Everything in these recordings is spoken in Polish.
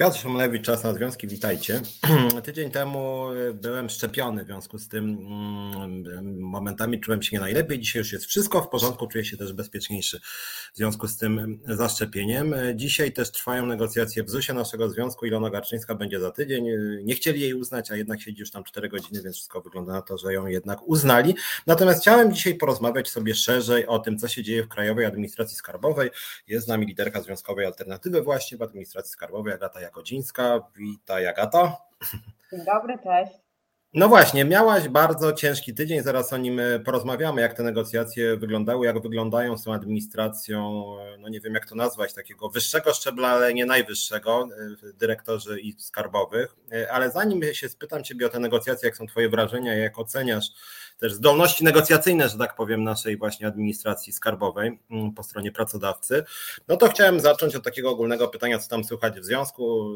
Piotr Szumlewicz, Czas na Związki, witajcie. Tydzień temu byłem szczepiony, w związku z tym mm, momentami czułem się nie najlepiej. Dzisiaj już jest wszystko w porządku, czuję się też bezpieczniejszy w związku z tym zaszczepieniem. Dzisiaj też trwają negocjacje w ZUS-ie naszego związku. Ilona Garczyńska będzie za tydzień. Nie chcieli jej uznać, a jednak siedzi już tam 4 godziny, więc wszystko wygląda na to, że ją jednak uznali. Natomiast chciałem dzisiaj porozmawiać sobie szerzej o tym, co się dzieje w Krajowej Administracji Skarbowej. Jest z nami liderka Związkowej Alternatywy właśnie w Administracji Skarbowej, Agata Jagodzińska. Witaj Agata. Dzień dobry, cześć. No właśnie, miałaś bardzo ciężki tydzień, zaraz o nim e, porozmawiamy, jak te negocjacje wyglądały, jak wyglądają z tą administracją, e, no nie wiem jak to nazwać, takiego wyższego szczebla, ale nie najwyższego, e, dyrektorzy i skarbowych. Ale zanim się spytam Ciebie o te negocjacje, jak są Twoje wrażenia, jak oceniasz też zdolności negocjacyjne, że tak powiem, naszej właśnie administracji skarbowej mm, po stronie pracodawcy, no to chciałem zacząć od takiego ogólnego pytania, co tam słychać w związku.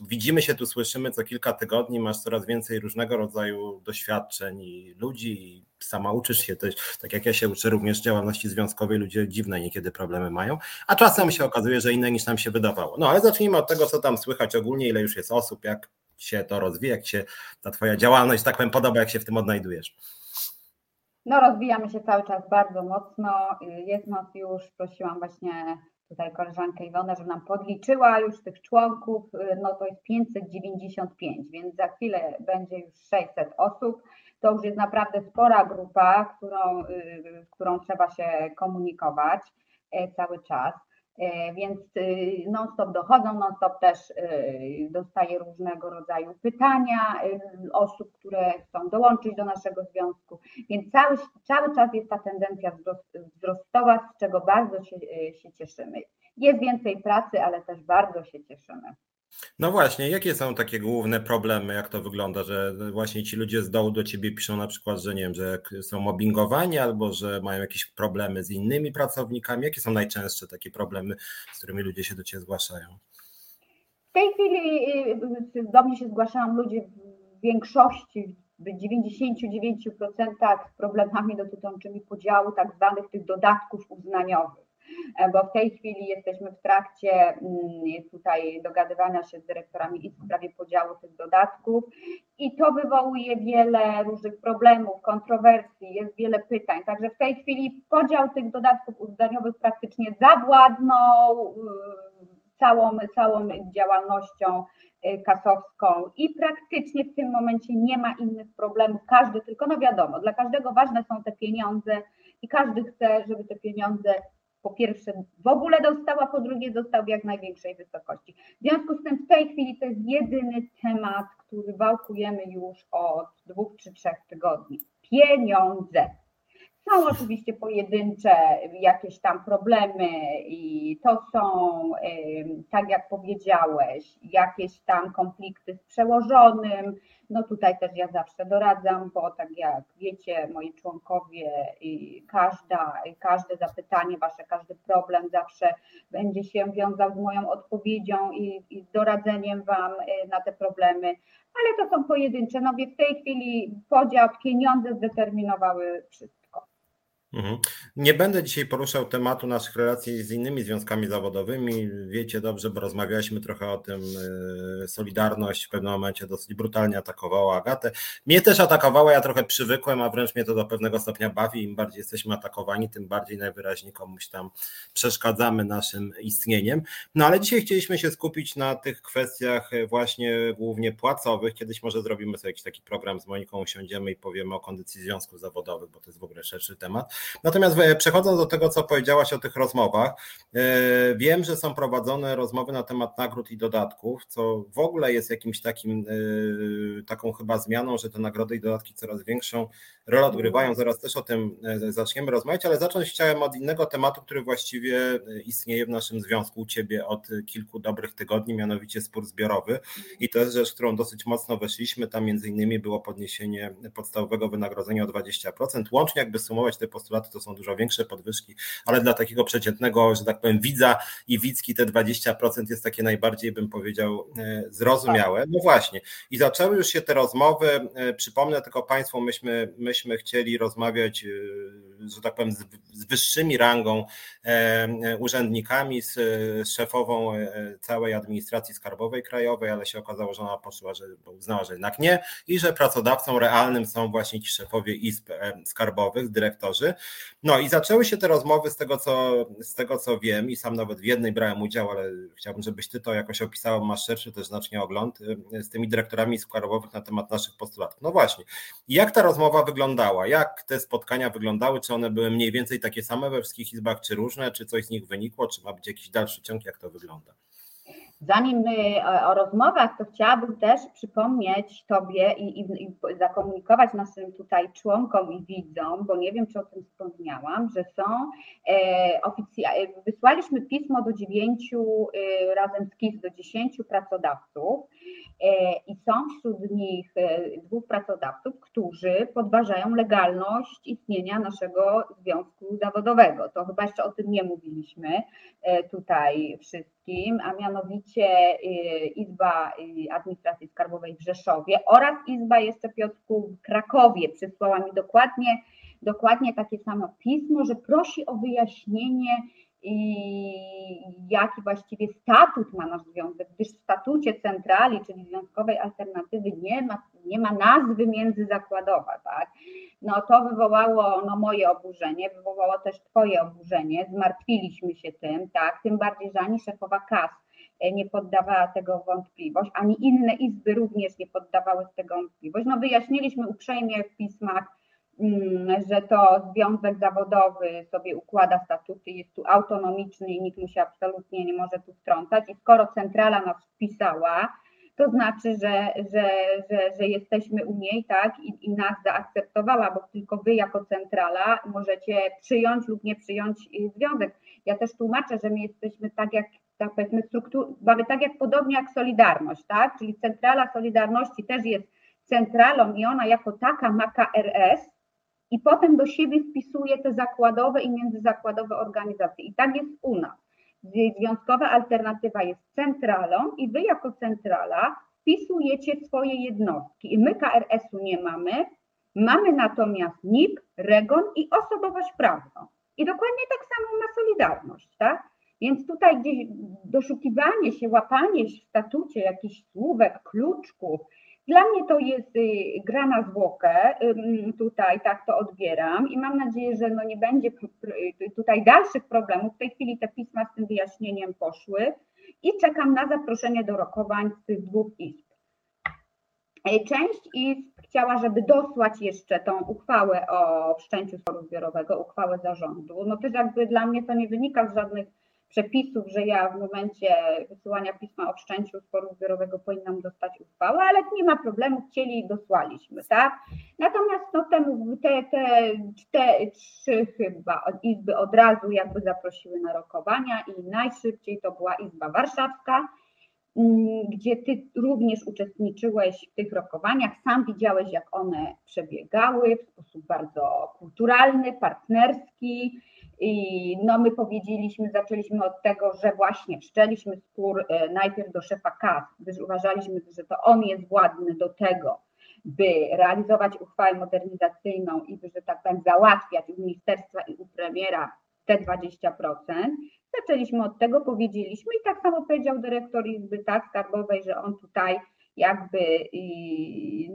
Widzimy się tu, słyszymy co kilka tygodni, masz coraz więcej różnego rodzaju doświadczeń i ludzi, i sama uczysz się też, tak jak ja się uczę również działalności związkowej, ludzie dziwne niekiedy problemy mają, a czasem się okazuje, że inne niż nam się wydawało. No ale zacznijmy od tego, co tam słychać ogólnie, ile już jest osób, jak się to rozwija, jak się ta twoja działalność, tak powiem, podoba, jak się w tym odnajdujesz. No, rozwijamy się cały czas bardzo mocno. Jest nas już, prosiłam właśnie tutaj koleżankę Iwonę, żeby nam podliczyła już tych członków, no to jest 595, więc za chwilę będzie już 600 osób. To już jest naprawdę spora grupa, którą, z którą trzeba się komunikować e, cały czas. E, więc y, non-stop dochodzą, non-stop też y, dostaję różnego rodzaju pytania y, osób, które chcą dołączyć do naszego związku, więc cały, cały czas jest ta tendencja wzrostowa, z czego bardzo się, się cieszymy. Jest więcej pracy, ale też bardzo się cieszymy. No właśnie, jakie są takie główne problemy, jak to wygląda, że właśnie ci ludzie z dołu do ciebie piszą na przykład, że nie wiem, że są mobbingowani albo że mają jakieś problemy z innymi pracownikami? Jakie są najczęstsze takie problemy, z którymi ludzie się do ciebie zgłaszają? W tej chwili y, do mnie się zgłaszają ludzie w większości, w 99% problemami dotyczącymi podziału tak zwanych tych dodatków uznaniowych. E, bo w tej chwili jesteśmy w trakcie mm, tutaj dogadywania się z dyrektorami i w sprawie podziału tych dodatków i to wywołuje wiele różnych problemów, kontrowersji, jest wiele pytań. Także w tej chwili podział tych dodatków uzdaniowych praktycznie zawładnął y, całą, całą działalnością y, kasowską i praktycznie w tym momencie nie ma innych problemów. Każdy tylko, no wiadomo, dla każdego ważne są te pieniądze i każdy chce, żeby te pieniądze po pierwsze w ogóle dostała, po drugie dostał w jak największej wysokości. W związku z tym w tej chwili to jest jedyny temat, który wałkujemy już od dwóch czy trzech tygodni. Pieniądze. Są oczywiście pojedyncze jakieś tam problemy i to są, tak jak powiedziałeś, jakieś tam konflikty z przełożonym. No tutaj też ja zawsze doradzam, bo tak jak wiecie, moi członkowie, każda, każde zapytanie wasze, każdy problem zawsze będzie się wiązał z moją odpowiedzią i, i doradzeniem wam e, na te problemy, ale to są pojedyncze. No w tej chwili podział, pieniądze zdeterminowały wszystko. Mhm. Nie będę dzisiaj poruszał tematu naszych relacji z innymi związkami zawodowymi. Wiecie dobrze, bo rozmawialiśmy trochę o tym. E, Solidarność w pewnym momencie dosyć brutalnie atakowała Agatę. Mnie też atakowała, ja trochę przywykłem, a wręcz mnie to do pewnego stopnia bawi. Im bardziej jesteśmy atakowani, tym bardziej najwyraźniej komuś tam przeszkadzamy naszym istnieniem. No ale dzisiaj chcieliśmy się skupić na tych kwestiach właśnie głównie płacowych. Kiedyś może zrobimy sobie jakiś taki program z Moniką, usiądziemy i powiemy o kondycji związków zawodowych, bo to jest w ogóle szerszy temat. Natomiast e, przechodząc do tego, co powiedziałaś o tych rozmowach, e, wiem, że są prowadzone rozmowy na temat nagród i dodatków, co w ogóle jest jakimś takim, e, taką chyba zmianą, że te nagrody i dodatki coraz większą rolę odgrywają. Zaraz też o tym zaczniemy rozmawiać, ale zacząć chciałem od innego tematu, który właściwie istnieje w naszym związku u Ciebie od kilku dobrych tygodni, mianowicie spór zbiorowy. I to jest rzecz, którą dosyć mocno weszliśmy. Tam między innymi było podniesienie podstawowego wynagrodzenia o 20%. Łącznie jakby sumować te postulaty, postulaty to są dużo większe podwyżki, ale dla takiego przeciętnego, że tak powiem, widza i widzki te 20% jest takie najbardziej, bym powiedział, e, zrozumiałe. No właśnie. I zaczęły już się te rozmowy. E, przypomnę tylko Państwu, myśmy, myśmy chcieli rozmawiać, e, że tak powiem, z, z wyższymi rangą urzędnikami, z szefową całej administracji skarbowej krajowej, ale się okazało, że ona poszła, że uznała, że jednak nie i że pracodawcą realnym są właśnie ci szefowie izb skarbowych, dyrektorzy. No i zaczęły się te rozmowy z tego, co, z tego, co wiem i sam nawet w jednej brałem udział, ale chciałbym, żebyś ty to jakoś opisał, masz szerszy też znacznie ogląd y, z tymi dyrektorami skarbowych na temat naszych postulatów. No właśnie, jak ta rozmowa wyglądała? Jak te spotkania wyglądały? Czy one były mniej więcej takie same we wszystkich izbach, czy różne? Czy coś z nich wynikło? Czy ma być jakiś dalszy ciąg? Jak to wygląda? Zanim o rozmowach, to chciałabym też przypomnieć Tobie i, i, i, zakomunikować naszym tutaj członkom i widzom, bo nie wiem, czy o tym wspomniałam, że są e, oficjalnie, wysłaliśmy pismo do dziewięciu, e, razem z KIS do dziesięciu pracodawców e, i są wśród nich e, dwóch pracodawców, którzy podważają legalność istnienia naszego związku zawodowego. To chyba jeszcze o tym nie mówiliśmy e, tutaj a mianowicie mianowicie y, Izba y, Administracji Skarbowej w Rzeszowie oraz Izba jeszcze Piotrku w Krakowie przysłała mi dokładnie, dokładnie takie samo pismo, że prosi o wyjaśnienie jaki właściwie statut ma nasz związek, gdyż w statucie centrali, czyli związkowej alternatywy nie ma, nie ma nazwy międzyzakładowa, tak? No to wywołało no, moje oburzenie, wywołało też Twoje oburzenie, zmartwiliśmy się tym, tak? Tym bardziej, że ani szefowa KAS E, nie poddawała tego wątpliwość, ani inne izby również nie poddawały tego wątpliwość. No wyjaśniliśmy uprzejmie w pismach, że to związek zawodowy sobie układa statuty, jest tu autonomiczny i nikt mu się absolutnie nie może tu wtrącać. I skoro centrala nas wpisała, to znaczy, że, że, że, że jesteśmy u niej, tak, i, i nas zaakceptowała, bo tylko wy jako centrala możecie przyjąć lub nie przyjąć y, związek. Ja też tłumaczę, że my jesteśmy tak jak tak powiedzmy struktur, mamy tak jak podobnie jak Solidarność, tak? Czyli centrala Solidarności też jest centralą i ona jako taka ma KRS i potem do siebie wpisuje te zakładowe i międzyzakładowe organizacje. I tak jest u nas. Związkowa alternatywa jest centralą i wy jako centrala wpisujecie swoje jednostki. I my KRS-u nie mamy, mamy natomiast NIP, REGON i osobowość prawną. I dokładnie tak samo ma Solidarność, tak? Więc tutaj gdzieś doszukiwanie się, łapanie w statucie jakichś słówek, kluczków, dla mnie to jest y, gra na zwłokę, tutaj tak to odbieram i mam nadzieję, że no nie będzie tutaj dalszych problemów. W tej chwili te pisma z tym wyjaśnieniem poszły i czekam na zaproszenie do rokowań z tych dwóch izb. E, część izb chciała, żeby dosłać jeszcze tą uchwałę o wszczęciu sporu zbiorowego, uchwałę zarządu. No też jakby dla mnie to nie wynika z żadnych przepisów, że ja w momencie wysyłania pisma o wszczęciu sporu zbiorowego powinnam dostać uchwałę, ale nie ma problemu, chcieli i dosłaliśmy, tak? Natomiast no, temu, te, te, te trzy chyba izby od razu jakby zaprosiły na rokowania i najszybciej to była Izba Warszawska, mm, gdzie ty również uczestniczyłeś w tych rokowaniach, sam widziałeś, jak one przebiegały w sposób bardzo kulturalny, partnerski, i no my powiedzieliśmy, zaczęliśmy od tego, że właśnie wszczęliśmy spór e, najpierw do szefa KAS, gdyż uważaliśmy, że to on jest władny do tego, by realizować uchwałę modernizacyjną i by, że tak powiem, załatwiać u ministerstwa i u premiera te 20%. Zaczęliśmy od tego, powiedzieliśmy i tak samo powiedział dyrektor Izby tak, Skarbowej, że on tutaj jakby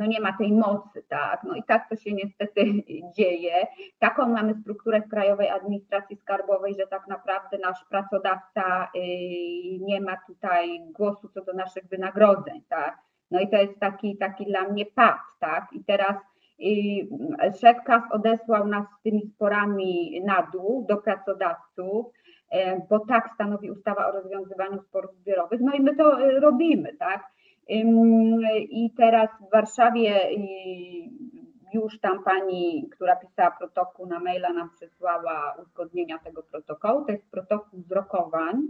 no nie ma tej mocy, tak? No i tak to się niestety dzieje. Taką mamy strukturę w Krajowej Administracji Skarbowej, że tak naprawdę nasz pracodawca y, nie ma tutaj głosu co do naszych wynagrodzeń, tak? No i to jest taki, taki dla mnie pad, tak? I teraz y, szef KAS odesłał nas z tymi sporami na dół do pracodawców, y, bo tak stanowi ustawa o rozwiązywaniu sporów zbiorowych, no i my to robimy, tak? I teraz w Warszawie już tam pani, która pisała protokół na maila, nam przysłała uzgodnienia tego protokołu. To jest protokół z rokowań.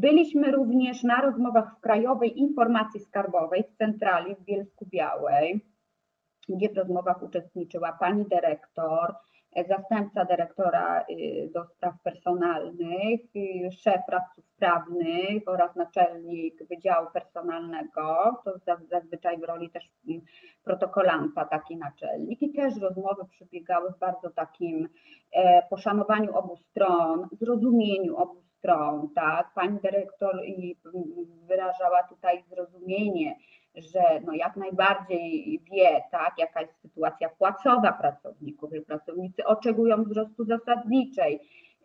Byliśmy również na rozmowach w Krajowej Informacji Skarbowej w centrali w Bielsku Białej, gdzie w rozmowach uczestniczyła pani dyrektor, zastępca dyrektora do spraw personalnych, szef radców prawnych oraz naczelnik Wydziału Personalnego, to zazwyczaj w roli też protokolanta taki naczelnik i też rozmowy przebiegały w bardzo takim poszanowaniu obu stron, zrozumieniu obu stron, tak. Pani dyrektor wyrażała tutaj zrozumienie, że no jak najbardziej wie, tak, jaka jest sytuacja płacowa pracowników, że pracownicy oczekują wzrostu zasadniczej.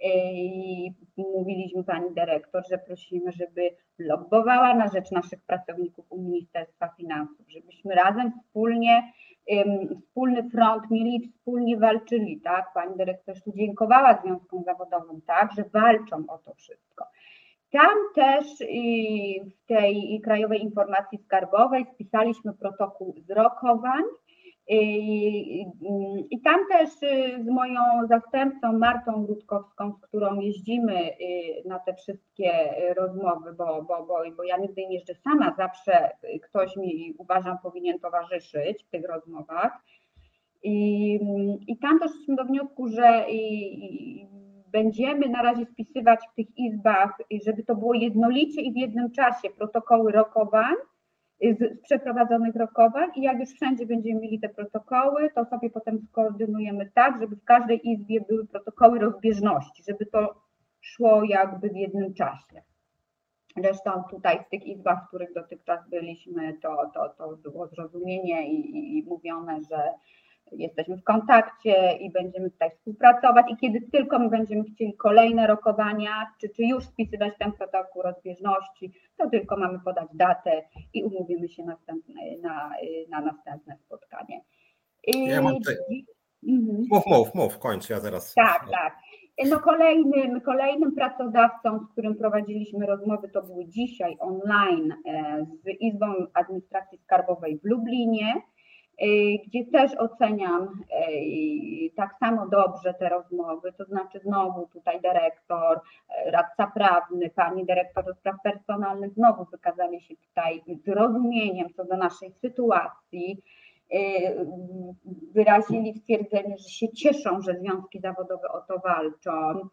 I mówiliśmy pani dyrektor, że prosimy, żeby lobbowała na rzecz naszych pracowników u Ministerstwa Finansów, żebyśmy razem wspólnie wspólny front mieli wspólnie walczyli, tak? Pani dyrektor tu dziękowała związkom zawodowym, tak, że walczą o to wszystko. Tam też w tej Krajowej Informacji Skarbowej spisaliśmy protokół z rokowań, i tam też y, z moją zastępcą Martą Rutkowską, z którą jeździmy y, na te wszystkie rozmowy, bo, bo, bo, bo ja nigdy nie jeżdżę sama, zawsze ktoś mi uważam powinien towarzyszyć w tych rozmowach. I, i tam doszliśmy do wniosku, że i, będziemy na razie spisywać w tych izbach, żeby to było jednolicie i w jednym czasie protokoły rokowań, z przeprowadzonych rokowań i jak już wszędzie będziemy mieli te protokoły, to sobie potem skoordynujemy tak, żeby w każdej izbie były protokoły rozbieżności, żeby to szło jakby w jednym czasie. Zresztą tutaj w tych izbach, w których dotychczas byliśmy, to, to, to było zrozumienie i, i mówione, że jesteśmy w kontakcie i będziemy tutaj współpracować i kiedy tylko my będziemy chcieli kolejne rokowania, czy, czy już spisywać ten protokół rozbieżności, to tylko mamy podać datę i umówimy się następne, na, na następne spotkanie. Ja mam tutaj... mhm. Mów, mów, mów, kończ, ja zaraz. Tak, tak. No kolejnym, kolejnym pracodawcą, z którym prowadziliśmy rozmowy, to były dzisiaj online e, z Izbą Administracji Skarbowej w Lublinie. Y, gdzie też oceniam y, tak samo dobrze te rozmowy, to znaczy znowu tutaj dyrektor, y, radca prawny, pani dyrektor do spraw personalnych znowu wykazali się tutaj zrozumieniem co do naszej sytuacji, wyrazili stwierdzenie, że się cieszą, że związki zawodowe o to walczą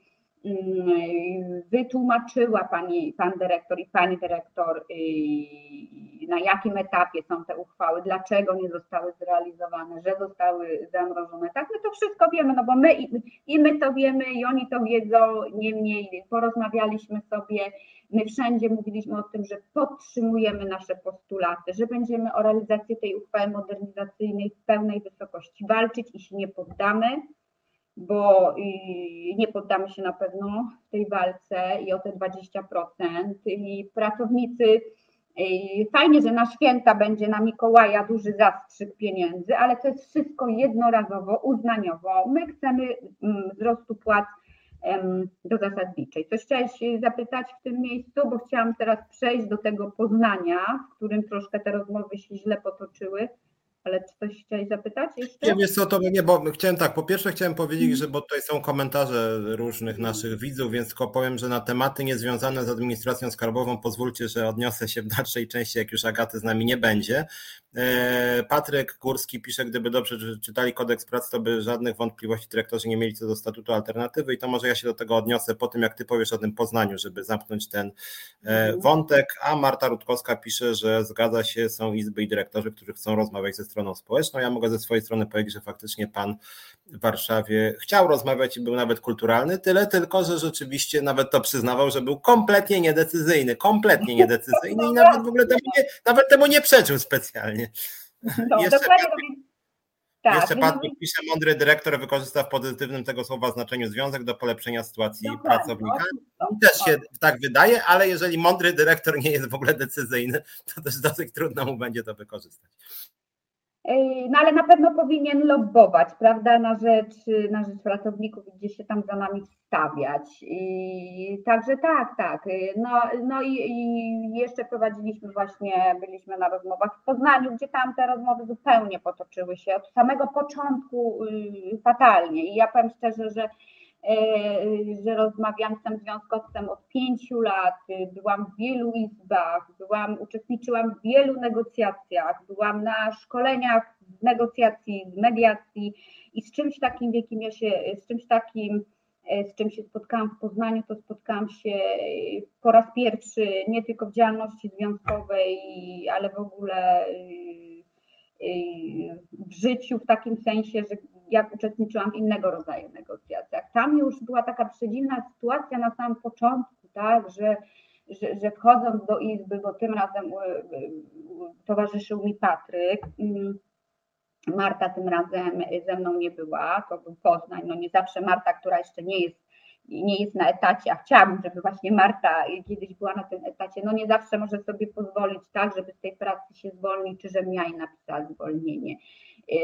wytłumaczyła pani, pan dyrektor i pani dyrektor, y, na jakim etapie są te uchwały, dlaczego nie zostały zrealizowane, że zostały zamrożone. Tak, my to wszystko wiemy, no bo my i my to wiemy i oni to wiedzą, niemniej porozmawialiśmy sobie, my wszędzie mówiliśmy o tym, że podtrzymujemy nasze postulaty, że będziemy o realizację tej uchwały modernizacyjnej w pełnej wysokości walczyć i się nie poddamy bo nie poddamy się na pewno w tej walce i o te 20%. I pracownicy, fajnie, że na święta będzie na Mikołaja duży zastrzyk pieniędzy, ale to jest wszystko jednorazowo, uznaniowo. My chcemy mm, wzrostu płac do zasadniczej. Coś chciałeś zapytać w tym miejscu, bo chciałam teraz przejść do tego Poznania, w którym troszkę te rozmowy się źle potoczyły. Ale czy coś chciałeś zapytać jeszcze? Nie, wiesz co, to nie, bo chciałem tak, po pierwsze chciałem powiedzieć, że bo tutaj są komentarze różnych naszych widzów, więc tylko powiem, że na tematy niezwiązane z administracją skarbową pozwólcie, że odniosę się w dalszej części, jak już Agaty z nami nie będzie. E, Patryk Górski pisze, gdyby dobrze czytali kodeks pracy, to by żadnych wątpliwości dyrektorzy nie mieli co do statutu alternatywy i to może ja się do tego odniosę po tym, jak ty powiesz o tym Poznaniu, żeby zamknąć ten e, mhm. wątek, a Marta Rutkowska pisze, że zgadza się, są izby i dyrektorzy, którzy chcą rozmawiać ze stroną społeczną. Ja mogę ze swojej strony powiedzieć, że faktycznie pan w Warszawie chciał rozmawiać i był nawet kulturalny, tyle tylko, że rzeczywiście nawet to przyznawał, że był kompletnie niedecyzyjny, kompletnie niedecyzyjny i nawet w ogóle temu nie, nawet temu nie przeczył specjalnie. No, jeszcze. Tak, Jeszcze Patryk pisze, mądry dyrektor wykorzysta w pozytywnym tego słowa znaczeniu związek do polepszenia sytuacji dokładnie, pracownika. Też się tak wydaje, ale jeżeli mądry dyrektor nie jest w ogóle decyzyjny, to też dosyć trudno mu będzie to wykorzystać. No ale na pewno powinien lobbować, prawda, na rzecz, na rzecz pracowników, gdzie się tam za nami stawiać. I, także tak, tak. No, no i, i, jeszcze prowadziliśmy właśnie, byliśmy na rozmowach w Poznaniu, gdzie tam te rozmowy zupełnie potoczyły się od samego początku y, fatalnie. I ja powiem szczerze, że że rozmawiam z tym związkowcem od pięciu lat, byłam w wielu izbach, byłam, uczestniczyłam w wielu negocjacjach, byłam na szkoleniach z negocjacji, z mediacji i z czymś takim, w jakim ja się, z czymś takim, z czym się spotkałam w Poznaniu, to spotkałam się po raz pierwszy nie tylko w działalności związkowej, ale w ogóle w życiu w takim sensie, że jak uczestniczyłam w innego rodzaju negocjacjach. Tam już była taka przedziwna sytuacja na samym początku, tak, że, że, że wchodząc do izby, bo tym razem e, e, towarzyszył mi Patryk, mm, Marta tym razem ze mną nie była, to był Poznań, no nie zawsze Marta, która jeszcze nie jest nie jest na etacie, a chciałabym, żeby właśnie Marta kiedyś była na tym etacie, no nie zawsze może sobie pozwolić tak, żeby z tej pracy się zwolnić, czy żebym ja napisała zwolnienie.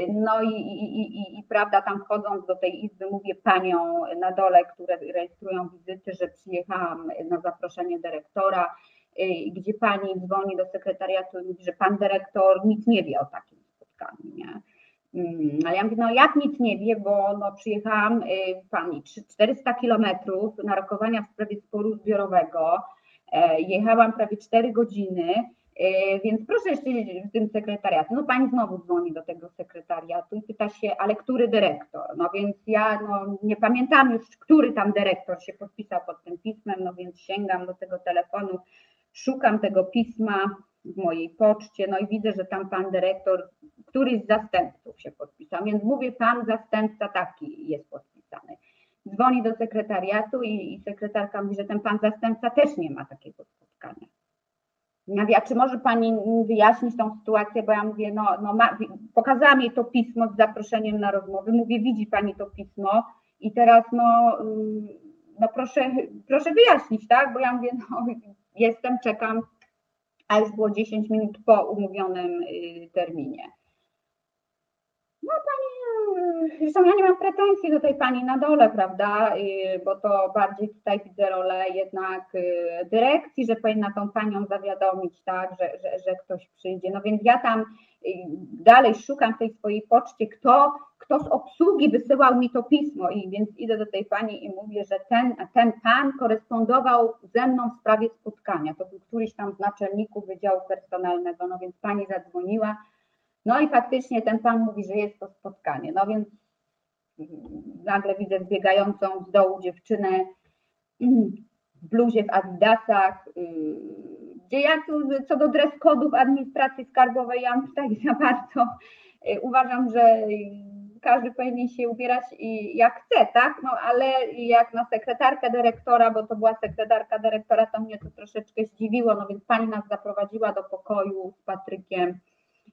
No i, i, i, i prawda, tam wchodząc do tej izby, mówię panią na dole, które rejestrują wizyty, że przyjechałam na zaproszenie dyrektora, gdzie pani dzwoni do sekretariatu i mówi, że pan dyrektor nic nie wie o takim spotkaniu. Nie? Mm, ale ja mówię, no jak nic nie wie, bo no przyjechałam y, pani 400 kilometrów na rokowania w sprawie sporu zbiorowego, e, jechałam prawie 4 godziny, e, więc proszę jeszcze w tym sekretariatu. No pani znowu dzwoni do tego sekretariatu i pyta się, ale który dyrektor? No więc ja no, nie pamiętam już, który tam dyrektor się podpisał pod tym pismem, no więc sięgam do tego telefonu, szukam tego pisma w mojej poczcie, no i widzę, że tam pan dyrektor któryś z zastępców się podpisał, więc mówię, pan zastępca taki jest podpisany. Dzwoni do sekretariatu i, i sekretarka mówi, że ten pan zastępca też nie ma takiego spotkania. Ja mówię, a czy może pani wyjaśnić tą sytuację, bo ja mówię, no, no ma, pokazałam jej to pismo z zaproszeniem na rozmowę, mówię, widzi pani to pismo i teraz no, mm, no proszę, proszę wyjaśnić, tak, bo ja mówię, no jestem, czekam, a już było 10 minut po umówionym y, terminie. No pani, zresztą ja nie mam pretensji do tej pani na dole, prawda, bo to bardziej tutaj widzę rolę jednak y, dyrekcji, że powinna tą panią zawiadomić, tak, że, że, że ktoś przyjdzie. No więc ja tam y, dalej szukam w tej swojej poczcie, kto, kto z obsługi wysyłał mi to pismo i więc idę do tej pani i mówię, że ten, ten pan korespondował ze mną w sprawie spotkania. To był któryś tam z naczelników Wydziału Personalnego, no więc pani zadzwoniła, no i faktycznie ten pan mówi, że jest to spotkanie. No więc nagle widzę zbiegającą z dołu dziewczynę w bluzie, w adidasach, gdzie ja tu co do dress kodów administracji skarbowej, ja tutaj za bardzo uważam, że każdy powinien się ubierać jak chce, tak? No ale jak na sekretarkę dyrektora, bo to była sekretarka dyrektora, to mnie to troszeczkę zdziwiło, no więc pani nas zaprowadziła do pokoju z Patrykiem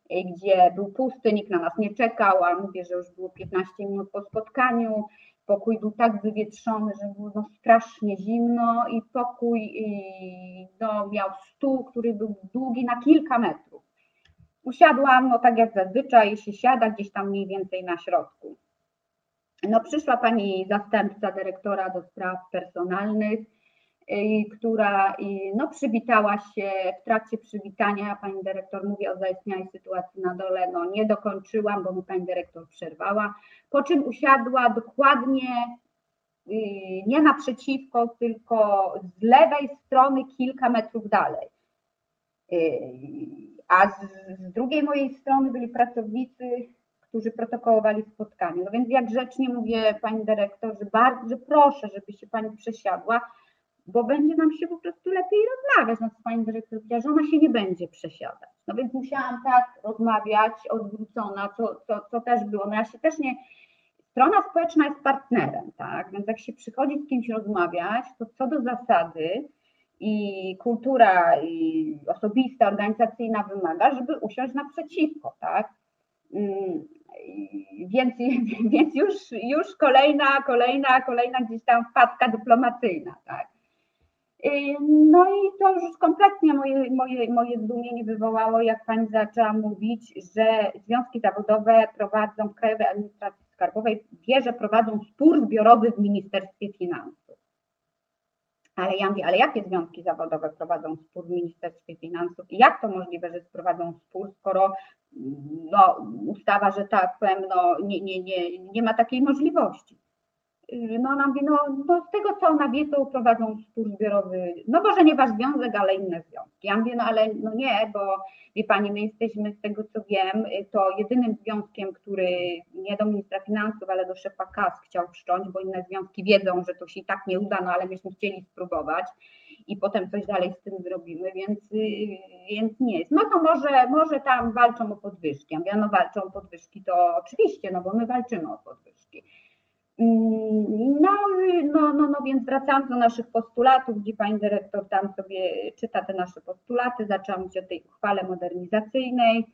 gdzie był pusty, nikt na nas nie czekał, a mówię, że już było 15 minut po spotkaniu. Pokój był tak wywietrzony, że było no strasznie zimno i pokój no, miał stół, który był długi na kilka metrów. Usiadłam, no tak jak zazwyczaj się siada gdzieś tam mniej więcej na środku. No przyszła pani zastępca dyrektora do spraw personalnych która no, przywitała się w trakcie przywitania. Pani dyrektor mówi o zaistniałej sytuacji na dole. No, nie dokończyłam, bo mi pani dyrektor przerwała. Po czym usiadła dokładnie y, nie naprzeciwko, tylko z lewej strony kilka metrów dalej. A z, z drugiej mojej strony byli pracownicy, którzy protokołowali spotkanie. No więc jak grzecznie mówię pani dyrektor, że bardzo proszę, żeby się pani przesiadła, bo będzie nam się po prostu lepiej rozmawiać. No to pani dyrektor powiedziała, że ona się nie będzie przesiadać. No więc musiałam tak rozmawiać, odwrócona, co, co, co też było. No ja się też nie, strona społeczna jest partnerem, tak, więc jak się przychodzi z kimś rozmawiać, to co do zasady i kultura i osobista, organizacyjna wymaga, żeby usiąść naprzeciwko, tak. Mm, więc, więc już, już kolejna, kolejna, kolejna gdzieś tam wpadka dyplomacyjna, tak. Y, no i to już kompletnie moje, moje, moje zdumienie wywołało, jak pani zaczęła mówić, że związki zawodowe prowadzą Krajowej Administracji Skarbowej, wie, że prowadzą spór zbiorowy w Ministerstwie Finansów. Ale ja mówię, ale jakie związki zawodowe prowadzą spór w Ministerstwie Finansów i jak to możliwe, że prowadzą spór, skoro no, ustawa, że tak powiem, no, nie, nie, nie, nie ma takiej możliwości. No ona mówi, no, no z tego co ona wie, to prowadzą spór zbiorowy, no może nie wasz związek, ale inne związki. Ja mówię, no ale no nie, bo wie pani, my jesteśmy z tego co wiem, to jedynym związkiem, który nie do ministra finansów, ale do szefa KAS chciał wszcząć, bo inne związki wiedzą, że to się i tak nie uda, no ale myśmy chcieli spróbować i potem coś dalej z tym zrobimy, więc, więc nie jest. No to może, może tam walczą o podwyżki. Ja no walczą o podwyżki, to oczywiście, no bo my walczymy o podwyżki. Mm, no, no, no, no więc wracając do naszych postulatów, gdzie pani dyrektor tam sobie czyta te nasze postulaty, zaczęłam mówić o tej uchwale modernizacyjnej.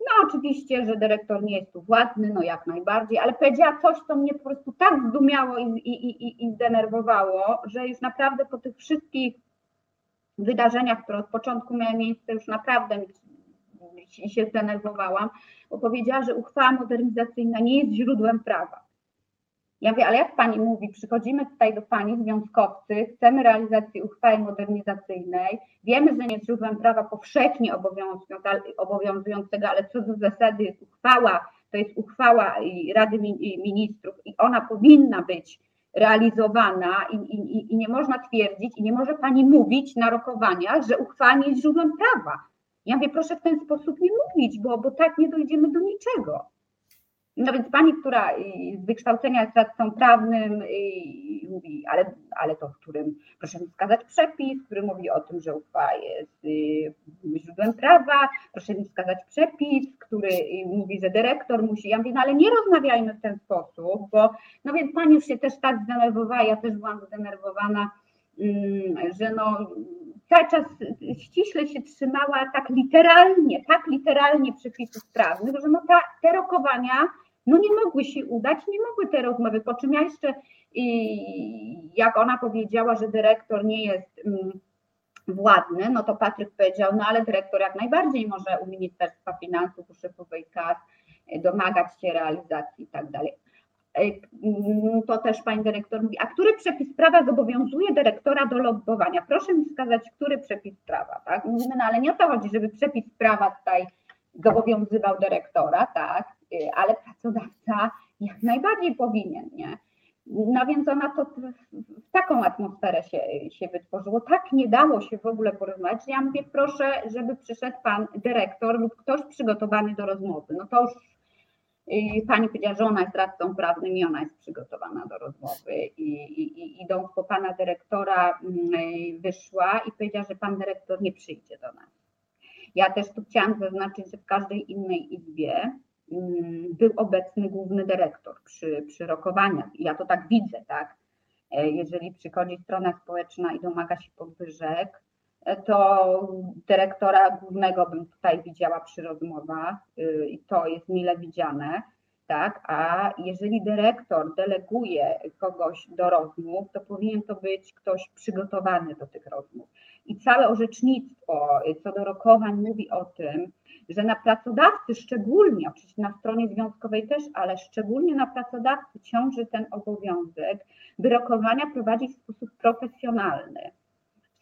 No oczywiście, że dyrektor nie jest tu władny, no jak najbardziej, ale powiedziała coś, co mnie po prostu tak zdumiało i, i, i, i zdenerwowało, że już naprawdę po tych wszystkich wydarzeniach, które od początku miały miejsce, już naprawdę się zdenerwowałam, bo powiedziała, że uchwała modernizacyjna nie jest źródłem prawa. Ja mówię, ale jak pani mówi, przychodzimy tutaj do pani związkowcy, chcemy realizacji uchwały modernizacyjnej, wiemy, że nie jest źródłem prawa powszechnie obowiązującego, ale co do zasady jest uchwała, to jest uchwała Rady Ministrów i ona powinna być realizowana i, i, i nie można twierdzić i nie może pani mówić na rokowaniach, że uchwała nie jest źródłem prawa. Ja mówię, proszę w ten sposób nie mówić, bo, bo tak nie dojdziemy do niczego. No więc pani, która z wykształcenia jest radcą prawnym, mówi, ale, ale to w którym, proszę mi wskazać przepis, który mówi o tym, że uchwała jest y, źródłem prawa, proszę mi wskazać przepis, który y, mówi, że dyrektor musi, ja mówię, no ale nie rozmawiajmy w ten sposób, bo no więc pani już się też tak zdenerwowała, ja też byłam zdenerwowana, mm, że no cały czas ściśle się trzymała tak literalnie, tak literalnie przepisów prawnych, że no ta, te rokowania no nie mogły się udać, nie mogły te rozmowy, po czym ja jeszcze, jak ona powiedziała, że dyrektor nie jest mm, władny, no to Patryk powiedział, no ale dyrektor jak najbardziej może u Ministerstwa Finansów, u szefowej KAS domagać się realizacji i tak dalej. E, mm, to też pani dyrektor mówi, a który przepis prawa zobowiązuje dyrektora do lobbowania? Proszę mi wskazać, który przepis prawa, tak? Mówimy, no ale nie o to chodzi, żeby przepis prawa tutaj zobowiązywał dyrektora, tak? Y, ale pracodawca jak najbardziej powinien, nie? No więc ona to w taką atmosferę się, się wytworzyło. Tak nie dało się w ogóle porozmawiać. Ja mówię, proszę, żeby przyszedł pan dyrektor lub ktoś przygotowany do rozmowy. No to już y, pani powiedziała, że ona jest radcą prawnym i ona jest przygotowana do rozmowy. I, i, i idąc po pana dyrektora, mm, wyszła i powiedziała, że pan dyrektor nie przyjdzie do nas. Ja też tu chciałam zaznaczyć, że w każdej innej izbie mm, był obecny główny dyrektor przy, przy rokowaniach. Ja to tak widzę, tak? E, jeżeli przychodzi strona społeczna i domaga się podwyżek, to dyrektora głównego bym tutaj widziała przy rozmowach y, i to jest mile widziane, tak? A jeżeli dyrektor deleguje kogoś do rozmów, to powinien to być ktoś przygotowany do tych rozmów. I całe orzecznictwo co do rokowań mówi o tym, że na pracodawcy szczególnie, oczywiście na stronie związkowej też, ale szczególnie na pracodawcy ciąży ten obowiązek, by rokowania prowadzić w sposób profesjonalny.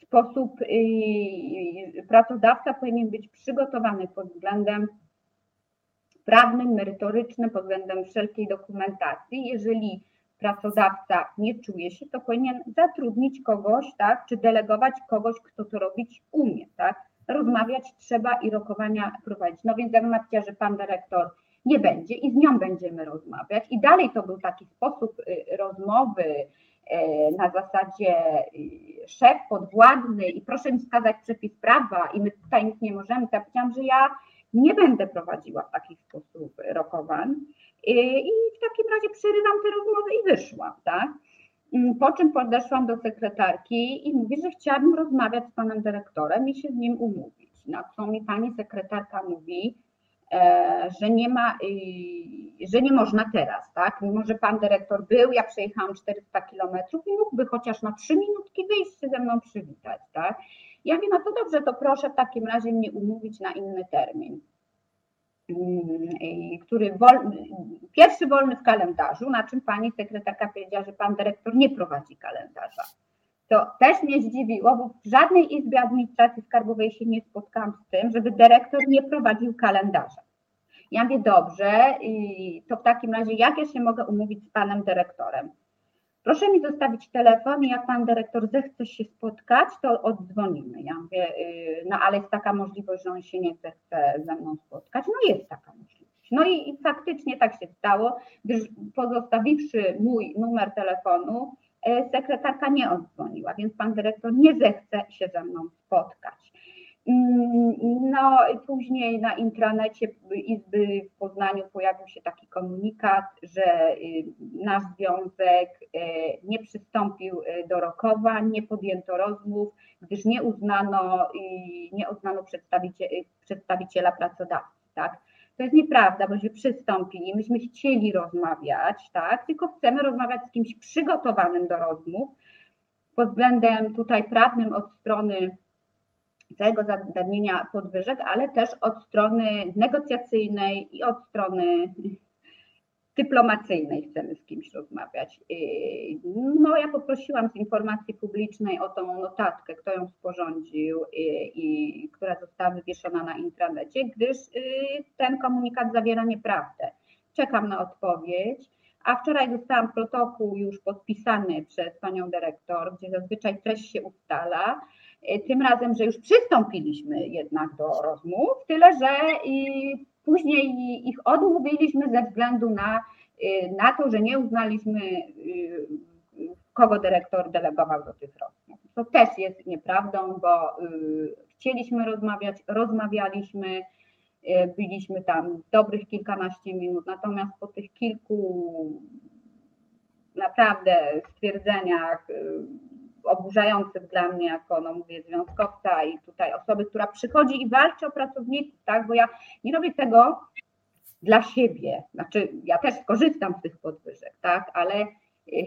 Sposób yy, pracodawca powinien być przygotowany pod względem prawnym, merytorycznym, pod względem wszelkiej dokumentacji. Jeżeli pracodawca nie czuje się, to powinien zatrudnić kogoś, tak, czy delegować kogoś, kto to robić umie, tak. Rozmawiać trzeba i rokowania prowadzić. No więc napisała, że pan dyrektor nie będzie i z nią będziemy rozmawiać. I dalej to był taki sposób y, rozmowy y, na zasadzie y, szef podwładny i proszę mi wskazać przepis prawa i my tutaj nic nie możemy. Ja powiedziałam, że ja nie będę prowadziła w taki sposób rokowań. I w takim razie przerywam tę rozmowę i wyszłam, tak? Mm, po czym podeszłam do sekretarki i mówię, że chciałabym rozmawiać z panem dyrektorem i się z nim umówić. Na co mi pani sekretarka mówi, e, że nie ma, że nie można teraz, tak? Mimo, że pan dyrektor był, ja przejechałam 400 kilometrów i mógłby chociaż na trzy minutki wyjść się ze mną przywitać, tak? Ja wiem, no to dobrze, to proszę w takim razie mnie umówić na inny termin. Mm, który pierwszy wolny w kalendarzu, na czym pani sekretarka powiedziała, że pan dyrektor nie prowadzi kalendarza. To też mnie zdziwiło, bo w żadnej izbie administracji skarbowej się nie spotkałam z tym, żeby dyrektor nie prowadził kalendarza. Ja mówię, dobrze, to w takim razie jak ja się mogę umówić z panem dyrektorem? Proszę mi zostawić telefon i jak pan dyrektor zechce się spotkać, to oddzwonimy. Ja mówię, y, no ale jest taka możliwość, że on się nie chce ze mną spotkać. No jest taka możliwość. No i, i faktycznie tak się stało, gdyż pozostawiwszy mój numer telefonu, sekretarka nie oddzwoniła, więc pan dyrektor nie zechce się ze mną spotkać. Mm, no, później na intranecie Izby w Poznaniu pojawił się taki komunikat, że y, nasz związek y, nie przystąpił y, do rokowań, nie podjęto rozmów, gdyż nie uznano, nie uznano przedstawiciela pracodawcy. Tak? To jest nieprawda, bośmy przystąpili, myśmy chcieli rozmawiać, tak? tylko chcemy rozmawiać z kimś przygotowanym do rozmów pod względem tutaj prawnym od strony całego zagadnienia podwyżek, ale też od strony negocjacyjnej i od strony dyplomacyjnej chcemy z kimś rozmawiać. No ja poprosiłam z informacji publicznej o tą notatkę, kto ją sporządził i, i która została wywieszona na intranecie, gdyż y, ten komunikat zawiera nieprawdę. Czekam na odpowiedź. A wczoraj dostałam protokół już podpisany przez panią dyrektor, gdzie zazwyczaj treść się ustala tym razem, że już przystąpiliśmy jednak do rozmów, tyle że później ich odmówiliśmy ze względu na, e, na to, że nie uznaliśmy, e, kogo dyrektor delegował do tych rozmów. To też jest nieprawdą, bo chcieliśmy rozmawiać, rozmawialiśmy, byliśmy tam dobrych kilkanaście minut, natomiast po tych kilku naprawdę stwierdzeniach oburzających dla mnie jako, no mówię, związkowca i tutaj osoby, która przychodzi i walczy o pracowników, tak, bo ja nie robię tego dla siebie, znaczy ja też skorzystam z tych podwyżek, tak, ale e,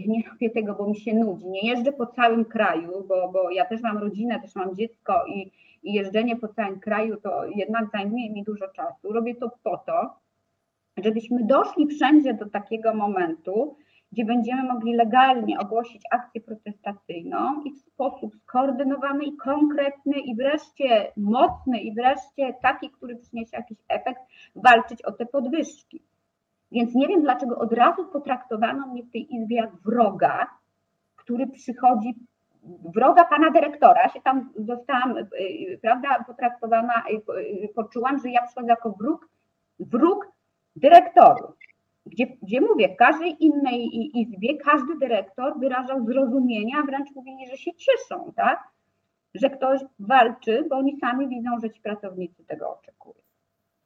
nie robię tego, bo mi się nudzi, nie jeżdżę po całym kraju, bo, bo ja też mam rodzinę, też mam dziecko i, i jeżdżenie po całym kraju to jednak zajmuje mi dużo czasu, robię to po to, żebyśmy doszli wszędzie do takiego momentu, gdzie będziemy mogli legalnie ogłosić akcję protestacyjną i w sposób skoordynowany i konkretny i wreszcie mocny i wreszcie taki, który przyniesie jakiś efekt, walczyć o te podwyżki. Więc nie wiem, dlaczego od razu potraktowano mnie w tej izbie jak wroga, który przychodzi, wroga pana dyrektora, się tam zostałam, y, y, prawda, potraktowana, y, poczułam, że ja przychodzę jako wróg, wróg dyrektorów gdzie, gdzie mówię, w każdej innej izbie każdy dyrektor wyrażał zrozumienie, a wręcz mówili, że się cieszą, tak? Że ktoś walczy, bo oni sami widzą, że ci pracownicy tego oczekują.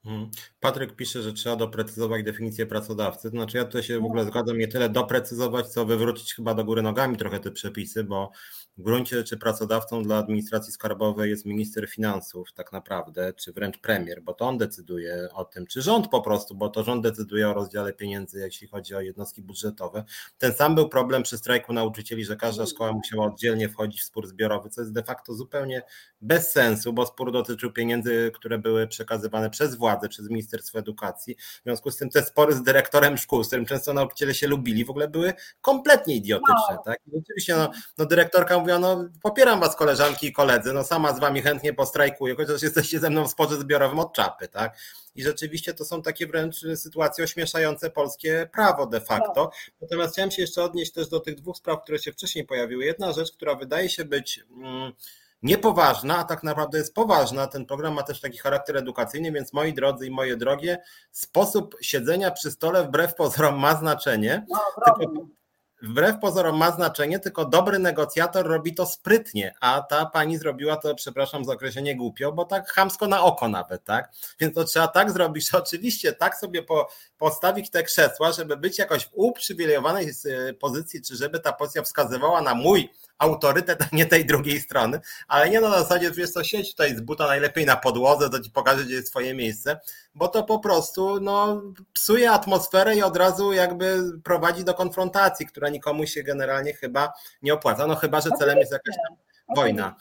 Mhm. Patryk pisze, że trzeba doprecyzować definicję pracodawcy. To znaczy, ja tutaj się w ogóle no. zgadzam, nie tyle doprecyzować, co wywrócić chyba do góry nogami trochę te przepisy, bo w gruncie rzeczy pracodawcą dla administracji skarbowej jest minister finansów, tak naprawdę, czy wręcz premier, bo to on decyduje o tym, czy rząd po prostu, bo to rząd decyduje o rozdziale pieniędzy, jeśli chodzi o jednostki budżetowe. Ten sam był problem przy strajku nauczycieli, że każda szkoła musiała oddzielnie wchodzić w spór zbiorowy, co jest de facto zupełnie bez sensu, bo spór dotyczył pieniędzy, które były przekazywane przez władzę, przez Ministerstwo Edukacji. W związku z tym te spory z dyrektorem szkół, z którym często nauczyciele się lubili, w ogóle były kompletnie idiotyczne. No. Tak? I oczywiście no, no dyrektorka mówiła, no popieram was koleżanki i koledzy, no sama z wami chętnie postrajkuję, chociaż jesteście ze mną w sporze zbiorowym od czapy, tak? I rzeczywiście to są takie wręcz sytuacje ośmieszające polskie prawo de facto. Natomiast chciałem się jeszcze odnieść też do tych dwóch spraw, które się wcześniej pojawiły. Jedna rzecz, która wydaje się być mm, niepoważna, a tak naprawdę jest poważna. Ten program ma też taki charakter edukacyjny, więc moi drodzy i moje drogie, sposób siedzenia przy stole wbrew pozorom ma znaczenie. No, tylko, wbrew pozorom ma znaczenie, tylko dobry negocjator robi to sprytnie, a ta pani zrobiła to, przepraszam za określenie głupio, bo tak chamsko na oko nawet, tak? Więc to trzeba tak zrobić, że oczywiście tak sobie po, postawić te krzesła, żeby być jakoś w uprzywilejowanej e, pozycji, czy żeby ta pozycja wskazywała na mój autorytet, a nie tej drugiej strony, ale nie na zasadzie, że jest to sieć tutaj z buta najlepiej na podłodze, to ci pokaże, gdzie jest twoje miejsce, bo to po prostu no, psuje atmosferę i od razu jakby prowadzi do konfrontacji, która nikomu się generalnie chyba nie opłaca, no chyba, że celem jest jakaś tam wojna.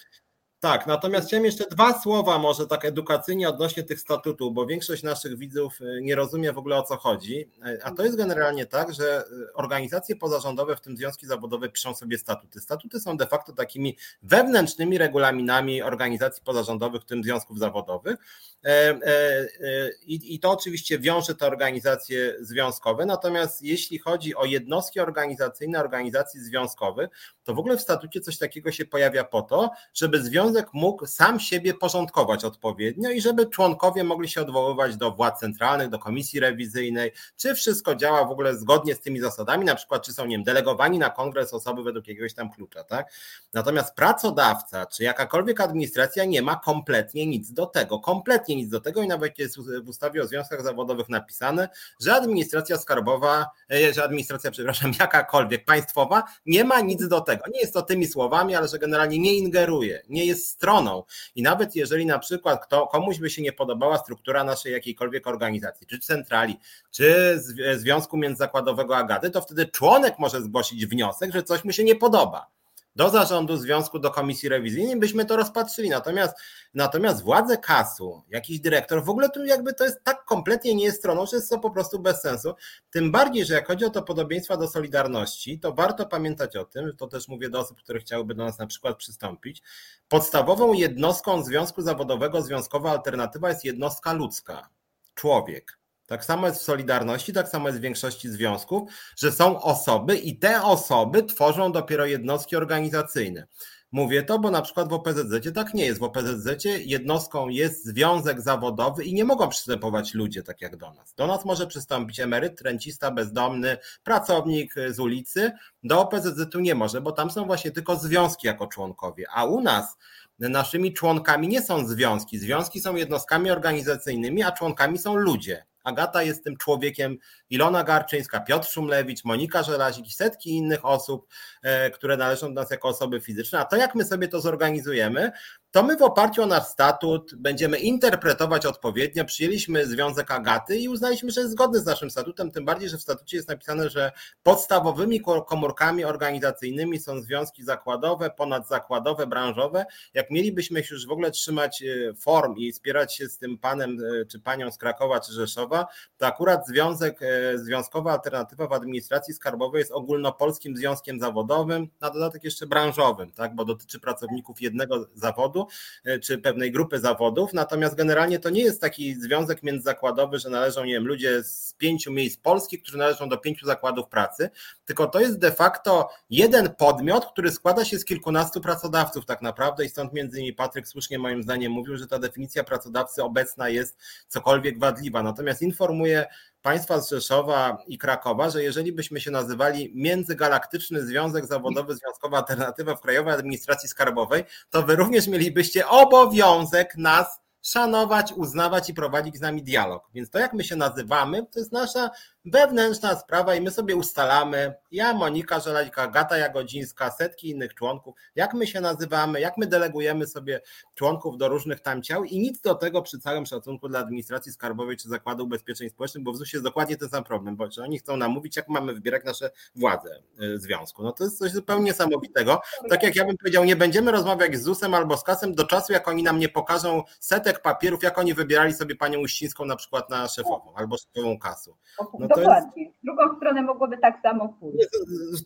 Tak, natomiast chciałem jeszcze dwa słowa może tak edukacyjnie odnośnie tych statutów, bo większość naszych widzów y, nie rozumie w ogóle o co chodzi. A to jest generalnie tak, że y, organizacje pozarządowe, w tym związki zawodowe, piszą sobie statuty. Statuty są de facto takimi wewnętrznymi regulaminami organizacji pozarządowych, w tym związków zawodowych. E, e, e, I to oczywiście wiąże te organizacje związkowe. Natomiast jeśli chodzi o jednostki organizacyjne organizacji związkowych, to w ogóle w statucie coś takiego się pojawia po to, żeby związek mógł sam siebie porządkować odpowiednio i żeby członkowie mogli się odwoływać do władz centralnych, do komisji rewizyjnej, czy wszystko działa w ogóle zgodnie z tymi zasadami, na przykład czy są nie wiem, delegowani na kongres osoby według jakiegoś tam klucza, tak? Natomiast pracodawca, czy jakakolwiek administracja nie ma kompletnie nic do tego, kompletnie nic do tego i nawet jest w ustawie o związkach zawodowych napisane, że administracja skarbowa, e, że administracja, przepraszam, jakakolwiek państwowa nie ma nic do tego. Nie jest to tymi słowami, ale że generalnie nie ingeruje, nie jest stroną. I nawet jeżeli na przykład kto, komuś by się nie podobała struktura naszej jakiejkolwiek organizacji, czy centrali, czy Związku Międzyzakładowego Agaty, to wtedy członek może zgłosić wniosek, że coś mu się nie podoba do zarządu związku, do komisji rewizyjnej, byśmy to rozpatrzyli. Natomiast, natomiast władze kasu, jakiś dyrektor, w ogóle tu jakby to jest tak kompletnie nie jest stroną, że jest to po prostu bez sensu. Tym bardziej, że jak chodzi o to podobieństwa do Solidarności, to warto pamiętać o tym, to też mówię do osób, które chciałyby do nas na przykład przystąpić. Podstawową jednostką związku zawodowego, związkowa alternatywa jest jednostka ludzka, człowiek. Tak samo jest w Solidarności, tak samo jest w większości związków, że są osoby i te osoby tworzą dopiero jednostki organizacyjne. Mówię to, bo na przykład w OPZZ tak nie jest. W OPZZ jednostką jest związek zawodowy i nie mogą przystępować ludzie tak jak do nas. Do nas może przystąpić emeryt, rencista, bezdomny, pracownik z ulicy. Do OPZZ-u nie może, bo tam są właśnie tylko związki jako członkowie. A u nas naszymi członkami nie są związki. Związki są jednostkami organizacyjnymi, a członkami są ludzie. Agata jest tym człowiekiem, Ilona Garczyńska, Piotr Szumlewicz, Monika Żelazik i setki innych osób, e, które należą do nas jako osoby fizyczne. A to jak my sobie to zorganizujemy, to my w oparciu o nasz statut będziemy interpretować odpowiednio. Przyjęliśmy Związek Agaty i uznaliśmy, że jest zgodny z naszym statutem, tym bardziej, że w statucie jest napisane, że podstawowymi komórkami organizacyjnymi są związki zakładowe, ponadzakładowe, branżowe. Jak mielibyśmy się już w ogóle trzymać e, form i spierać się z tym panem e, czy panią z Krakowa czy Rzeszowa, to akurat Związek, e, Związkowa Alternatywa w Administracji Skarbowej jest ogólnopolskim związkiem zawodowym, na dodatek jeszcze branżowym, tak, bo dotyczy pracowników jednego zawodu E, czy pewnej grupy zawodów, natomiast generalnie to nie jest taki związek międzyzakładowy, że należą nie wiem, ludzie z pięciu miejsc polskich, którzy należą do pięciu zakładów pracy, tylko to jest de facto jeden podmiot, który składa się z kilkunastu pracodawców tak naprawdę i stąd między innymi Patryk słusznie moim zdaniem mówił, że ta definicja pracodawcy obecna jest cokolwiek wadliwa, natomiast informuje państwa z Rzeszowa i Krakowa, że jeżeli byśmy się nazywali Międzygalaktyczny Związek Zawodowy Związkowa Alternatywa w Krajowej Administracji Skarbowej, to wy również mielibyście obowiązek nas szanować, uznawać i prowadzić z nami dialog. Więc to, jak my się nazywamy, to jest nasza wewnętrzna sprawa i my sobie ustalamy, ja, Monika Żelajka, Gata Jagodzińska, setki innych członków, jak my się nazywamy, jak my delegujemy sobie członków do różnych tam ciał i nic do tego przy całym szacunku dla administracji skarbowej czy Zakładu Ubezpieczeń Społecznych, bo w ZUS jest dokładnie ten sam problem, bo oni chcą nam mówić, jak mamy wybierać nasze władze y, związku. No to jest coś zupełnie niesamowitego. Tak jak ja bym powiedział, nie będziemy rozmawiać z ZUS-em albo z kasem do czasu, jak oni nam nie pokażą setek papierów, jak oni wybierali sobie panią Uścińską na przykład na szefową albo szefową kasu. No Dokładnie. Jest... Drugą stronę mogłoby tak samo pójść.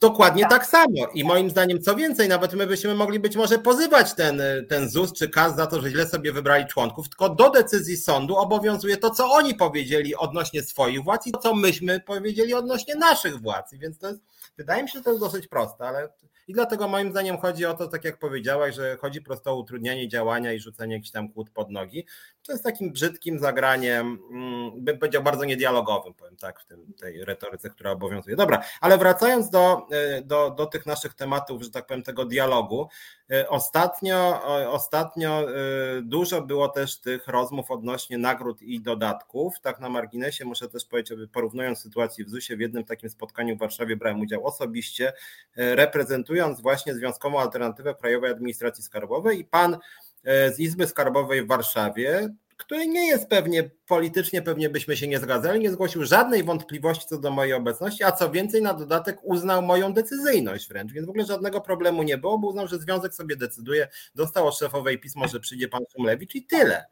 Dokładnie tak. tak. samo. I moim zdaniem, co więcej, nawet my byśmy mogli być może pozywać ten, ten ZUS czy KAS za to, że źle sobie wybrali członków, tylko do decyzji sądu obowiązuje to, co oni powiedzieli odnośnie swoich władz i to, co myśmy powiedzieli odnośnie naszych władz. Więc to jest, wydaje mi się, że to jest dosyć proste, ale i dlatego moim zdaniem chodzi o to, tak jak powiedziałaś, że chodzi prosto o utrudnianie działania i rzucenie jakichś tam kłód pod nogi. To jest takim brzydkim zagraniem, mm, bym powiedział bardzo niedialogowym, powiem tak, w tym, tej retoryce, która obowiązuje. Dobra, ale wracając do, e, do, do tych naszych tematów, że tak powiem, tego dialogu, e, ostatnio, ostatnio e, dużo było też tych rozmów odnośnie nagród i dodatków. Tak na marginesie muszę też powiedzieć, porównując sytuację w ZUS-ie, w jednym takim spotkaniu w Warszawie brałem udział osobiście, reprezentując właśnie Związkową Alternatywę Krajowej Administracji Skarbowej i pan z Izby Skarbowej w Warszawie który nie jest pewnie politycznie, pewnie byśmy się nie zgadzali, nie zgłosił żadnej wątpliwości co do mojej obecności, a co więcej, na dodatek uznał moją decyzyjność wręcz, więc w ogóle żadnego problemu nie było, bo uznał, że związek sobie decyduje, dostał od szefowej pismo, że przyjdzie pan Szumlewicz i tyle.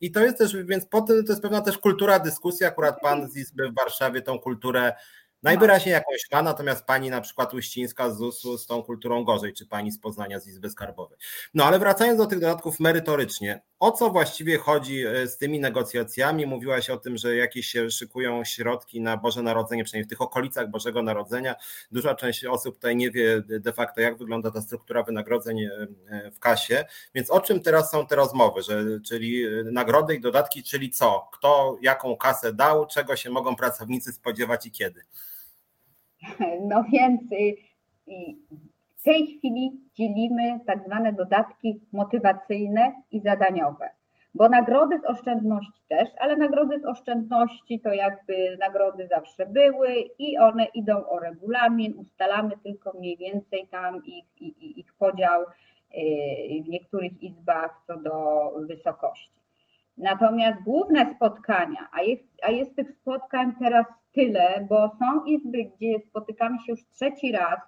I to jest też, więc potem to jest pewna też kultura dyskusji, akurat pan z Izby w Warszawie tą kulturę Najwyraźniej jakąś ma, natomiast pani na przykład Uścińska z ZUS-u z tą kulturą gorzej, czy pani z Poznania z Izby Skarbowej. No ale wracając do tych dodatków merytorycznie, o co właściwie chodzi e, z tymi negocjacjami? Mówiłaś o tym, że jakieś się szykują środki na Boże Narodzenie, przynajmniej w tych okolicach Bożego Narodzenia. Duża część osób tutaj nie wie de facto, jak wygląda ta struktura wynagrodzeń e, e, w kasie. Więc o czym teraz są te rozmowy? Że, czyli nagrody i dodatki, czyli co? Kto jaką kasę dał, czego się mogą pracownicy spodziewać i kiedy? No więc w tej chwili dzielimy tak zwane dodatki motywacyjne i zadaniowe, bo nagrody z oszczędności też, ale nagrody z oszczędności to jakby nagrody zawsze były i one idą o regulamin, ustalamy tylko mniej więcej tam ich, ich, ich podział y, w niektórych izbach co do wysokości. Natomiast główne spotkania, a jest, a jest tych spotkań teraz tyle, bo są izby, gdzie spotykamy się już trzeci raz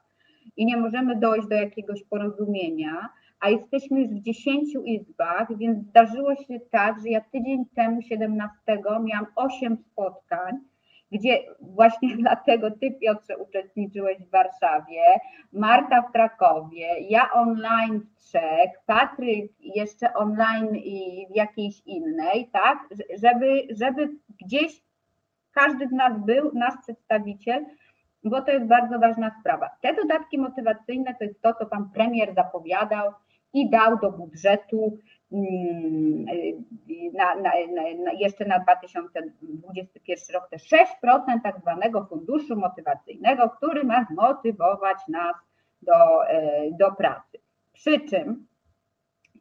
i nie możemy dojść do jakiegoś porozumienia, a jesteśmy już w dziesięciu izbach, więc zdarzyło się tak, że ja tydzień temu, 17, miałam osiem spotkań, gdzie właśnie dlatego Ty, Piotrze, uczestniczyłeś w Warszawie, Marta w Krakowie, ja online w trzech, Patryk jeszcze online i w jakiejś innej, tak, żeby, żeby gdzieś każdy z nas był, nasz przedstawiciel, bo to jest bardzo ważna sprawa. Te dodatki motywacyjne to jest to, co pan premier zapowiadał i dał do budżetu mm, na, na, na, jeszcze na 2021 rok te 6% tak zwanego funduszu motywacyjnego, który ma zmotywować nas do, e, do pracy. Przy czym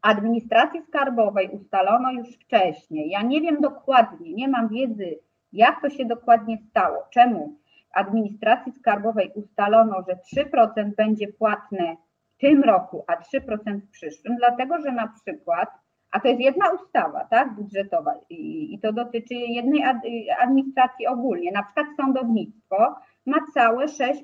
administracji skarbowej ustalono już wcześniej, ja nie wiem dokładnie, nie mam wiedzy jak to się dokładnie stało? Czemu administracji skarbowej ustalono, że 3% będzie płatne w tym roku, a 3% w przyszłym? Dlatego, że na przykład, a to jest jedna ustawa, tak, budżetowa i, i to dotyczy jednej administracji ogólnie, na przykład sądownictwo ma całe 6%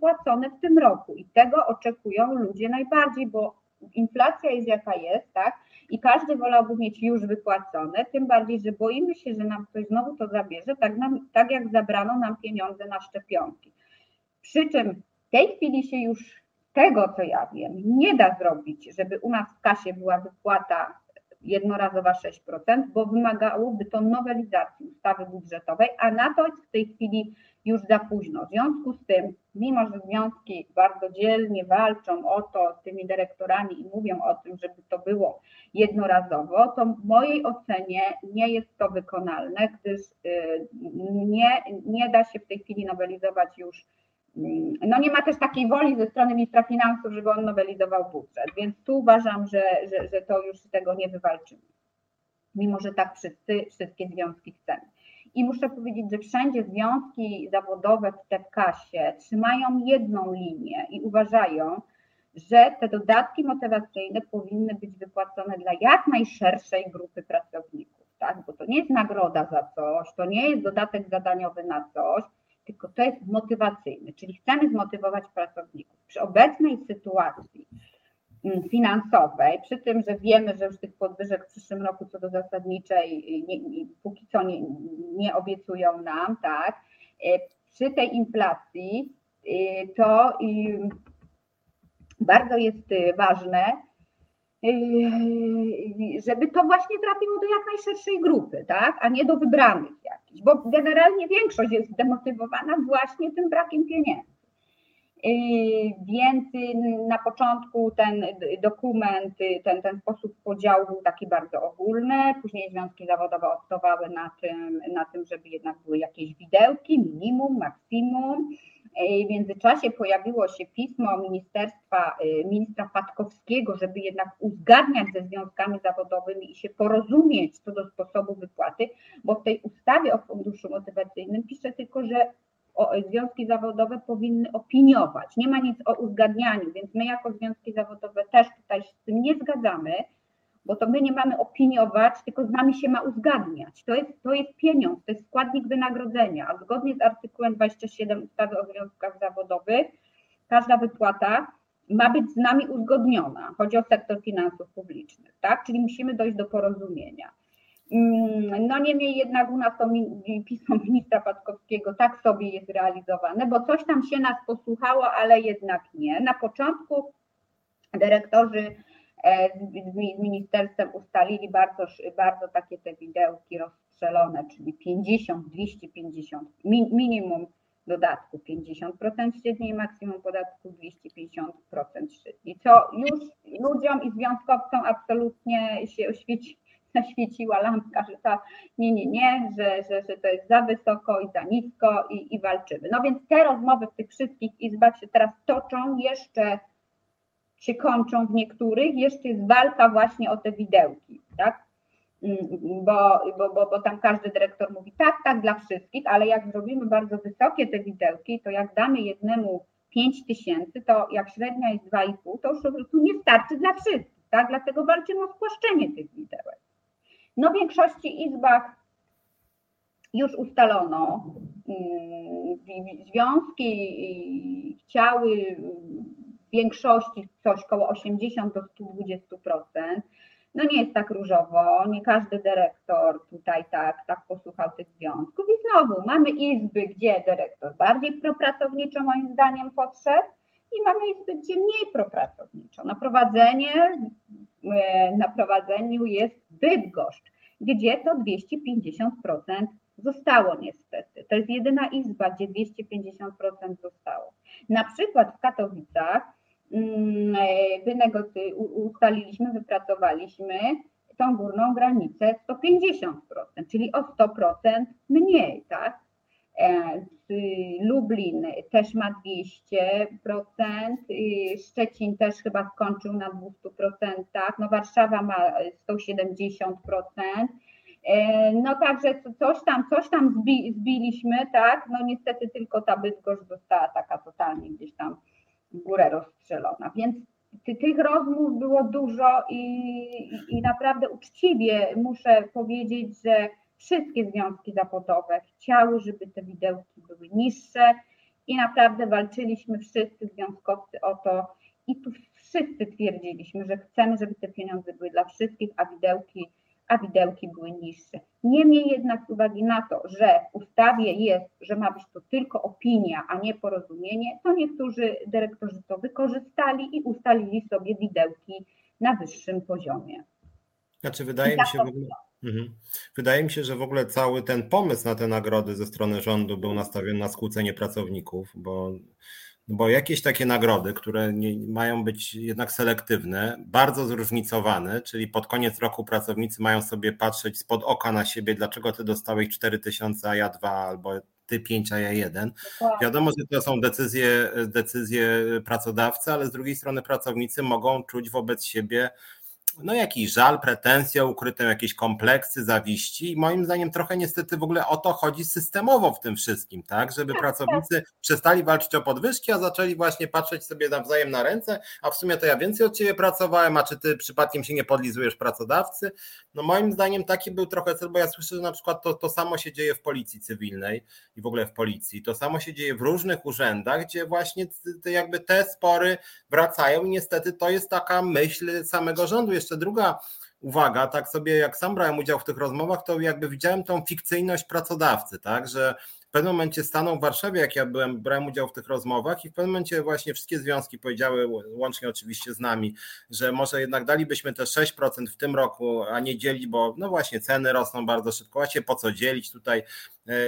płacone w tym roku i tego oczekują ludzie najbardziej, bo inflacja jest jaka jest, tak? I każdy wolałby mieć już wypłacone, tym bardziej, że boimy się, że nam ktoś znowu to zabierze, tak, nam, tak jak zabrano nam pieniądze na szczepionki. Przy czym w tej chwili się już tego, co ja wiem, nie da zrobić, żeby u nas w kasie była wypłata jednorazowa 6%, bo wymagałoby to nowelizacji ustawy budżetowej, a na to w tej chwili już za późno. W związku z tym, mimo że związki bardzo dzielnie walczą o to z tymi dyrektorami i mówią o tym, żeby to było jednorazowo, to w mojej ocenie nie jest to wykonalne, gdyż y, nie, nie da się w tej chwili nowelizować już mm, no nie ma też takiej woli ze strony ministra finansów, żeby on nowelizował budżet, więc tu uważam, że, że, że to już tego nie wywalczymy, mimo że tak wszyscy, wszystkie związki chcemy. I muszę powiedzieć, że wszędzie związki zawodowe w TEPKASie trzymają jedną linię i uważają, że te dodatki motywacyjne powinny być wypłacone dla jak najszerszej grupy pracowników, tak? bo to nie jest nagroda za coś, to nie jest dodatek zadaniowy na coś, tylko to jest motywacyjny, czyli chcemy zmotywować pracowników. Przy obecnej sytuacji finansowej, przy tym, że wiemy, że już tych podwyżek w przyszłym roku co do zasadniczej nie, nie, póki co nie, nie obiecują nam, tak, e, przy tej inflacji e, to bardzo jest ważne, żeby to właśnie trafiło do jak najszerszej grupy, tak, a nie do wybranych jakichś, bo generalnie większość jest zdemotywowana właśnie tym brakiem pieniędzy. Więc na początku ten dokument, ten, ten sposób podziału był taki bardzo ogólny, później związki zawodowe optowały na tym, na tym, żeby jednak były jakieś widełki, minimum, maksimum. W międzyczasie pojawiło się pismo ministerstwa, y, ministra Patkowskiego, żeby jednak uzgadniać ze związkami zawodowymi i się porozumieć co do sposobu wypłaty, bo w tej ustawie o funduszu motywacyjnym pisze tylko, że związki zawodowe powinny opiniować. Nie ma nic o uzgadnianiu, więc my jako związki zawodowe też tutaj się z tym nie zgadzamy. bo to my nie mamy opiniować, tylko z nami się ma uzgadniać. To jest, to jest pieniądz, to jest składnik wynagrodzenia, a zgodnie z artykułem 27 ustawy o związkach zawodowych każda wypłata ma być z nami uzgodniona. Chodzi o sektor finansów publicznych, tak? Czyli musimy dojść do porozumienia. Mm, no niemniej jednak u nas to pismo ministra Patkowskiego tak sobie jest realizowane, bo coś tam się nas posłuchało, ale jednak nie. Na początku dyrektorzy e, z ministerstwem ustalili bardzo, bardzo takie te widełki rozstrzelone, czyli 50, 250, minimum dodatku 50% średniej, maksimum podatku 250% średniej, co już ludziom i związkowcom absolutnie się oświeci, zaświeciła lampka, że to nie, nie, nie, że, że, że to jest za wysoko i za nisko i, i walczymy. No więc te rozmowy w tych wszystkich izbach się teraz toczą, jeszcze się kończą w niektórych, jeszcze jest walka właśnie o te widełki, tak? Bo, bo, bo, bo tam każdy dyrektor mówi tak, tak dla wszystkich, ale jak zrobimy bardzo wysokie te widełki, to jak damy jednemu 5 tysięcy, to jak średnia jest 2,5, to już po prostu nie starczy dla wszystkich, tak? Dlatego walczymy o spłaszczenie tych widełek. No w większości izbach już ustalono, mm, związki chciały w większości coś około 80 do 120%. No nie jest tak różowo, nie każdy dyrektor tutaj tak, tak posłuchał tych związków. I znowu mamy izby, gdzie dyrektor bardziej propracowniczo moim zdaniem podszedł i mamy izby, gdzie mniej propracowniczo. Na prowadzenie, e, na prowadzeniu jest Bydgoszcz, gdzie to 250% zostało niestety. To jest jedyna izba, gdzie 250% zostało. Na przykład w Katowicach mm, e, ustaliliśmy, wypracowaliśmy tą górną granicę 150%, czyli o 100% mniej, tak? E, Lublin też ma 200%, Szczecin też chyba skończył na 200%, no Warszawa ma 170%. E, no także coś tam, coś tam zbi, zbiliśmy, tak, no niestety tylko ta Bydgoszcz została taka totalnie gdzieś tam w górę rozstrzelona, więc ty, tych rozmów było dużo i, i naprawdę uczciwie muszę powiedzieć, że wszystkie związki zawodowe chciały, żeby te widełki były niższe i naprawdę walczyliśmy wszyscy związkowcy o to i tu wszyscy twierdziliśmy, że chcemy, żeby te pieniądze były dla wszystkich, a widełki, a widełki były niższe. Niemniej jednak z uwagi na to, że w ustawie jest, że ma być to tylko opinia, a nie porozumienie, to niektórzy dyrektorzy to wykorzystali i ustalili sobie widełki na wyższym poziomie. Znaczy wydaje mi się w ogóle. Wydaje mi się, że w ogóle cały ten pomysł na te nagrody ze strony rządu był nastawiony na skłócenie pracowników, bo, bo jakieś takie nagrody, które nie, mają być jednak selektywne, bardzo zróżnicowane, czyli pod koniec roku pracownicy mają sobie patrzeć spod oka na siebie, dlaczego ty dostałeś 4000, a ja 2 albo ty 5, a ja 1. Wiadomo, że to są decyzje, decyzje pracodawcy, ale z drugiej strony pracownicy mogą czuć wobec siebie no jakiś żal, pretensje, ukryte jakieś kompleksy, zawiści. I moim zdaniem trochę niestety w ogóle o to chodzi systemowo w tym wszystkim, tak, żeby tak, pracownicy tak. przestali walczyć o podwyżki, a zaczęli właśnie patrzeć sobie nawzajem na ręce, a w sumie to ja więcej od ciebie pracowałem, a czy ty przypadkiem się nie podlizujesz pracodawcy? No moim zdaniem taki był trochę cel, bo ja słyszę, że na przykład to, to samo się dzieje w policji cywilnej i w ogóle w policji, to samo się dzieje w różnych urzędach, gdzie właśnie te, jakby te spory wracają i niestety to jest taka myśl samego rządu, jeszcze druga uwaga, tak sobie jak sam brałem udział w tych rozmowach, to jakby widziałem tą fikcyjność pracodawcy, tak, że w pewnym momencie stanął w Warszawie, jak ja byłem, brałem udział w tych rozmowach i w pewnym momencie właśnie wszystkie związki powiedziały, łącznie oczywiście z nami, że może jednak dalibyśmy te 6% w tym roku, a nie dzielić, bo no właśnie ceny rosną bardzo szybko, właśnie po co dzielić tutaj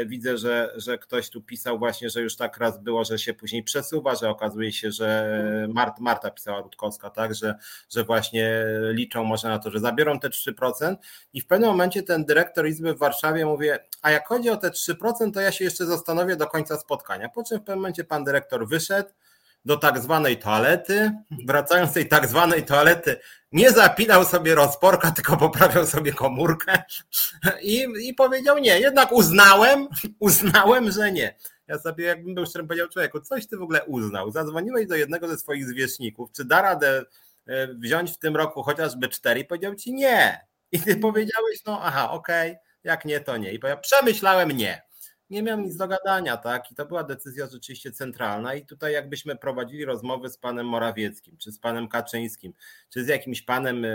widzę, że, że ktoś tu pisał właśnie, że już tak raz było, że się później przesuwa, że okazuje się, że Marta, Marta pisała Rutkowska, tak, że, że właśnie liczą może na to, że zabiorą te 3% i w pewnym momencie ten dyrektor Izby w Warszawie mówi, a jak chodzi o te 3%, to ja się jeszcze zastanowię do końca spotkania, po czym w pewnym momencie pan dyrektor wyszedł, do tak zwanej toalety. Wracając z tej tak zwanej toalety, nie zapinał sobie rozporka, tylko poprawiał sobie komórkę i, i powiedział nie. Jednak uznałem, uznałem, że nie. Ja sobie, jakbym był szczerym powiedział człowieku, coś ty w ogóle uznał. Zadzwoniłeś do jednego ze swoich zwierzchników, czy da radę wziąć w tym roku chociażby cztery, powiedział ci nie. I ty powiedziałeś, no aha, okej, okay, jak nie, to nie. I powiedział, przemyślałem nie nie miałem nic do gadania, tak? I to była decyzja rzeczywiście centralna. I tutaj, jakbyśmy prowadzili rozmowy z panem Morawieckim, czy z panem Kaczyńskim, czy z jakimś panem e,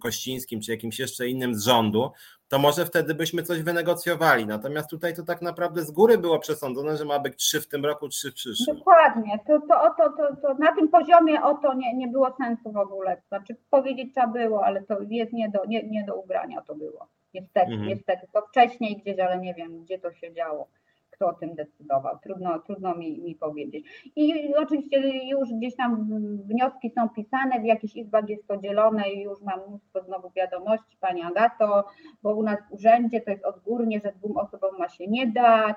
Kościńskim, czy jakimś jeszcze innym z rządu, to może wtedy byśmy coś wynegocjowali. Natomiast tutaj to tak naprawdę z góry było przesądzone, że ma być trzy w tym roku, trzy w przyszłym. Dokładnie. To, to, to, to, to na tym poziomie o to nie, nie było sensu w ogóle. Znaczy powiedzieć trzeba było, ale to jest nie do, nie, nie do ugrania to było. Niestety, mhm. niestety. To wcześniej gdzieś, ale nie wiem, gdzie to się działo kto o tym decydował. Trudno, trudno mi, mi powiedzieć. I oczywiście już gdzieś tam wnioski są pisane, w jakichś izbach jest to dzielone i już mam mnóstwo znowu wiadomości, Pani Agato, bo u nas w urzędzie to jest odgórnie, że dwóm osobom ma się nie dać,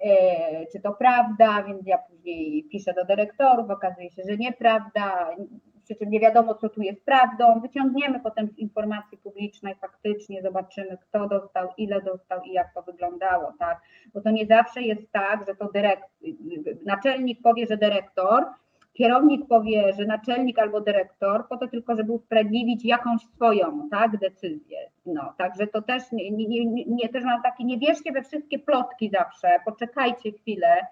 e, czy to prawda, więc ja później piszę do dyrektorów, okazuje się, że nieprawda, przy czym nie wiadomo, co tu jest prawdą. Wyciągniemy potem z informacji publicznej faktycznie, zobaczymy, kto dostał, ile dostał i jak to wyglądało, tak? Bo to nie zawsze jest tak, że to naczelnik powie, że dyrektor, kierownik powie, że naczelnik albo dyrektor, po to tylko, żeby usprawiedliwić jakąś swoją tak, decyzję. No, także to też nie, nie, nie, też mam takie, nie wierzcie we wszystkie plotki zawsze, poczekajcie chwilę,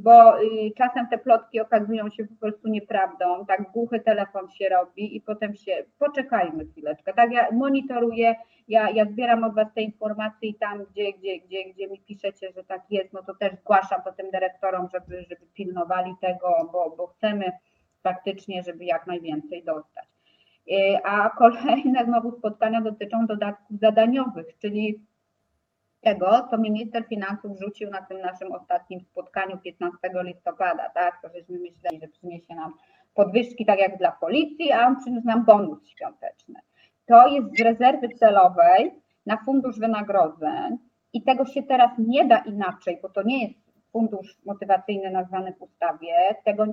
bo y, czasem te plotki okazują się po prostu nieprawdą, tak głuchy telefon się robi i potem się, poczekajmy chwileczkę, tak ja monitoruję, ja, ja zbieram od Was te informacje i tam, gdzie, gdzie, gdzie, gdzie mi piszecie, że tak jest, no to też zgłaszam potem dyrektorom, żeby, żeby pilnowali tego, bo, bo chcemy faktycznie, żeby jak najwięcej dostać. Y, a kolejne znowu spotkania dotyczą dodatków zadaniowych, czyli tego, co minister finansów rzucił na tym naszym ostatnim spotkaniu 15 listopada, tak? To żeśmy myśleli, że przyniesie nam podwyżki tak jak dla policji, a on przyniósł nam bonus świąteczny. To jest z rezerwy celowej na fundusz wynagrodzeń i tego się teraz nie da inaczej, bo to nie jest fundusz motywacyjny nazwany w ustawie, tego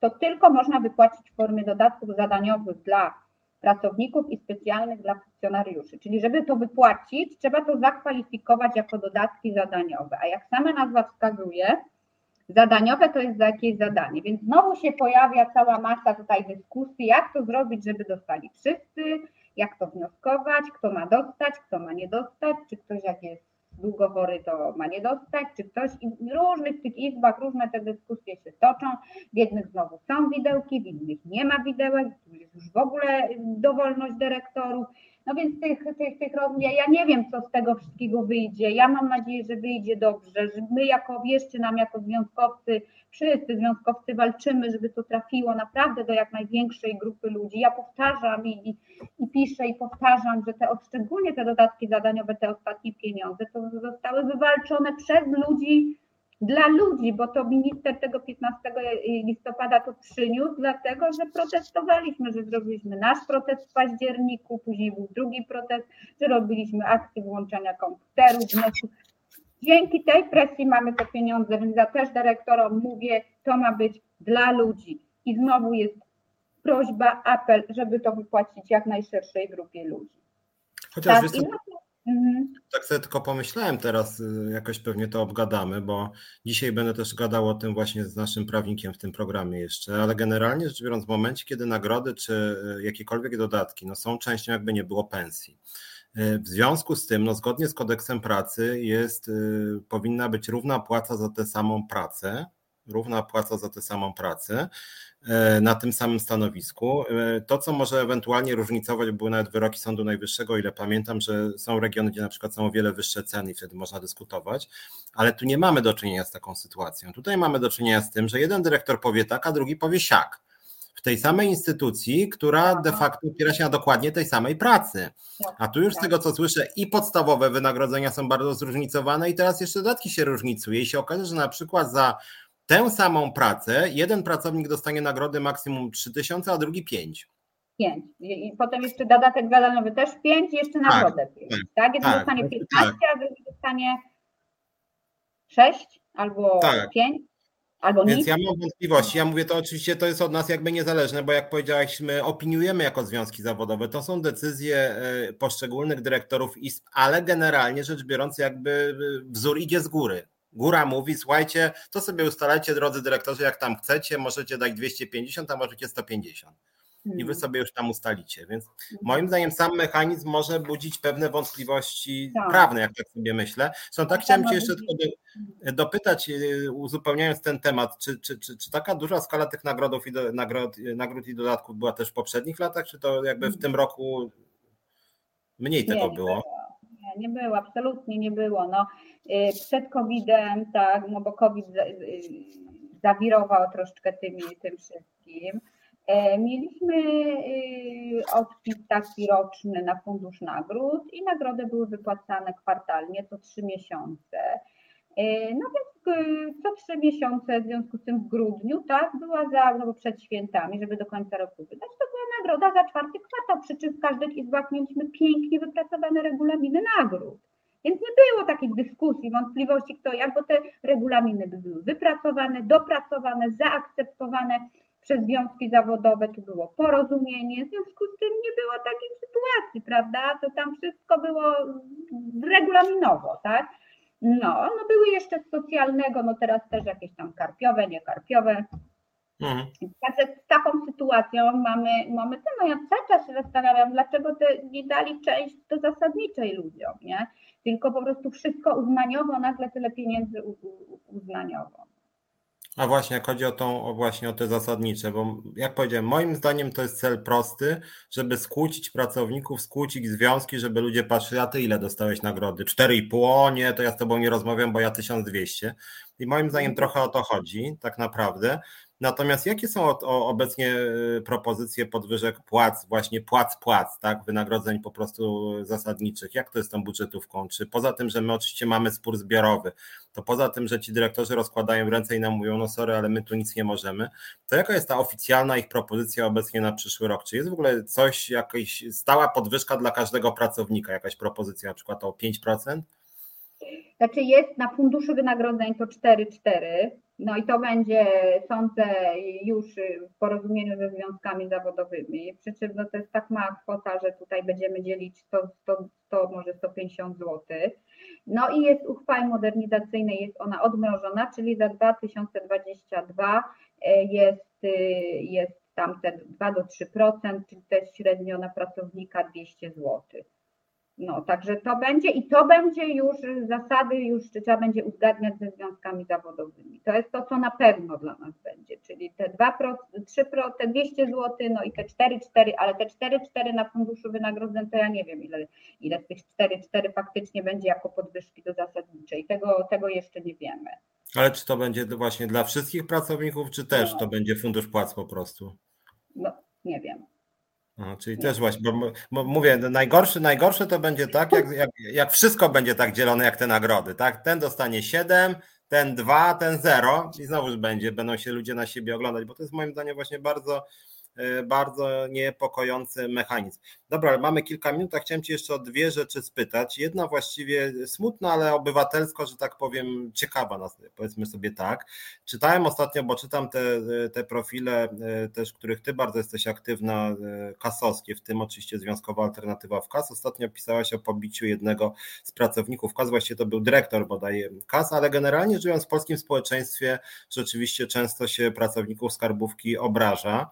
to tylko można wypłacić w formie dodatków zadaniowych dla pracowników i specjalnych dla funkcjonariuszy. Czyli żeby to wypłacić, trzeba to zakwalifikować jako dodatki zadaniowe. A jak sama nazwa wskazuje, zadaniowe to jest za jakieś zadanie. Więc znowu się pojawia cała masa tutaj dyskusji, jak to zrobić, żeby dostali wszyscy, jak to wnioskować, kto ma dostać, kto ma nie dostać, czy ktoś jak jest długowory to ma nie dostać, czy ktoś i w różnych tych izbach różne te dyskusje się toczą. W jednych znowu są widełki, w innych nie ma widełek, tu jest już w ogóle dowolność dyrektorów. No więc tych, tych, tych rozmów, ja nie wiem, co z tego wszystkiego wyjdzie. Ja mam nadzieję, że wyjdzie dobrze, że my jako, wierzcie nam, jako związkowcy, wszyscy związkowcy walczymy, żeby to trafiło naprawdę do jak największej grupy ludzi. Ja powtarzam i, i piszę i powtarzam, że te, szczególnie te dodatki zadaniowe, te ostatnie pieniądze, to zostały wywalczone przez ludzi, dla ludzi, bo to minister tego 15 listopada to przyniósł, dlatego że protestowaliśmy, że zrobiliśmy nasz protest w październiku, później był drugi protest, że robiliśmy akcję włączania komputerów. Dzięki tej presji mamy te pieniądze, więc ja też dyrektorom mówię, to ma być dla ludzi. I znowu jest prośba, apel, żeby to wypłacić jak najszerszej grupie ludzi. Chociaż tak, Mhm. Tak sobie tylko pomyślałem teraz, y, jakoś pewnie to obgadamy, bo dzisiaj będę też gadał o tym właśnie z naszym prawnikiem w tym programie jeszcze, ale generalnie rzecz biorąc w momencie, kiedy nagrody czy y, jakiekolwiek dodatki no są częścią jakby nie było pensji. Y, w związku z tym, no zgodnie z kodeksem pracy jest, powinna być równa płaca za tę samą pracę, równa płaca za tę samą pracę. E, na tym samym stanowisku. E, to, co może ewentualnie różnicować, były nawet wyroki Sądu Najwyższego, ile pamiętam, że są regiony, gdzie na przykład są o wiele wyższe ceny i wtedy można dyskutować, ale tu nie mamy do czynienia z taką sytuacją. Tutaj mamy do czynienia z tym, że jeden dyrektor powie tak, a drugi powie siak. W tej samej instytucji, która de facto opiera się na dokładnie tej samej pracy. A tu już z tego, co słyszę, i podstawowe wynagrodzenia są bardzo zróżnicowane, i teraz jeszcze dodatki się różnicuje. I się okaże, że na przykład za tę samą pracę jeden pracownik dostanie nagrody maksimum 3000, a drugi 5. 5. I potem jeszcze dodatek zadaniowy też 5 i jeszcze nagrodę tak, 5. Tak, tak? Jeden tak, dostanie 15, tak. a drugi dostanie 6 albo tak. 5. Albo Więc nic. ja mam wątpliwości. Ja mówię to oczywiście, to jest od nas jakby niezależne, bo jak powiedziałeś, my opiniujemy jako związki zawodowe. To są decyzje e, poszczególnych dyrektorów izb, ale generalnie rzecz biorąc, jakby e, wzór idzie z góry. Góra mówi, słuchajcie, to sobie ustalajcie, drodzy dyrektorzy, jak tam chcecie, możecie dać 250, a możecie 150. i wy Mhm. sobie już tam ustalicie. Więc Mhm. moim zdaniem sam mechanizm może budzić pewne wątpliwości Tak. prawne, jak tak sobie myślę. Są tak chciałem cię jeszcze tylko do, dopytać, yy, uzupełniając ten temat, czy, czy, czy, czy taka duża skala tych nagrodów i do, nagród, nagród i dodatków była też w poprzednich latach, czy to jakby w tym roku mniej tego było? Nie, było, absolutnie nie było. No, y, przed COVID-em, tak, no bo COVID y, zawirował troszeczkę tymi, tym wszystkim. E, Mieliśmy y, odpis taki roczny na fundusz nagród i nagrody były wypłacane kwartalnie co trzy miesiące. E, No więc y, co trzy miesiące, w związku z tym w grudniu, tak, była za, no bo przed świętami, żeby do końca roku wydać, to była nagroda za czwarty kwartał, przy czym w każdych izbach mieliśmy pięknie wypracowane regulaminy nagród. Więc nie było takich dyskusji, wątpliwości kto jak, bo te regulaminy by były wypracowane, dopracowane, zaakceptowane przez związki zawodowe, tu było porozumienie, w związku z tym nie było takich sytuacji, prawda? To tam wszystko było regulaminowo, tak? No, no były jeszcze z socjalnego, no teraz też jakieś tam karpiowe, niekarpiowe. Mhm. Także z taką sytuacją mamy, mamy ten, no ja cały czas się zastanawiam, dlaczego te nie dali część do zasadniczej ludziom, nie? Tylko po prostu wszystko uznaniowo, nagle tyle pieniędzy uznaniowo. A właśnie, jak chodzi o tą, o właśnie o te zasadnicze, bo jak powiedziałem, moim zdaniem to jest cel prosty, żeby skłócić pracowników, skłócić związki, żeby ludzie patrzyli, a ty ile dostałeś nagrody? 4,5, o nie, to ja z tobą nie rozmawiam, bo ja 1200. I moim zdaniem trochę o to chodzi, tak naprawdę. Natomiast jakie są obecnie y, propozycje podwyżek płac, właśnie płac, płac, tak, wynagrodzeń po prostu zasadniczych? Jak to jest z tą budżetówką? Czy poza tym, że my oczywiście mamy spór zbiorowy, to poza tym, że ci dyrektorzy rozkładają ręce i nam mówią, no sorry, ale my tu nic nie możemy, to jaka jest ta oficjalna ich propozycja obecnie na przyszły rok? Czy jest w ogóle coś, jakaś stała podwyżka dla każdego pracownika, jakaś propozycja na przykład o 5%? Znaczy jest na funduszu wynagrodzeń to 4,4, no i to będzie, sądzę, już w porozumieniu ze związkami zawodowymi, przy czym no to jest tak mała kwota, że tutaj będziemy dzielić 100, 100, 100 może 150 zł. No i jest uchwała modernizacyjnej, jest ona odmrożona, czyli za 2022 jest, jest tam te 2 do 3%, czyli to jest średnio na pracownika 200 zł. No, także to będzie i to będzie już zasady, już trzeba będzie uzgadniać ze związkami zawodowymi. To jest to, co na pewno dla nas będzie, czyli te 2%, 3%, te 200 zł, no i te 4,4, ale te 4,4 na funduszu wynagrodzeń, to ja nie wiem, ile, ile z tych 4,4 faktycznie będzie jako podwyżki do zasadniczej. Tego, tego jeszcze nie wiemy. Ale czy to będzie właśnie dla wszystkich pracowników, czy też No. to będzie fundusz płac po prostu? No, nie wiem. A, czyli też właśnie, bo, bo mówię, najgorsze, najgorsze to będzie tak, jak, jak, jak wszystko będzie tak dzielone jak te nagrody, tak? Ten dostanie 7, ten 2, ten 0 i znowuż będzie, będą się ludzie na siebie oglądać, bo to jest moim zdaniem właśnie bardzo, bardzo niepokojący mechanizm. Dobra, ale mamy kilka minut, a chciałem Ci jeszcze o dwie rzeczy spytać. Jedna właściwie smutna, ale obywatelsko, że tak powiem, ciekawa nas, powiedzmy sobie tak. Czytałem ostatnio, bo czytam te, te profile e, też, których Ty bardzo jesteś aktywna, e, kasowskie, w tym oczywiście Związkowa Alternatywa w KAS. Ostatnio pisałaś o pobiciu jednego z pracowników KAS, właściwie to był dyrektor bodaj KAS, ale generalnie żyjąc w polskim społeczeństwie rzeczywiście często się pracowników skarbówki obraża.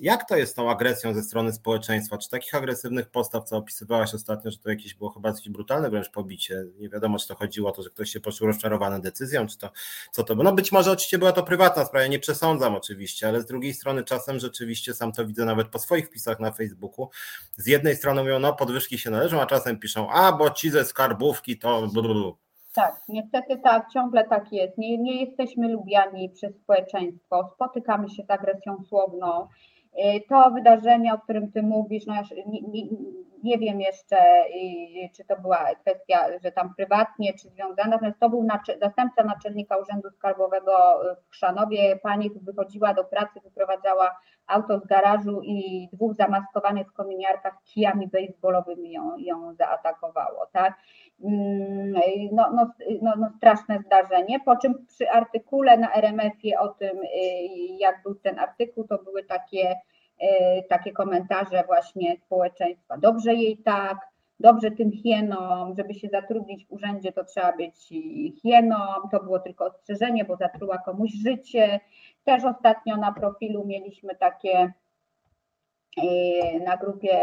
Jak to jest z tą agresją ze strony społeczeństwa? Czy takich agresywnych postaw, co opisywałaś ostatnio, że to jakieś było chyba jakieś brutalne wręcz pobicie? Nie wiadomo, czy to chodziło o to, że ktoś się poczuł rozczarowany decyzją, czy to co to było? No być może oczywiście była to prywatna sprawa, nie przesądzam oczywiście, ale z drugiej strony czasem rzeczywiście sam to widzę nawet po swoich wpisach na Facebooku. Z jednej strony mówią, no podwyżki się należą, a czasem piszą, a bo ci ze skarbówki to. Tak, niestety tak, ciągle tak jest. Nie, nie jesteśmy lubiani przez społeczeństwo, spotykamy się z agresją słowną. Y, To wydarzenie, o którym Ty mówisz, no ja nie, nie, nie wiem jeszcze, y, czy to była kwestia, że tam prywatnie, czy związana, natomiast to był zastępca naczelnika Urzędu Skarbowego w Chrzanowie. Pani wychodziła do pracy, wyprowadzała auto z garażu i dwóch zamaskowanych w kominiarkach kijami baseballowymi ją, ją zaatakowało, tak? Mm, No, no, no, no straszne zdarzenie, po czym przy artykule na RMF-ie o tym, y, jak był ten artykuł, to były takie, y, takie komentarze właśnie społeczeństwa. Dobrze jej tak, dobrze tym hienom, żeby się zatrudnić w urzędzie, to trzeba być hieną, to było tylko ostrzeżenie, bo zatruła komuś życie. Też ostatnio na profilu mieliśmy takie na grupie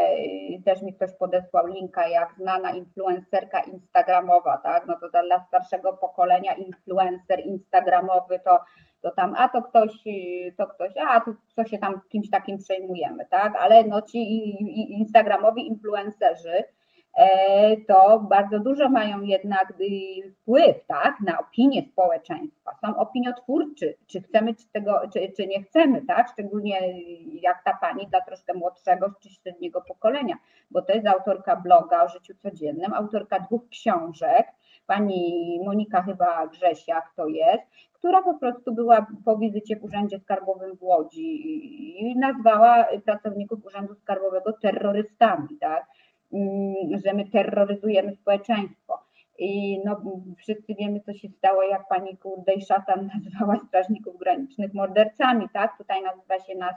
też mi ktoś podesłał linka, jak znana influencerka instagramowa, tak? No to dla starszego pokolenia influencer instagramowy to, to tam, a to ktoś, to ktoś, a to co się tam kimś takim przejmujemy, tak? Ale no ci instagramowi influencerzy, to bardzo dużo mają jednak wpływ tak, na opinię społeczeństwa. Są opiniotwórczy, czy chcemy tego, czy, czy nie chcemy, tak? Szczególnie jak ta pani dla troszkę młodszego czy średniego pokolenia, bo to jest autorka bloga o życiu codziennym, autorka dwóch książek, pani Monika chyba Grzesiak to jest, która po prostu była po wizycie w Urzędzie Skarbowym w Łodzi i nazwała pracowników Urzędu Skarbowego terrorystami, tak? Mm, że my terroryzujemy społeczeństwo. I no, wszyscy wiemy, co się stało, jak pani Kurdej Szatan nazwała strażników granicznych mordercami, tak? Tutaj nazywa się nas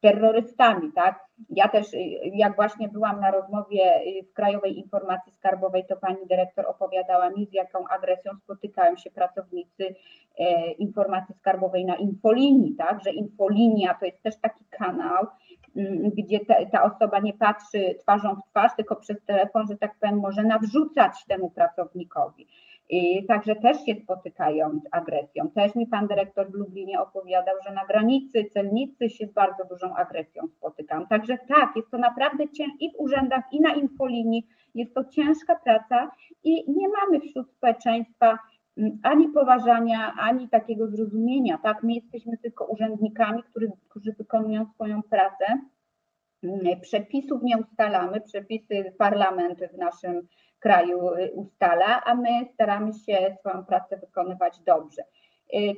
terrorystami, tak? Ja też, jak właśnie byłam na rozmowie w Krajowej Informacji Skarbowej, to pani dyrektor opowiadała mi, z jaką agresją spotykają się pracownicy e, informacji skarbowej na infolinii, tak? Że infolinia to jest też taki kanał, gdzie ta, ta, osoba nie patrzy twarzą w twarz, tylko przez telefon, że tak powiem, może nawrzucać temu pracownikowi. I także też się spotykają z agresją. Też mi pan dyrektor w Lublinie opowiadał, że na granicy celnicy się z bardzo dużą agresją spotykam. Także tak, jest to naprawdę ciężko i w urzędach, i na infolinii. Jest to ciężka praca i nie mamy wśród społeczeństwa ani poważania, ani takiego zrozumienia. Tak, my jesteśmy tylko urzędnikami, którzy, którzy wykonują swoją pracę. Przepisów nie ustalamy, przepisy parlament w naszym kraju ustala, a my staramy się swoją pracę wykonywać dobrze.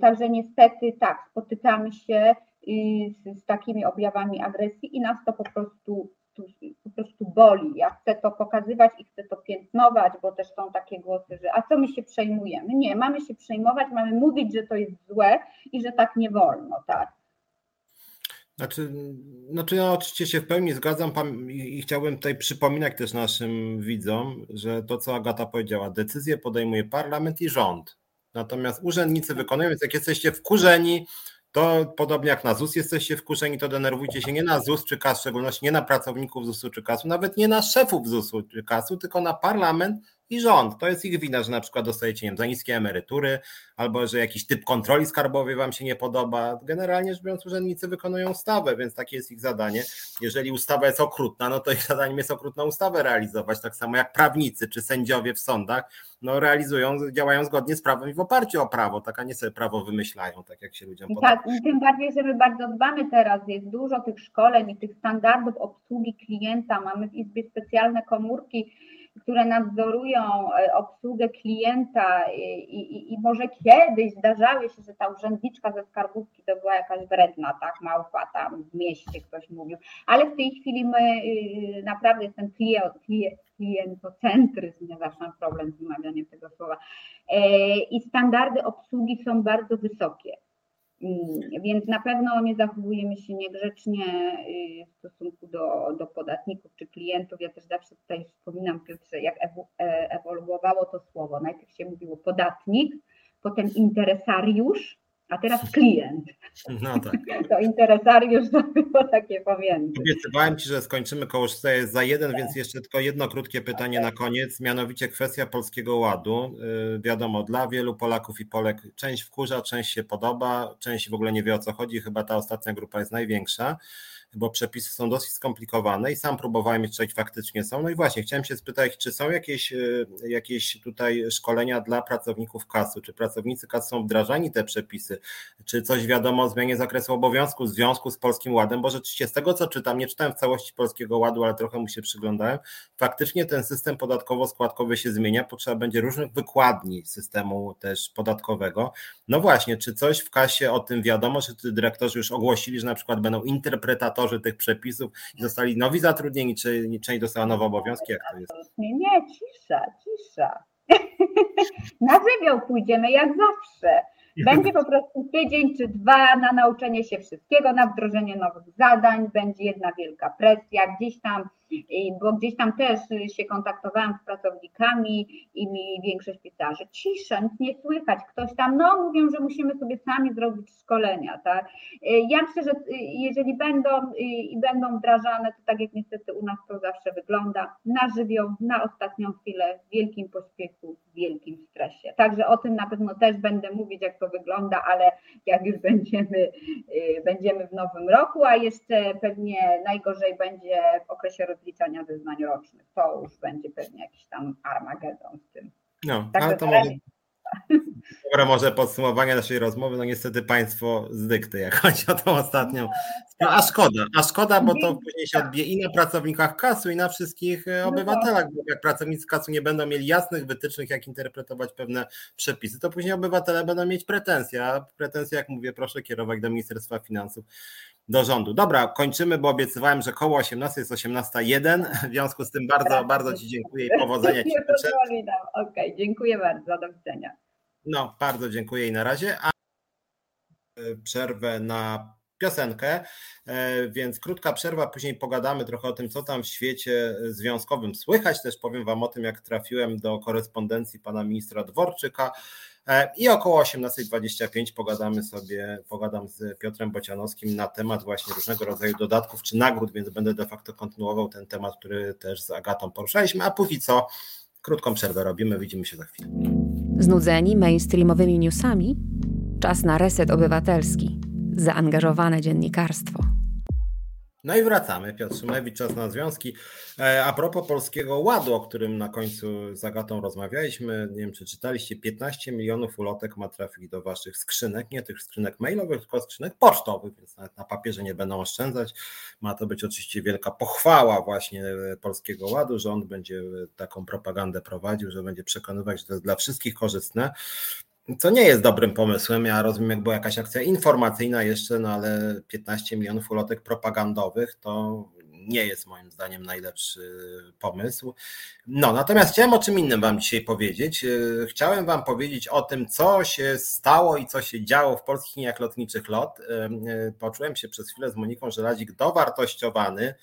Także niestety tak, spotykamy się z, z takimi objawami agresji i nas to po prostu po prostu boli. Ja chcę to pokazywać i chcę to piętnować, bo też są takie głosy, że a co my się przejmujemy? Nie, mamy się przejmować, mamy mówić, że to jest złe i że tak nie wolno, tak. Znaczy, znaczy ja oczywiście się w pełni zgadzam i chciałbym tutaj przypominać też naszym widzom, że to co Agata powiedziała, decyzje podejmuje parlament i rząd. Natomiast urzędnicy wykonują, więc jak jesteście wkurzeni, to podobnie jak na ZUS jesteście wkurzeni, to denerwujcie się nie na ZUS czy KAS, w szczególności nie na pracowników ZUS-u czy KAS-u, nawet nie na szefów ZUS-u czy KAS-u, tylko na parlament i rząd. To jest ich wina, że na przykład dostajecie nie wiem, za niskie emerytury, albo że jakiś typ kontroli skarbowej wam się nie podoba. Generalnie rzecz biorąc, urzędnicy wykonują ustawę, więc takie jest ich zadanie. Jeżeli ustawa jest okrutna, no to ich zadaniem jest okrutną ustawę realizować, tak samo jak prawnicy czy sędziowie w sądach, no realizują, działają zgodnie z prawem i w oparciu o prawo, tak a nie sobie prawo wymyślają, tak jak się ludziom podoba. Tak, tym bardziej, że my bardzo dbamy teraz, jest dużo tych szkoleń i tych standardów obsługi klienta, mamy w Izbie specjalne komórki, które nadzorują e, obsługę klienta i, i, i, może kiedyś zdarzały się, że ta urzędniczka ze skarbówki to była jakaś wredna, tak, małpa tam w mieście ktoś mówił, ale w tej chwili my y, naprawdę jest ten klient, klient, klientocentryzm, zawsze mam problem z wymawianiem tego słowa, e, i standardy obsługi są bardzo wysokie. Mm, więc na pewno nie zachowujemy się niegrzecznie y, w stosunku do, do podatników czy klientów. Ja też zawsze tutaj wspominam, Piotrze, jak e, ewoluowało to słowo. Najpierw się mówiło podatnik, potem interesariusz, a teraz klient. No tak. To interesariusz to było takie pomiędzy. Obiecywałem Ci, że skończymy koło 4 za jeden, więc jeszcze tylko jedno krótkie pytanie na koniec, mianowicie kwestia Polskiego Ładu. Yy, wiadomo, dla wielu Polaków i Polek część wkurza, część się podoba, część w ogóle nie wie o co chodzi, chyba ta ostatnia grupa jest największa bo przepisy są dosyć skomplikowane i sam próbowałem je czytać, faktycznie są. No i właśnie, chciałem się spytać, czy są jakieś, y, jakieś tutaj szkolenia dla pracowników kasu? Czy pracownicy kas są wdrażani te przepisy? Czy coś wiadomo o zmianie zakresu obowiązku w związku z Polskim Ładem? Bo rzeczywiście z tego, co czytam, nie czytałem w całości Polskiego Ładu, ale trochę mu się przyglądałem, faktycznie ten system podatkowo-składkowy się zmienia, potrzeba będzie różnych wykładni systemu też podatkowego. No właśnie, czy coś w kasie o tym wiadomo, czy dyrektorzy już ogłosili, że na przykład będą interpretatorzy autorzy tych przepisów i zostali nowi zatrudnieni, czy część dostała nowe obowiązki? Jak to jest? Nie, cisza, cisza. Na żywioł pójdziemy jak zawsze. Będzie po prostu tydzień czy dwa na nauczenie się wszystkiego, na wdrożenie nowych zadań, będzie jedna wielka presja, gdzieś tam bo gdzieś tam też się kontaktowałam z pracownikami i mi większość pisarzy, cisza, nic nie słychać, ktoś tam, no mówią, że musimy sobie sami zrobić szkolenia, tak. Ja myślę, że jeżeli będą i będą wdrażane, to tak jak niestety u nas to zawsze wygląda, na żywioł, na ostatnią chwilę, w wielkim pośpiechu, w wielkim stresie. Także o tym na pewno też będę mówić, jak to wygląda, ale jak już będziemy, będziemy w nowym roku, a jeszcze pewnie najgorzej będzie w okresie rozliczania zeznań rocznych. To już będzie pewnie jakiś tam armagedon z tym. No, tak ale to może, Dobra, może podsumowanie naszej rozmowy. No niestety państwo z dykty, jak chodzi o tą ostatnią. No, a szkoda, a szkoda, bo to później się odbije i na pracownikach kasu, i na wszystkich e, no obywatelach, bo jak pracownicy kasu nie będą mieli jasnych wytycznych, jak interpretować pewne przepisy, to później obywatele będą mieć pretensje, a pretensje, jak mówię, proszę kierować do Ministerstwa Finansów do rządu. Dobra, kończymy, bo obiecywałem, że koło 18 jest 18.01. W związku z tym bardzo, bardzo Ci dziękuję i powodzenia Ci życzę. Okej, dziękuję bardzo, do widzenia. No, bardzo dziękuję i na razie. A e, przerwę na piosenkę, e, więc krótka przerwa, później pogadamy trochę o tym, co tam w świecie związkowym słychać. Też powiem Wam o tym, jak trafiłem do korespondencji pana ministra Dworczyka E, I około 18.25 pogadamy sobie, pogadam z Piotrem Bocianowskim na temat właśnie różnego rodzaju dodatków czy nagród, więc będę de facto kontynuował ten temat, który też z Agatą poruszaliśmy, a póki co krótką przerwę robimy, widzimy się za chwilę. Znudzeni mainstreamowymi newsami? Czas na reset obywatelski. Zaangażowane dziennikarstwo. No i wracamy. Piotr Szymlewicz, czas na związki. E, a propos Polskiego Ładu, o którym na końcu z Agatą rozmawialiśmy, nie wiem czy czytaliście, 15 milionów ulotek ma trafić do waszych skrzynek, nie tych skrzynek mailowych, tylko skrzynek pocztowych, więc nawet na papierze nie będą oszczędzać. Ma to być oczywiście wielka pochwała właśnie Polskiego Ładu, że on będzie taką propagandę prowadził, że będzie przekonywać, że to jest dla wszystkich korzystne co nie jest dobrym pomysłem. Ja rozumiem, jak była jakaś akcja informacyjna jeszcze, no ale 15 milionów ulotek propagandowych to nie jest moim zdaniem najlepszy pomysł. No, natomiast chciałem o czym innym Wam dzisiaj powiedzieć. Chciałem Wam powiedzieć o tym, co się stało i co się działo w polskich liniach lotniczych LOT. Poczułem się przez chwilę z Moniką Żelazik dowartościowany,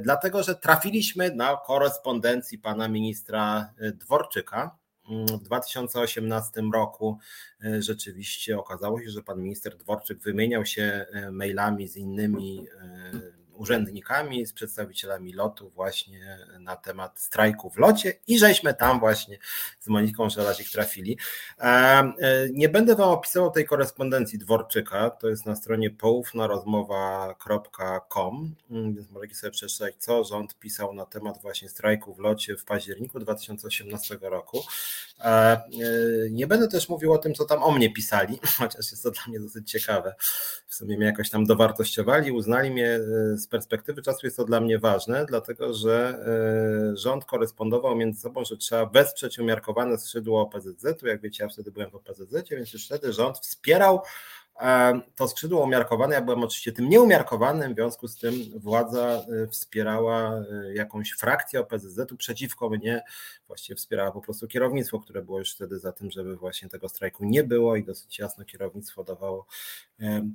dlatego że trafiliśmy na korespondencji pana ministra Dworczyka w 2018 roku e, rzeczywiście okazało się, że pan minister Dworczyk wymieniał się e, mailami z innymi e, urzędnikami, z przedstawicielami lotu właśnie na temat strajku w locie i żeśmy tam właśnie z Moniką Żelazik trafili. E, nie będę Wam opisywał tej korespondencji Dworczyka, to jest na stronie poufnarozmowa.com, więc możecie sobie przeczytać, co rząd pisał na temat właśnie strajku w locie w październiku 2018 roku. E, e, nie będę też mówił o tym, co tam o mnie pisali, chociaż jest to dla mnie dosyć ciekawe. W sumie mnie jakoś tam dowartościowali, uznali mnie z perspektywy czasu jest to dla mnie ważne, dlatego że e, rząd korespondował między sobą, że trzeba wesprzeć umiarkowane skrzydło OPZZ-u. Jak wiecie, ja wtedy byłem w OPZZ, więc już wtedy rząd wspierał to skrzydło umiarkowane, ja byłem oczywiście tym nieumiarkowanym, w związku z tym władza y, wspierała y, jakąś frakcję OPZZ-u przeciwko mnie, właściwie wspierała po prostu kierownictwo, które było już wtedy za tym, żeby właśnie tego strajku nie było i dosyć jasno kierownictwo dawało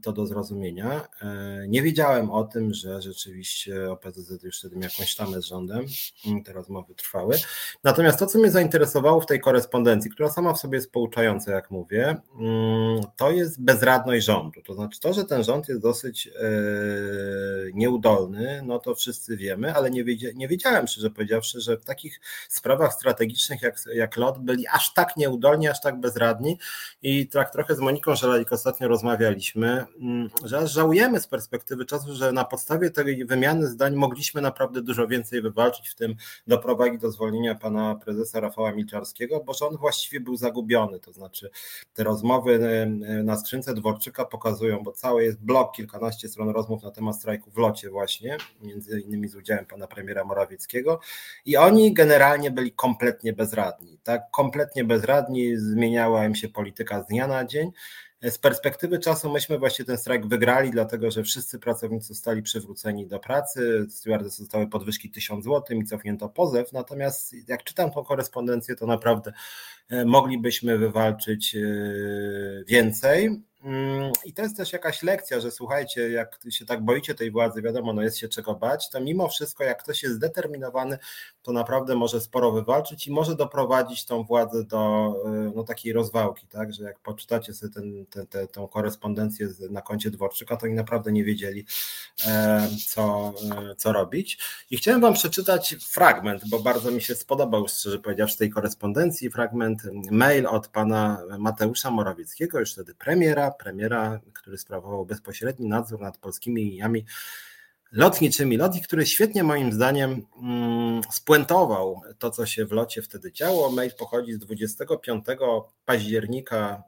to do zrozumienia. E, nie wiedziałem o tym, że rzeczywiście OPZZ już wtedy miał jakąś tamę z rządem, mm, te rozmowy trwały. Natomiast to, co mnie zainteresowało w tej korespondencji, która sama w sobie jest pouczająca, jak mówię, mm, to jest bezradność rządu. To znaczy to, że ten rząd jest dosyć e, nieudolny, no to wszyscy wiemy, ale nie, wiedzia, nie wiedziałem, szczerze powiedziawszy, że w takich sprawach strategicznych jak, jak LOT byli aż tak nieudolni, aż tak bezradni i tak trochę z Moniką Żelalik ostatnio rozmawialiśmy, mm, że aż żałujemy z perspektywy czasu, że na podstawie tej wymiany zdań mogliśmy naprawdę dużo więcej wywalczyć, w tym doprowadzić do zwolnienia pana prezesa Rafała Milczarskiego, bo że on właściwie był zagubiony, to znaczy te rozmowy e, na skrzynce dworczej Pokazują, bo cały jest blok, kilkanaście stron rozmów na temat strajku w locie właśnie, między innymi z udziałem pana premiera Morawieckiego. I oni generalnie byli kompletnie bezradni, tak, kompletnie bezradni, zmieniała im się polityka z dnia na dzień, z perspektywy czasu myśmy właśnie ten strajk wygrali, dlatego że wszyscy pracownicy zostali przywróceni do pracy, stewardesy zostały podwyżki 1000 zł i cofnięto pozew, natomiast jak czytam tą korespondencję, to naprawdę e, moglibyśmy wywalczyć e, więcej. I to jest też jakaś lekcja, że słuchajcie, jak się tak boicie tej władzy, wiadomo, no jest się czego bać, to mimo wszystko, jak ktoś jest zdeterminowany, to naprawdę może sporo wywalczyć i może doprowadzić tą władzę do y, no, takiej rozwałki, tak? Że jak poczytacie sobie ten, ten, te, tą korespondencję na koncie Dworczyka, to oni naprawdę nie wiedzieli, e, co, e, co robić. I chciałem Wam przeczytać fragment, bo bardzo mi się spodobał, szczerze powiedziawszy, tej korespondencji, fragment mail od pana Mateusza Morawieckiego, już wtedy premiera, premiera, który sprawował bezpośredni nadzór nad polskimi liniami lotniczymi. Lotnik, który świetnie moim zdaniem mm, spuentował to, co się w locie wtedy działo. Mail pochodzi z 25 października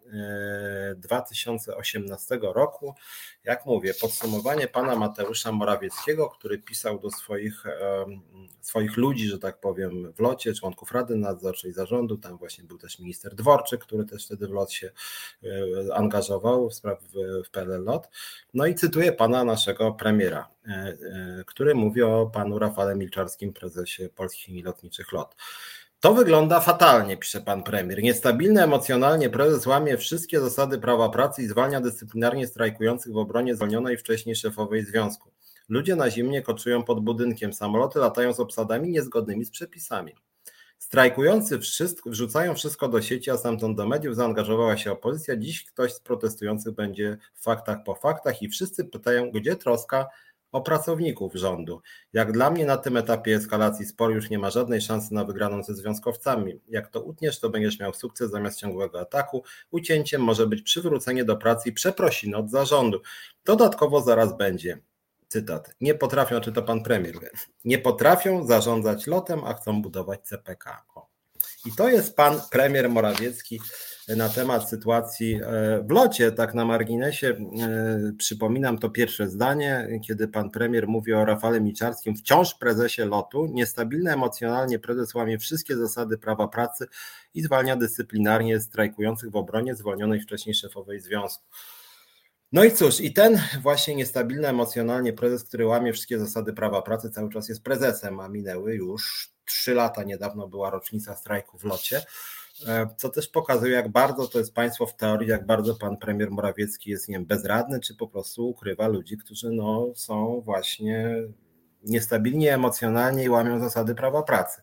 2018 e, roku. Jak mówię, podsumowanie pana Mateusza Morawieckiego, który pisał do swoich, swoich ludzi, że tak powiem, w locie, członków Rady Nadzorczej Zarządu. Tam właśnie był też minister Dworczyk, który też wtedy w lot się e, angażował w sprawie w PLL LOT. No i cytuję pana naszego premiera, e, który mówi o panu Rafale Milczarskim, prezesie Polskich Lotniczych LOT. To wygląda fatalnie, pisze pan premier. Niestabilny emocjonalnie prezes łamie wszystkie zasady prawa pracy i zwalnia dyscyplinarnie strajkujących w obronie zwolnionej wcześniej szefowej związku. Ludzie na zimnie koczują pod budynkiem, samoloty latają z obsadami niezgodnymi z przepisami. Strajkujący wszystko, wrzucają wszystko do sieci, a stamtąd do mediów zaangażowała się opozycja. Dziś ktoś z protestujących będzie w faktach po faktach i wszyscy pytają, gdzie troska o pracowników rządu. Jak dla mnie na tym etapie eskalacji sporu już nie ma żadnej szansy na wygraną ze związkowcami. Jak to utniesz, to będziesz miał sukces zamiast ciągłego ataku. Ucięciem może być przywrócenie do pracy i przeprosiny od zarządu. Dodatkowo zaraz będzie. Cytat. Nie potrafią, czy to pan premier, nie potrafią zarządzać lotem, a chcą budować CPK. I to jest pan premier Morawiecki na temat sytuacji e, w locie, tak na marginesie. E, przypominam to pierwsze zdanie, kiedy pan premier mówi o Rafale Miczarskim, wciąż prezesie lotu. Niestabilny emocjonalnie prezes łamie wszystkie zasady prawa pracy i zwalnia dyscyplinarnie strajkujących w obronie zwolnionej wcześniej szefowej związku. No i cóż, i ten właśnie niestabilny emocjonalnie prezes, który łamie wszystkie zasady prawa pracy, cały czas jest prezesem, a minęły już trzy lata. Niedawno była rocznica strajku w locie. E, co też pokazuje, jak bardzo to jest państwo w teorii, jak bardzo pan premier Morawiecki jest, nie wiem, bezradny, czy po prostu ukrywa ludzi, którzy no, są właśnie niestabilni emocjonalnie i łamią zasady prawa pracy.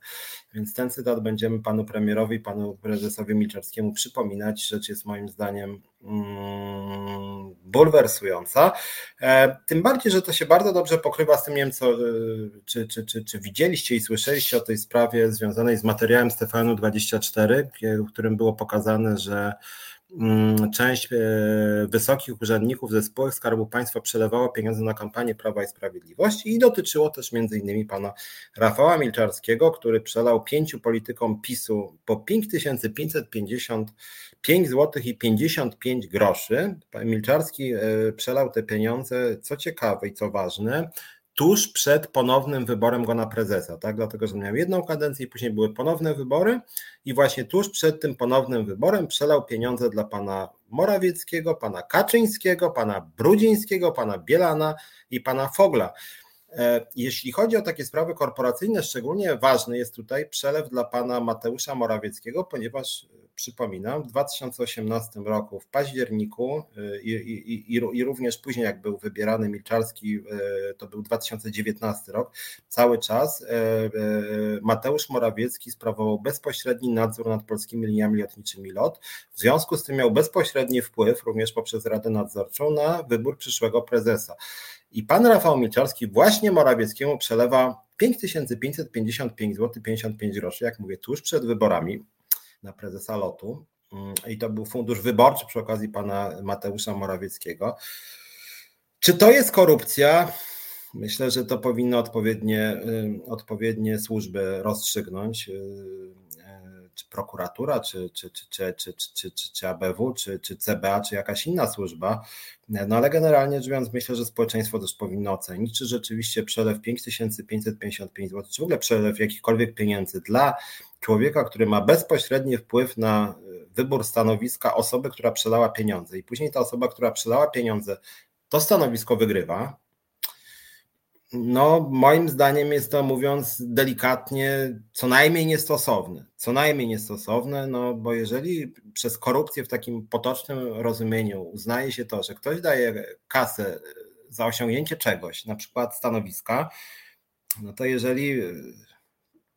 Więc ten cytat będziemy panu premierowi, panu prezesowi Milczewskiemu przypominać. Rzecz jest moim zdaniem mm, bulwersująca. E, tym bardziej, że to się bardzo dobrze pokrywa z tym, nie wiem, co, e, czy, czy, czy, czy widzieliście i słyszeliście o tej sprawie związanej z materiałem z TVN-24, w którym było pokazane, że część e, wysokich urzędników ze spółek Skarbu Państwa przelewała pieniądze na kampanię Prawa i Sprawiedliwości i dotyczyło też innymi pana Rafała Milczarskiego, który przelał pięciu politykom PiSu po 5555 zł i 55 groszy. Milczarski e, przelał te pieniądze, co ciekawe i co ważne, tuż przed ponownym wyborem go na prezesa, tak? Dlatego, że miał jedną kadencję i później były ponowne wybory i właśnie tuż przed tym ponownym wyborem przelał pieniądze dla pana Morawieckiego, pana Kaczyńskiego, pana Brudzińskiego, pana Bielana i pana Fogla. E, jeśli chodzi o takie sprawy korporacyjne, szczególnie ważny jest tutaj przelew dla pana Mateusza Morawieckiego, ponieważ przypominam, w 2018 roku, w październiku y, i, i, i, i, również później, jak był wybierany Milczarski, to był 2019 rok, cały czas Mateusz Morawiecki sprawował bezpośredni nadzór nad polskimi liniami lotniczymi LOT. W związku z tym miał bezpośredni wpływ, również poprzez Radę Nadzorczą, na wybór przyszłego prezesa. I pan Rafał Milczarski właśnie Morawieckiemu przelewa 5555 zł 55 groszy, jak mówię, tuż przed wyborami na prezesa lotu. Mm, I to był fundusz wyborczy przy okazji pana Mateusza Morawieckiego. Czy to jest korupcja? Myślę, że to powinno odpowiednie, y, odpowiednie służby rozstrzygnąć. Czy prokuratura, czy, czy, czy, czy, czy, czy, czy, czy ABW, czy, czy CBA, czy jakaś inna służba. No ale generalnie rzecz biorąc, myślę, że społeczeństwo też powinno ocenić, czy rzeczywiście przelew 5555 zł, czy w ogóle przelew jakichkolwiek pieniędzy dla człowieka, który ma bezpośredni wpływ na e, wybór stanowiska osoby, która przelała pieniądze, i później ta osoba, która przelała pieniądze, to stanowisko wygrywa. No, moim zdaniem jest to, mówiąc delikatnie, co najmniej niestosowne. Co najmniej niestosowne, no bo jeżeli przez korupcję w takim potocznym rozumieniu uznaje się to, że ktoś daje kasę za osiągnięcie czegoś, na przykład stanowiska, no to jeżeli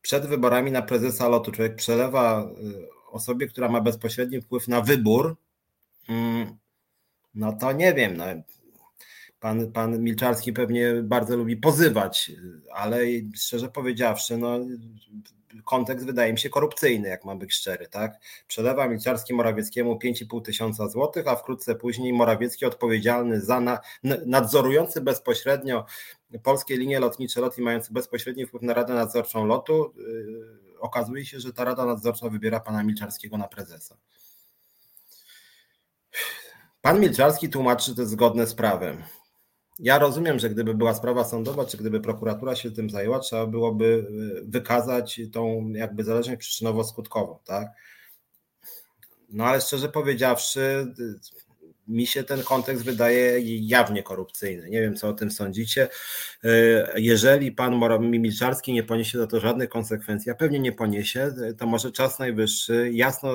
przed wyborami na prezesa lotu człowiek przelewa y, osobie, która ma bezpośredni wpływ na wybór, mm, no to nie wiem, no, Pan, pan Milczarski pewnie bardzo lubi pozywać, ale szczerze powiedziawszy, no, kontekst wydaje mi się korupcyjny, jak mam być szczery, tak? Przelewa Milczarski Morawieckiemu 5,5 tysiąca złotych, a wkrótce później Morawiecki odpowiedzialny za na, nadzorujący bezpośrednio polskie linie lotnicze, lot i mający bezpośredni wpływ na Radę Nadzorczą lotu, yy, okazuje się, że ta Rada Nadzorcza wybiera pana Milczarskiego na prezesa. Pan Milczarski tłumaczy, że to jest zgodne z prawem. Ja rozumiem, że gdyby była sprawa sądowa, czy gdyby prokuratura się tym zajęła, trzeba byłoby y, wykazać tą jakby zależność przyczynowo-skutkową, tak? No ale szczerze powiedziawszy, mi się ten kontekst wydaje jawnie korupcyjny. Nie wiem, co o tym sądzicie. E, jeżeli pan Milczarski nie poniesie za to żadnych konsekwencji, a pewnie nie poniesie, to może czas najwyższy jasno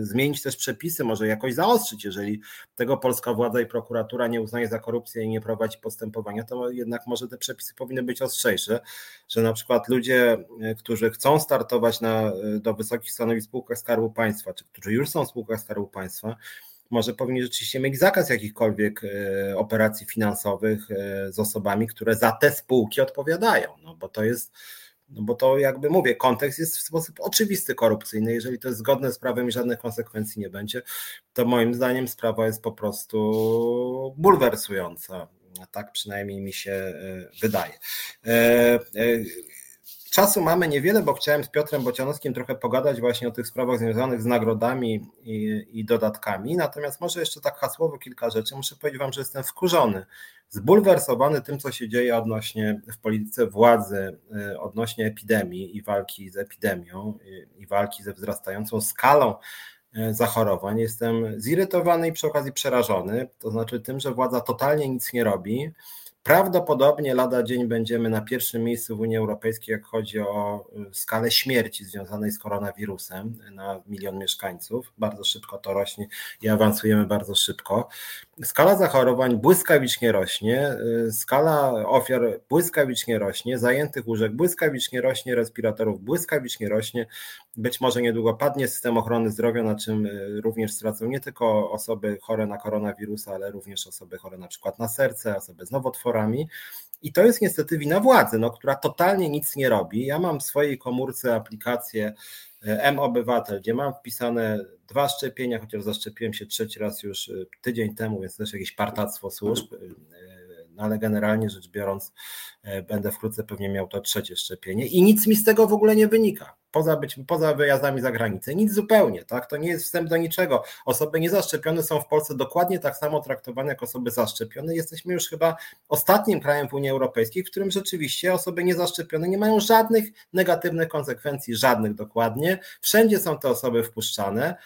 zmienić też przepisy, może jakoś zaostrzyć. Jeżeli tego polska władza i prokuratura nie uznaje za korupcję i nie prowadzi postępowania, to jednak może te przepisy powinny być ostrzejsze, że na przykład ludzie, e, którzy chcą startować na, do wysokich stanowisk w spółkach Skarbu Państwa, czy którzy już są w spółkach Skarbu Państwa, może powinni rzeczywiście mieć zakaz jakichkolwiek e, operacji finansowych e, z osobami, które za te spółki odpowiadają, no bo to jest, no bo to jakby mówię, kontekst jest w sposób oczywisty korupcyjny. Jeżeli to jest zgodne z prawem i żadnych konsekwencji nie będzie, to moim zdaniem sprawa jest po prostu bulwersująca. Tak przynajmniej mi się e, wydaje. Czasu mamy niewiele, bo chciałem z Piotrem Bocianowskim trochę pogadać właśnie o tych sprawach związanych z nagrodami i, i, dodatkami. Natomiast może jeszcze tak hasłowo kilka rzeczy. Muszę powiedzieć Wam, że jestem wkurzony, zbulwersowany tym, co się dzieje odnośnie w polityce władzy, y, odnośnie epidemii i walki z epidemią i, i walki ze wzrastającą skalą y, zachorowań. Jestem zirytowany i przy okazji przerażony, to znaczy tym, że władza totalnie nic nie robi Prawdopodobnie lada dzień będziemy na pierwszym miejscu w Unii Europejskiej, jak chodzi o y, skalę śmierci związanej z koronawirusem na milion mieszkańców. Bardzo szybko to rośnie i awansujemy bardzo szybko. Skala zachorowań błyskawicznie rośnie, y, skala ofiar błyskawicznie rośnie, zajętych łóżek błyskawicznie rośnie, respiratorów błyskawicznie rośnie. Być może niedługo padnie system ochrony zdrowia, na czym y, również stracą nie tylko osoby chore na koronawirusa, ale również osoby chore na przykład na serce, osoby z nowotworami. I to jest niestety wina władzy, no, która totalnie nic nie robi. Ja mam w swojej komórce aplikację y, M-Obywatel, gdzie mam wpisane dwa szczepienia, chociaż zaszczepiłem się trzeci raz już y, tydzień temu, więc też jakieś partactwo służb no ale generalnie rzecz biorąc, e, będę wkrótce pewnie miał to trzecie szczepienie i nic mi z tego w ogóle nie wynika. Poza, być, poza wyjazdami za granicę, nic zupełnie, tak? To nie jest wstęp do niczego. Osoby niezaszczepione są w Polsce dokładnie tak samo traktowane jak osoby zaszczepione. Jesteśmy już chyba ostatnim krajem w Unii Europejskiej, w którym rzeczywiście osoby niezaszczepione nie mają żadnych negatywnych konsekwencji, żadnych dokładnie. Wszędzie są te osoby wpuszczane.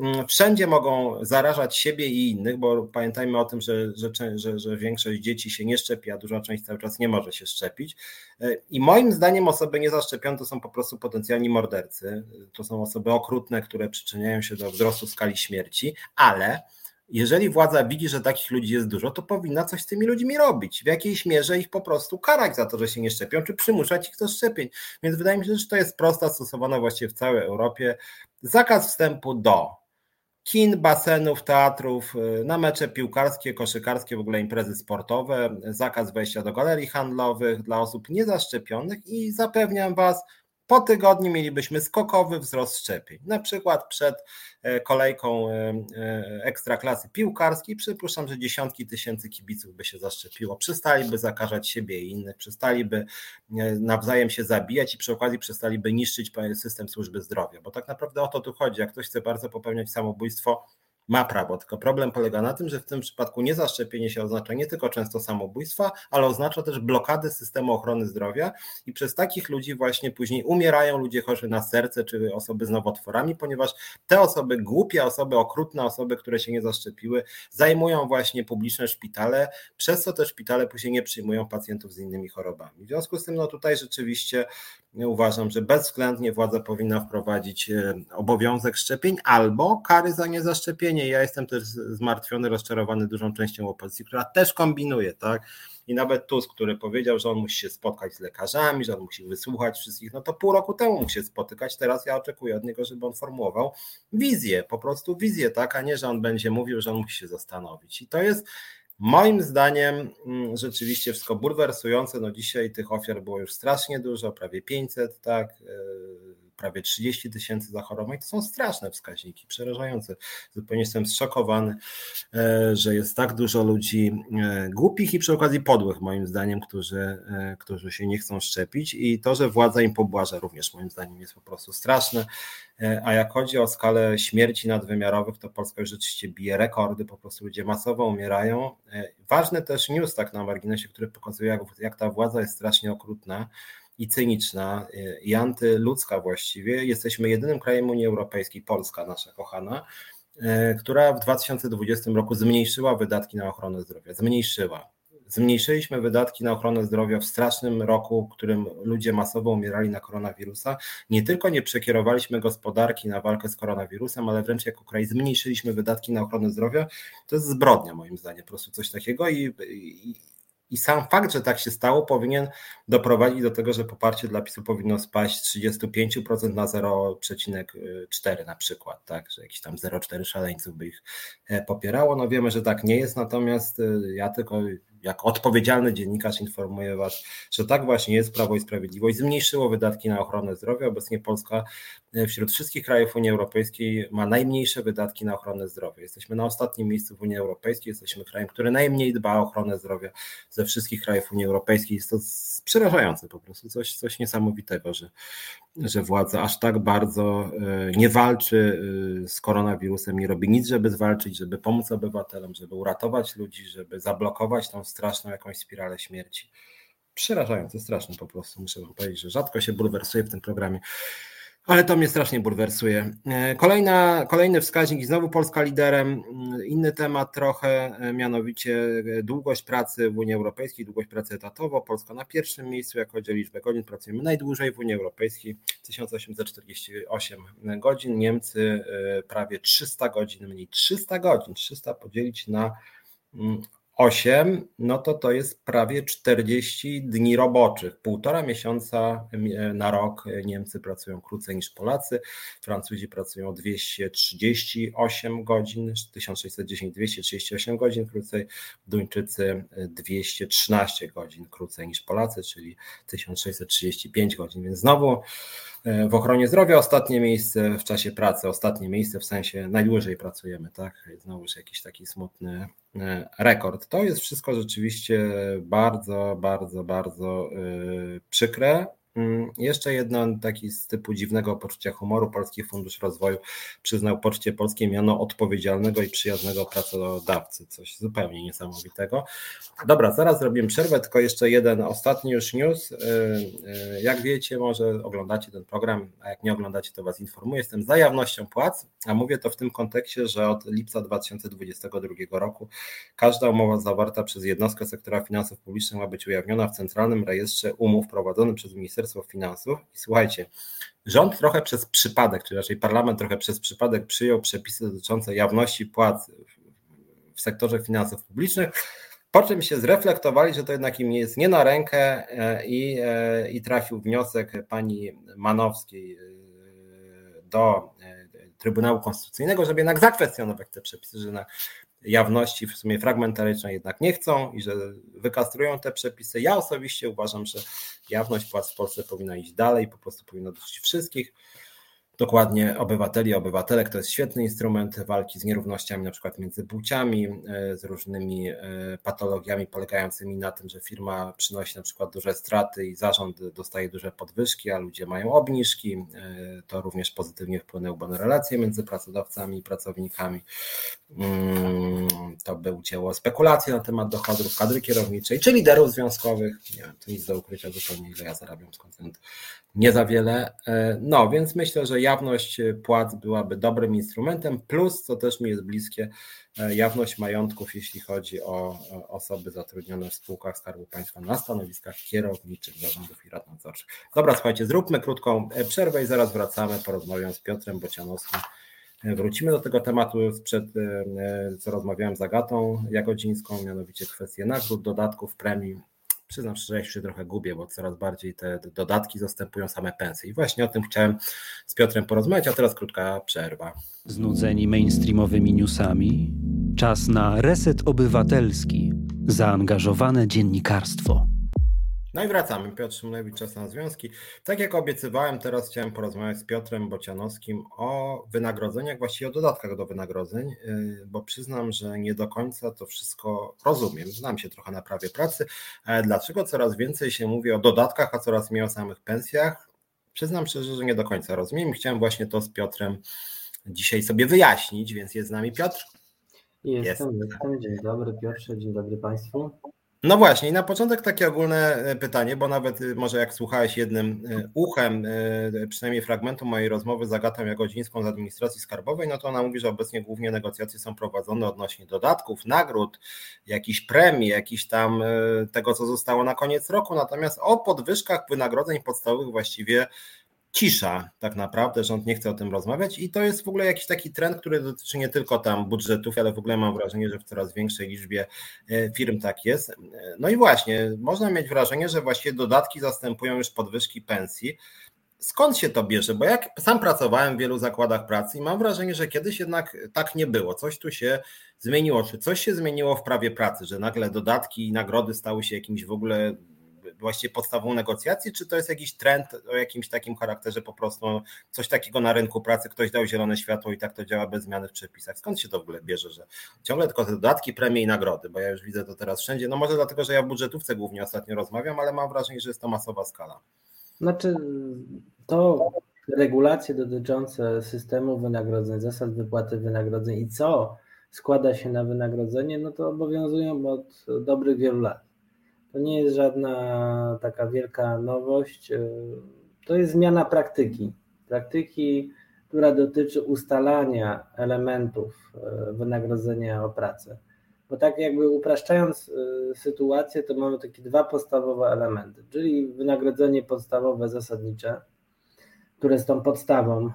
Mm, wszędzie mogą zarażać siebie i innych, bo pamiętajmy o tym, że, że, że, że większość dzieci się nie szczepi, a duża część cały czas nie może się szczepić. E, I moim zdaniem osoby niezaszczepione to są po prostu potencjalni mordercy. To są osoby okrutne, które przyczyniają się do wzrostu skali śmierci, ale jeżeli władza widzi, że takich ludzi jest dużo, to powinna coś z tymi ludźmi robić. W jakiejś mierze ich po prostu karać za to, że się nie szczepią, czy przymuszać ich do szczepień. Więc wydaje mi się, że to jest prosta, stosowana właściwie w całej Europie. Zakaz wstępu do kin, basenów, teatrów, y, na mecze piłkarskie, koszykarskie, w ogóle imprezy sportowe, zakaz wejścia do galerii handlowych dla osób niezaszczepionych i zapewniam Was, po tygodniu mielibyśmy skokowy wzrost szczepień. Na przykład przed e, kolejką e, e, ekstraklasy piłkarskiej przypuszczam, że dziesiątki tysięcy kibiców by się zaszczepiło. Przestaliby zakażać siebie i innych, przestaliby nawzajem się zabijać i przy okazji przestaliby niszczyć system służby zdrowia, bo tak naprawdę o to tu chodzi. Jak ktoś chce bardzo popełniać samobójstwo, ma prawo. Tylko problem polega na tym, że w tym przypadku niezaszczepienie się oznacza nie tylko często samobójstwa, ale oznacza też blokady systemu ochrony zdrowia i przez takich ludzi właśnie później umierają ludzie chorzy na serce czy osoby z nowotworami, ponieważ te osoby, głupie osoby, okrutne osoby, które się nie zaszczepiły, zajmują właśnie publiczne szpitale, przez co te szpitale później nie przyjmują pacjentów z innymi chorobami. W związku z tym no tutaj rzeczywiście uważam, że bezwzględnie władza powinna wprowadzić e, obowiązek szczepień albo kary za niezaszczepienie. Ja jestem też zmartwiony, rozczarowany dużą częścią opozycji, która też kombinuje, tak? I nawet Tusk, który powiedział, że on musi się spotkać z lekarzami, że on musi wysłuchać wszystkich, no to pół roku temu mógł się spotykać. Teraz ja oczekuję od niego, żeby on formułował wizję, po prostu wizję, tak, a nie, że on będzie mówił, że on musi się zastanowić. I to jest Moim zdaniem mm, rzeczywiście wszystko bulwersujące. No dzisiaj tych ofiar było już strasznie dużo, prawie 500, tak, e, prawie 30 tysięcy zachorowań. To są straszne wskaźniki, przerażające. Zupełnie jestem zszokowany, e, że jest tak dużo ludzi e, głupich i przy okazji podłych, moim zdaniem, którzy, którzy się nie chcą szczepić. I to, że władza im pobłaża, również moim zdaniem jest po prostu straszne. E, a jak chodzi o skalę śmierci nadwymiarowych, to Polska już rzeczywiście bije rekordy, po prostu ludzie masowo umierają. E, ważny też news tak na marginesie, który pokazuje, jak, jak ta władza jest strasznie okrutna i cyniczna e, i antyludzka właściwie. Jesteśmy jedynym krajem Unii Europejskiej, Polska nasza kochana, która w 2020 roku zmniejszyła wydatki na ochronę zdrowia. Zmniejszyła Zmniejszyliśmy wydatki na ochronę zdrowia w strasznym roku, w którym ludzie masowo umierali na koronawirusa. Nie tylko nie przekierowaliśmy gospodarki na walkę z koronawirusem, ale wręcz jako kraj zmniejszyliśmy wydatki na ochronę zdrowia. To jest zbrodnia moim zdaniem, po prostu coś takiego i, i i sam fakt, że tak się stało, powinien doprowadzić do tego, że poparcie dla PiSu powinno spaść z 35% na 0,4 na przykład, tak, że jakieś tam 0,4 szaleńców by ich e, popierało. No wiemy, że tak nie jest, natomiast e, ja tylko jako odpowiedzialny dziennikarz informuję Was, że tak właśnie jest. Prawo i Sprawiedliwość zmniejszyło wydatki na ochronę zdrowia. Obecnie Polska wśród wszystkich krajów Unii Europejskiej ma najmniejsze wydatki na ochronę zdrowia. Jesteśmy na ostatnim miejscu w Unii Europejskiej, jesteśmy krajem, który najmniej dba o ochronę zdrowia ze wszystkich krajów Unii Europejskiej. Jest to przerażające po prostu, coś, coś niesamowitego, że, że władza aż tak bardzo e, nie walczy e, z koronawirusem, nie robi nic, żeby zwalczyć, żeby pomóc obywatelom, żeby uratować ludzi, żeby zablokować tą straszną jakąś spiralę śmierci. Przerażające, straszne po prostu, muszę wam powiedzieć, że rzadko się bulwersuje w tym programie. Ale to mnie strasznie bulwersuje. E, kolejna, kolejny wskaźnik, i znowu Polska liderem. Mm, inny temat trochę, e, mianowicie e, długość pracy w Unii Europejskiej, długość pracy etatowo. Polska na pierwszym miejscu, jak chodzi o liczbę godzin, pracujemy najdłużej w Unii Europejskiej, 1848 godzin. Niemcy prawie 300 godzin mniej. 300 godzin, 300 podzielić na mm, 8, no to to jest prawie 40 dni roboczych. Półtora miesiąca na rok Niemcy pracują krócej niż Polacy, Francuzi pracują 238 godzin, 1610-238 godzin krócej, Duńczycy 213 godzin krócej niż Polacy, czyli 1635 godzin. Więc znowu w ochronie zdrowia ostatnie miejsce, w czasie pracy ostatnie miejsce, w sensie najdłużej pracujemy, tak? Znowuż jakiś taki smutny e, rekord. To jest wszystko rzeczywiście bardzo, bardzo, bardzo e, przykre. Mm, jeszcze jeden taki z typu dziwnego poczucia humoru. Polski Fundusz Rozwoju przyznał Poczcie Polskiej miano odpowiedzialnego i przyjaznego pracodawcy. Coś zupełnie niesamowitego. Dobra, zaraz zrobimy przerwę, tylko jeszcze jeden ostatni już news. Y, y, jak wiecie, może oglądacie ten program, a jak nie oglądacie, to Was informuję. Jestem za jawnością płac, a mówię to w tym kontekście, że od lipca 2022 roku każda umowa zawarta przez jednostkę sektora finansów publicznych ma być ujawniona w Centralnym Rejestrze Umów prowadzonym przez Ministerstwo Ministerstwo Finansów. I słuchajcie, rząd trochę przez przypadek, czy raczej parlament trochę przez przypadek przyjął przepisy dotyczące jawności płac w sektorze finansów publicznych, po czym się zreflektowali, że to jednak im jest nie na rękę e, i, e, i trafił wniosek pani Manowskiej e, do Trybunału Konstytucyjnego, żeby jednak zakwestionować te przepisy, że na jawności w sumie fragmentarycznej jednak nie chcą i że wykastrują te przepisy. Ja osobiście uważam, że jawność płac w Polsce powinna iść dalej, po prostu powinna dotyczyć wszystkich. Dokładnie obywateli, obywatelek. To jest świetny instrument walki z nierównościami, na przykład między płciami, z różnymi patologiami polegającymi na tym, że firma przynosi na przykład duże straty i zarząd dostaje duże podwyżki, a ludzie mają obniżki. To również pozytywnie wpłynęło na relacje między pracodawcami i pracownikami. Mm, to by ucięło spekulacje na temat dochodów kadry kierowniczej czy liderów związkowych. Nie wiem, to nic do ukrycia zupełnie, ile ja zarabiam skąd nie za wiele. E, no, więc myślę, że jawność płac byłaby dobrym instrumentem, plus, co też mi jest bliskie, e, jawność majątków, jeśli chodzi o osoby zatrudnione w spółkach Skarbu Państwa na stanowiskach kierowniczych zarządów i rad nadzorczych. Dobra, słuchajcie, zróbmy krótką e, przerwę i zaraz wracamy, porozmawiam z Piotrem Bocianowskim Wrócimy do tego tematu sprzed, e, co rozmawiałem z Agatą Jagodzińską, mianowicie kwestie nagród, dodatków, premii. Przyznam szczerze, że się trochę gubię, bo coraz bardziej te dodatki zastępują same pensje. I właśnie o tym chciałem z Piotrem porozmawiać, a teraz krótka przerwa. Znudzeni mainstreamowymi newsami? Czas na reset obywatelski, zaangażowane dziennikarstwo. No i wracamy. Piotr Szymlewicz, Czas na Związki. Tak jak obiecywałem, teraz chciałem porozmawiać z Piotrem Bocianowskim o wynagrodzeniach, właściwie o dodatkach do wynagrodzeń, y, bo przyznam, że nie do końca to wszystko rozumiem. Znam się trochę na prawie pracy. Dlaczego coraz więcej się mówi o dodatkach, a coraz mniej o samych pensjach? Przyznam szczerze, że nie do końca rozumiem. Chciałem właśnie to z Piotrem dzisiaj sobie wyjaśnić, więc jest z nami Piotr. Jestem, jest. jestem. Dzień dobry Piotrze, dzień dobry Państwu. No właśnie, i na początek takie ogólne e, pytanie, bo nawet y, może jak słuchałeś jednym e, uchem, e, przynajmniej fragmentu mojej rozmowy z Agatą Jagodzińską z administracji skarbowej, no to ona mówi, że obecnie głównie negocjacje są prowadzone odnośnie dodatków, nagród, jakichś premii, jakiś tam tego, co zostało na koniec roku, natomiast o podwyżkach wynagrodzeń podstawowych właściwie cisza tak naprawdę, rząd nie chce o tym rozmawiać i to jest w ogóle jakiś taki trend, który dotyczy nie tylko tam budżetów, ale w ogóle mam wrażenie, że w coraz większej liczbie e, firm tak jest. No i właśnie, można mieć wrażenie, że właściwie dodatki zastępują już podwyżki pensji. Skąd się to bierze? Bo jak sam pracowałem w wielu zakładach pracy i mam wrażenie, że kiedyś jednak tak nie było. Coś tu się zmieniło. Czy coś się zmieniło w prawie pracy, że nagle dodatki i nagrody stały się jakimś w ogóle właściwie podstawą negocjacji, czy to jest jakiś trend o jakimś takim charakterze, po prostu coś takiego na rynku pracy, ktoś dał zielone światło i tak to działa bez zmiany w przepisach. Skąd się to w ogóle bierze, że ciągle tylko te dodatki, premie i nagrody, bo ja już widzę to teraz wszędzie, no może dlatego, że ja w budżetówce głównie ostatnio rozmawiam, ale mam wrażenie, że jest to masowa skala. Znaczy to regulacje dotyczące systemu wynagrodzeń, zasad wypłaty wynagrodzeń i co składa się na wynagrodzenie, no to obowiązują od dobrych wielu lat. To nie jest żadna taka wielka nowość. E, to jest zmiana praktyki. Praktyki, która dotyczy ustalania elementów e, wynagrodzenia o pracę. Bo tak jakby upraszczając e, sytuację, to mamy takie dwa podstawowe elementy, czyli wynagrodzenie podstawowe zasadnicze, które z tą podstawą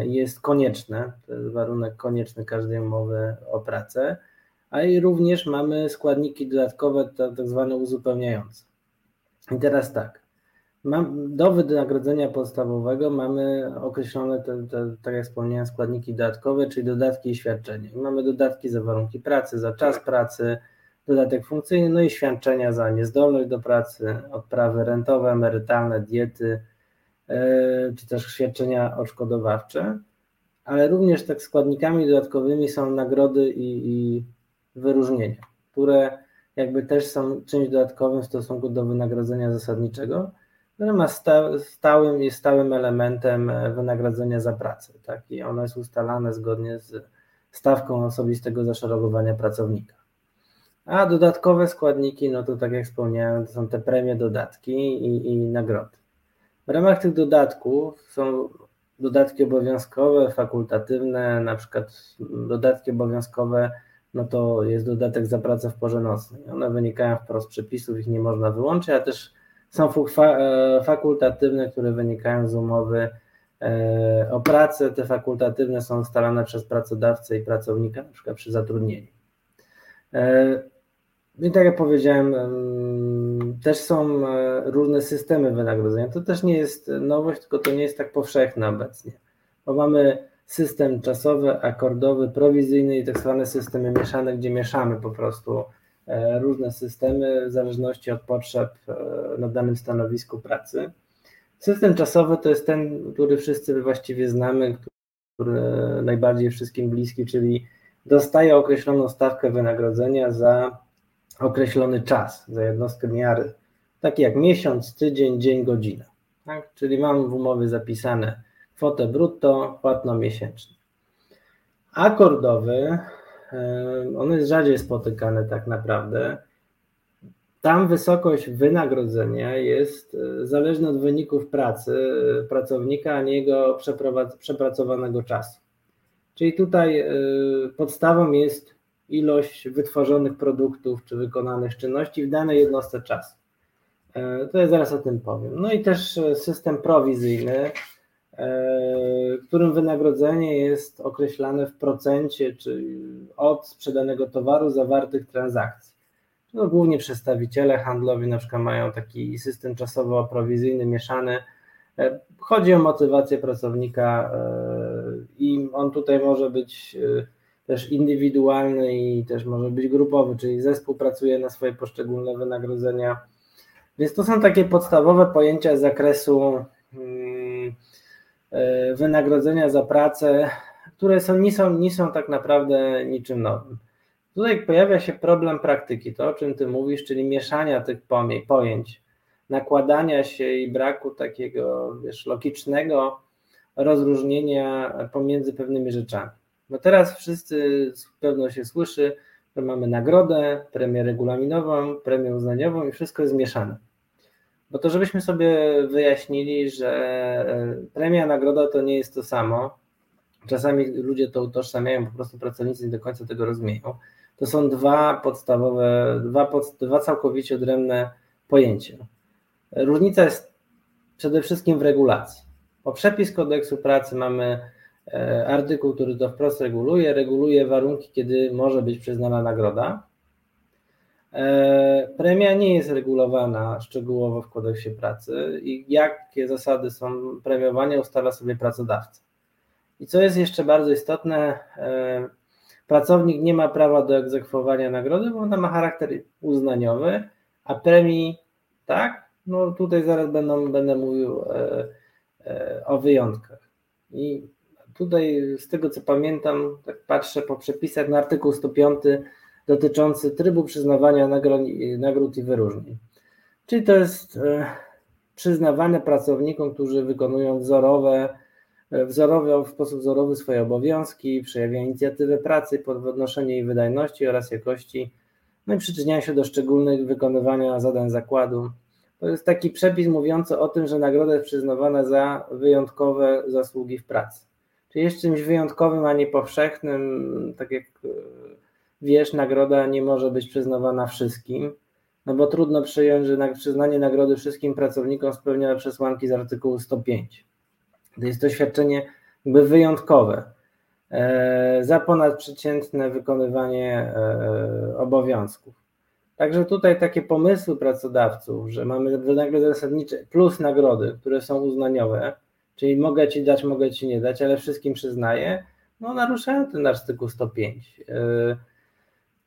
jest konieczne, to jest warunek konieczny każdej umowy o pracę a i również mamy składniki dodatkowe, tak zwane uzupełniające. I teraz tak, mam, do wynagrodzenia podstawowego mamy określone, te, te, tak jak wspomniałem, składniki dodatkowe, czyli dodatki i świadczenia. mamy dodatki za warunki pracy, za czas pracy, dodatek funkcyjny, no i świadczenia za niezdolność do pracy, odprawy rentowe, emerytalne, diety, yy, czy też świadczenia odszkodowawcze, ale również tak składnikami dodatkowymi są nagrody i, i wyróżnienia, które jakby też są czymś dodatkowym w stosunku do wynagrodzenia zasadniczego, które ma stałym, jest stałym elementem e, wynagrodzenia za pracę, tak? I ono jest ustalane zgodnie z stawką osobistego zaszeregowania pracownika. A dodatkowe składniki, no to tak jak wspomniałem, to są te premie, dodatki i, i nagrody. W ramach tych dodatków są dodatki obowiązkowe, fakultatywne, na przykład dodatki obowiązkowe no to jest dodatek za pracę w porze nocnej. One wynikają wprost z przepisów, ich nie można wyłączyć, a też są e, fakultatywne, które wynikają z umowy e, o pracę. Te fakultatywne są ustalane przez pracodawcę i pracownika, na przykład przy zatrudnieniu. E, I tak jak powiedziałem, też są różne systemy wynagrodzenia. To też nie jest nowość, tylko to nie jest tak powszechne obecnie, bo mamy system czasowy, akordowy, prowizyjny i tak zwane systemy mieszane, gdzie mieszamy po prostu e, różne systemy w zależności od potrzeb e, na danym stanowisku pracy. System czasowy to jest ten, który wszyscy właściwie znamy, który najbardziej wszystkim bliski, czyli dostaje określoną stawkę wynagrodzenia za określony czas, za jednostkę miary, takie jak miesiąc, tydzień, dzień, godzina. Tak? Czyli mam w umowie zapisane kwotę brutto, płatno miesięczne. Akordowy, on jest rzadziej spotykany tak naprawdę. Tam wysokość wynagrodzenia jest e, zależna od wyników pracy e, pracownika, a nie jego przepracowanego czasu. Czyli tutaj e, podstawą jest ilość wytworzonych produktów czy wykonanych czynności w danej jednostce czasu. To ja zaraz o tym powiem. No i też system prowizyjny, którym wynagrodzenie jest określane w procencie czy od sprzedanego towaru zawartych transakcji. No, głównie przedstawiciele handlowi na przykład mają taki system czasowo-prowizyjny mieszany. E, chodzi o motywację pracownika e, i on tutaj może być e, też indywidualny i też może być grupowy, czyli zespół pracuje na swoje poszczególne wynagrodzenia. Więc to są takie podstawowe pojęcia z zakresu mm, wynagrodzenia za pracę, które są, nie, są, nie są tak naprawdę niczym nowym. Tutaj pojawia się problem praktyki, to o czym ty mówisz, czyli mieszania tych pojęć, nakładania się i braku takiego wiesz, logicznego rozróżnienia pomiędzy pewnymi rzeczami. No teraz wszyscy pewno się słyszy, że mamy nagrodę, premię regulaminową, premię uznaniową i wszystko jest mieszane. Bo to żebyśmy sobie wyjaśnili, że e, premia, nagroda to nie jest to samo. Czasami ludzie to utożsamiają, po prostu pracownicy nie do końca tego rozumieją to są dwa podstawowe, dwa, pod, dwa całkowicie odrębne pojęcia. Różnica jest przede wszystkim w regulacji. Po przepis kodeksu pracy mamy e, artykuł, który to wprost reguluje, reguluje warunki, kiedy może być przyznana nagroda. E, premia nie jest regulowana szczegółowo w kodeksie pracy i jakie zasady są premiowania ustala sobie pracodawca. I co jest jeszcze bardzo istotne, e, Pracownik nie ma prawa do egzekwowania nagrody, bo ona ma charakter uznaniowy, a premii tak? No tutaj zaraz będą, będę mówił e, o wyjątkach. I tutaj z tego co pamiętam, tak patrzę po przepisach na artykuł 105 dotyczący trybu przyznawania nagród, nagród i wyróżnień. Czyli to jest e, przyznawane pracownikom, którzy wykonują wzorowe wzorował w sposób wzorowy swoje obowiązki, przejawia inicjatywę pracy, podnoszenie jej wydajności oraz jakości, no i przyczyniają się do szczególnych wykonywania zadań zakładu. To jest taki przepis mówiący o tym, że nagroda jest przyznawana za wyjątkowe zasługi w pracy. Czyli jest czymś wyjątkowym, a nie powszechnym, tak jak e, wiesz, nagroda nie może być przyznawana wszystkim, no bo trudno przyjąć, że przyznanie nagrody wszystkim pracownikom spełnia przesłanki z artykułu 105. To jest to świadczenie jakby wyjątkowe e, za ponadprzeciętne wykonywanie e, obowiązków. Także tutaj takie pomysły pracodawców, że mamy wynagrodzenie zasadnicze plus nagrody, które są uznaniowe, czyli mogę ci dać, mogę ci nie dać, ale wszystkim przyznaję, no naruszają ten artykuł 105.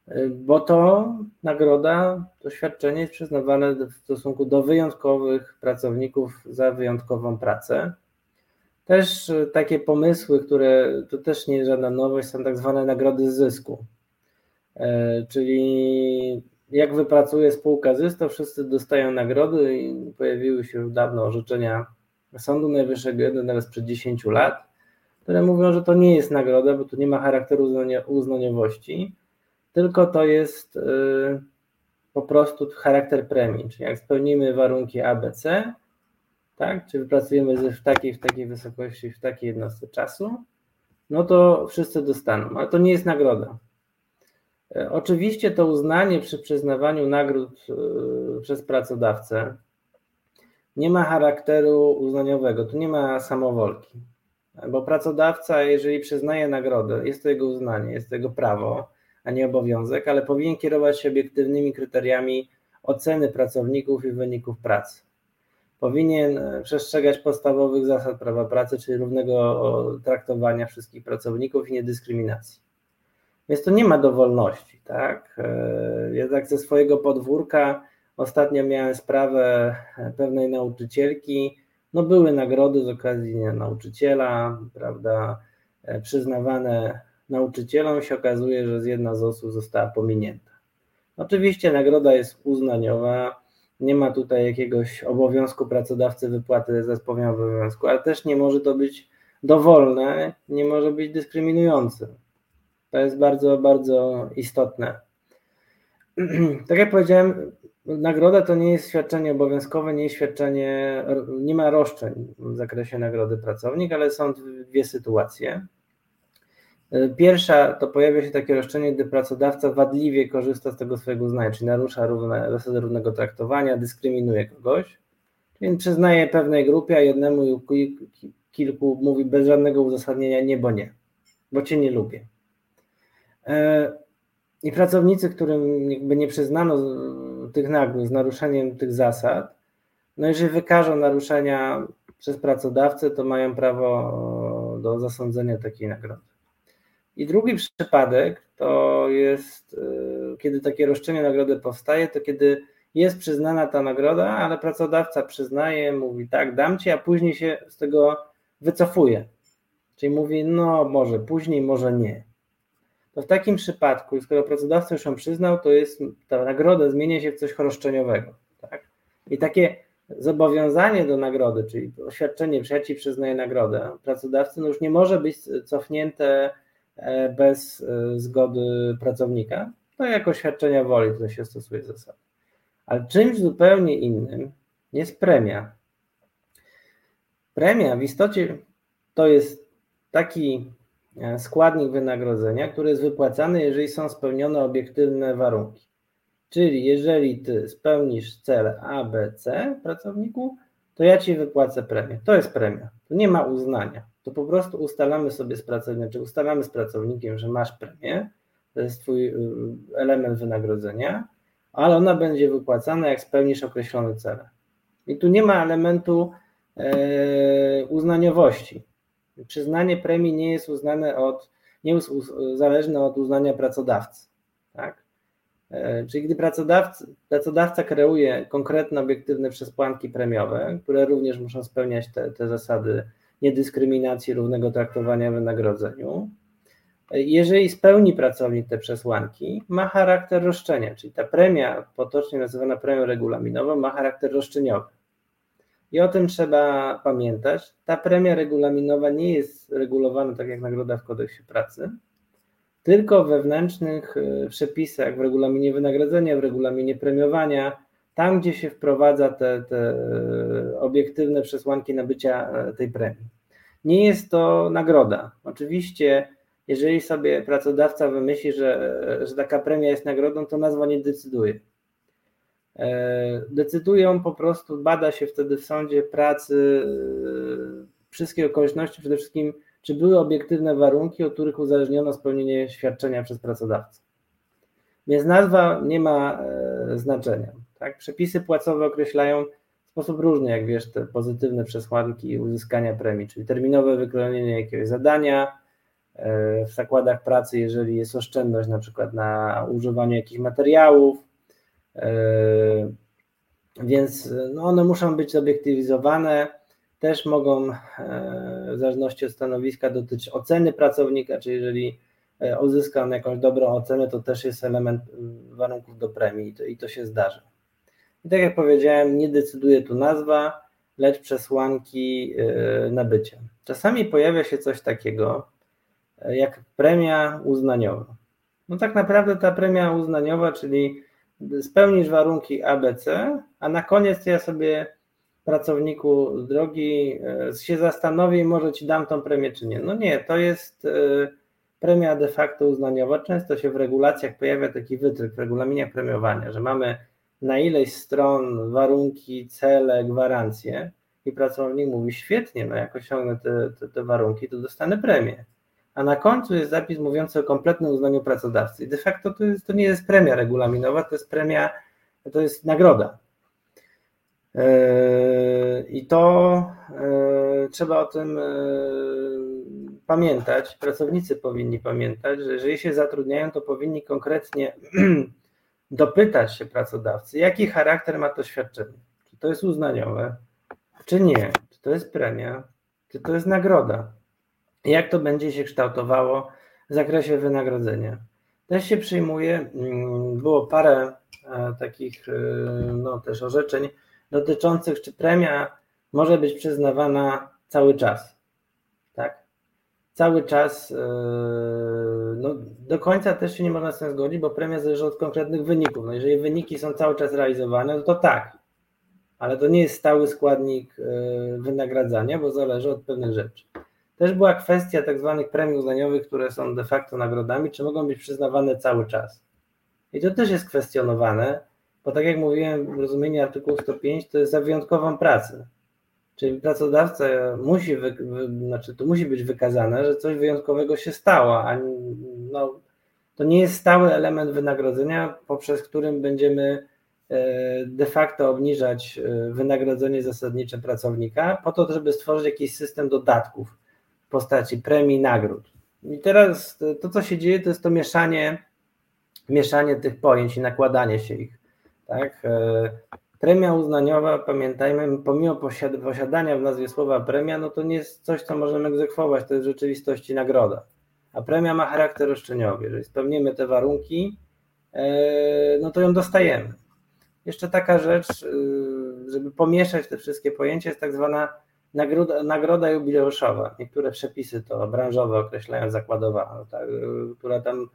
E, bo to nagroda, to świadczenie jest przyznawane w stosunku do wyjątkowych pracowników za wyjątkową pracę. Też e, takie pomysły, które to też nie jest żadna nowość, są tak zwane nagrody z zysku. E, czyli jak wypracuje spółka zysk, to wszyscy dostają nagrody i pojawiły się już dawno orzeczenia Sądu Najwyższego, jeden nawet sprzed 10 lat, które mówią, że to nie jest nagroda, bo tu nie ma charakteru uznaniowości, tylko to jest e, po prostu charakter premii. Czyli jak spełnimy warunki ABC, tak? Czy wypracujemy w takiej, w takiej wysokości, w takiej jednostce czasu, no to wszyscy dostaną, ale to nie jest nagroda. E, oczywiście to uznanie przy przyznawaniu nagród e, przez pracodawcę nie ma charakteru uznaniowego, tu nie ma samowolki. Bo pracodawca, jeżeli przyznaje nagrodę, jest to jego uznanie, jest to jego prawo, a nie obowiązek, ale powinien kierować się obiektywnymi kryteriami oceny pracowników i wyników pracy powinien e, przestrzegać podstawowych zasad prawa pracy, czyli równego traktowania wszystkich pracowników i niedyskryminacji. Więc to nie ma dowolności, tak? E, jednak ze swojego podwórka ostatnio miałem sprawę pewnej nauczycielki, no były nagrody z okazji nauczyciela, prawda, e, przyznawane nauczycielom, się okazuje, że jedna z osób została pominięta. Oczywiście nagroda jest uznaniowa, nie ma tutaj jakiegoś obowiązku pracodawcy wypłaty zespołu obowiązku, ale też nie może to być dowolne, nie może być dyskryminujące. To jest bardzo, bardzo istotne. Tak jak powiedziałem, nagroda to nie jest świadczenie obowiązkowe, nie jest świadczenie, nie ma roszczeń w zakresie nagrody pracownik, ale są dwie sytuacje. Pierwsza to pojawia się takie roszczenie, gdy pracodawca wadliwie korzysta z tego swojego uznania, czyli narusza równe, zasady równego traktowania, dyskryminuje kogoś, czyli przyznaje pewnej grupie, a jednemu kilku mówi bez żadnego uzasadnienia nie, bo nie, bo cię nie lubię. E, I pracownicy, którym jakby nie przyznano tych nagród z naruszeniem tych zasad, no jeżeli wykażą naruszenia przez pracodawcę, to mają prawo do zasądzenia takiej nagrody. I drugi przypadek to jest, y, kiedy takie roszczenie nagrody powstaje, to kiedy jest przyznana ta nagroda, ale pracodawca przyznaje, mówi tak, dam ci, a później się z tego wycofuje. Czyli mówi, no może później, może nie. To w takim przypadku, skoro pracodawca już ją przyznał, to jest ta nagroda zmienia się w coś roszczeniowego. Tak? I takie zobowiązanie do nagrody, czyli oświadczenie, że ja ci przyznaję nagrodę pracodawcy, no już nie może być cofnięte bez e, zgody pracownika, to jako świadczenia woli to się stosuje zasady. Ale czymś zupełnie innym jest premia. Premia w istocie to jest taki e, składnik wynagrodzenia, który jest wypłacany, jeżeli są spełnione obiektywne warunki. Czyli jeżeli ty spełnisz cele A, B, C pracowniku, to ja ci wypłacę premię. To jest premia. Tu nie ma uznania to po prostu ustalamy sobie z pracownikiem, czy ustalamy z pracownikiem, że masz premię, to jest twój y, element wynagrodzenia, ale ona będzie wypłacana, jak spełnisz określone cele. I tu nie ma elementu e, uznaniowości. Przyznanie premii nie jest uznane od, nie jest zależne od uznania pracodawcy. Tak? E, czyli gdy pracodawca, pracodawca kreuje konkretne, obiektywne przesłanki premiowe, które również muszą spełniać te, te zasady niedyskryminacji, równego traktowania w wynagrodzeniu. Jeżeli spełni pracownik te przesłanki, ma charakter roszczenia, czyli ta premia, potocznie nazywana premią regulaminową, ma charakter roszczeniowy. I o tym trzeba pamiętać. Ta premia regulaminowa nie jest regulowana tak jak nagroda w kodeksie pracy, tylko w wewnętrznych e, przepisach, w regulaminie wynagrodzenia, w regulaminie premiowania, tam gdzie się wprowadza te, te e, obiektywne przesłanki nabycia e, tej premii. Nie jest to nagroda. Oczywiście, jeżeli sobie pracodawca wymyśli, że, że taka premia jest nagrodą, to nazwa nie decyduje. E, decydują po prostu, bada się wtedy w sądzie pracy wszystkie okoliczności, przede wszystkim, czy były obiektywne warunki, od których uzależniono spełnienie świadczenia przez pracodawcę. Więc nazwa nie ma znaczenia. Tak? Przepisy płacowe określają sposób różny, jak wiesz, te pozytywne przesłanki uzyskania premii, czyli terminowe wykonanie jakiegoś zadania e, w zakładach pracy, jeżeli jest oszczędność na przykład na używaniu jakichś materiałów, e, więc no one muszą być zobiektywizowane, też mogą e, w zależności od stanowiska dotyczyć oceny pracownika, czyli jeżeli uzyska on jakąś dobrą ocenę, to też jest element warunków do premii i to, i to się zdarza. I tak jak powiedziałem, nie decyduje tu nazwa, lecz przesłanki y, nabycia. Czasami pojawia się coś takiego y, jak premia uznaniowa. No tak naprawdę ta premia uznaniowa, czyli spełnisz warunki ABC, a na koniec ja sobie pracowniku drogi y, się i może ci dam tą premię czy nie. No nie, to jest premia de facto uznaniowa. Często się w regulacjach pojawia taki wytryk w regulaminie premiowania, że mamy na ileś stron warunki, cele, gwarancje i pracownik mówi świetnie, no jak osiągnę te, te, te warunki, to dostanę premię. A na końcu jest zapis mówiący o kompletnym uznaniu pracodawcy. I de facto to, jest, to nie jest premia regulaminowa, to jest premia, to jest nagroda. Yy, I to yy, trzeba o tym yy, pamiętać. Pracownicy powinni pamiętać, że jeżeli się zatrudniają, to powinni konkretnie dopytać się pracodawcy, jaki charakter ma to świadczenie. Czy to jest uznaniowe, czy nie. Czy to jest premia, czy to jest nagroda. Jak to będzie się kształtowało w zakresie wynagrodzenia. Też się przyjmuje, mm, było parę e, takich e, no, też orzeczeń dotyczących, czy premia może być przyznawana cały czas. Cały czas, e, no, do końca też się nie można z tym zgodzić, bo premia zależy od konkretnych wyników. No, jeżeli wyniki są cały czas realizowane, no to tak, ale to nie jest stały składnik wynagradzania, bo zależy od pewnych rzeczy. Też była kwestia tak zwanych premii uznaniowych, które są de facto nagrodami, czy mogą być przyznawane cały czas. I to też jest kwestionowane, bo tak jak mówiłem, rozumienie artykułu 105 to jest za wyjątkową pracę. Czyli pracodawca musi, wy, wy, znaczy to musi być wykazane, że coś wyjątkowego się stało, a no, to nie jest stały element wynagrodzenia, poprzez którym będziemy e, de facto obniżać e, wynagrodzenie zasadnicze pracownika, po to, żeby stworzyć jakiś system dodatków postaci premii, nagród. I teraz to, co się dzieje, to jest to mieszanie, mieszanie tych pojęć i nakładanie się ich. Tak? E, premia uznaniowa, pamiętajmy, pomimo posiadania w nazwie słowa premia, no to nie jest coś, co możemy egzekwować, to jest w rzeczywistości nagroda. A premia ma charakter roszczeniowy. Jeżeli spełnimy te warunki, e, no to ją dostajemy. Jeszcze taka rzecz, e, żeby pomieszać te wszystkie pojęcia, jest tak zwana Nagroda, nagroda jubileuszowa. Niektóre przepisy to branżowe określają zakładowa, no tak, która tam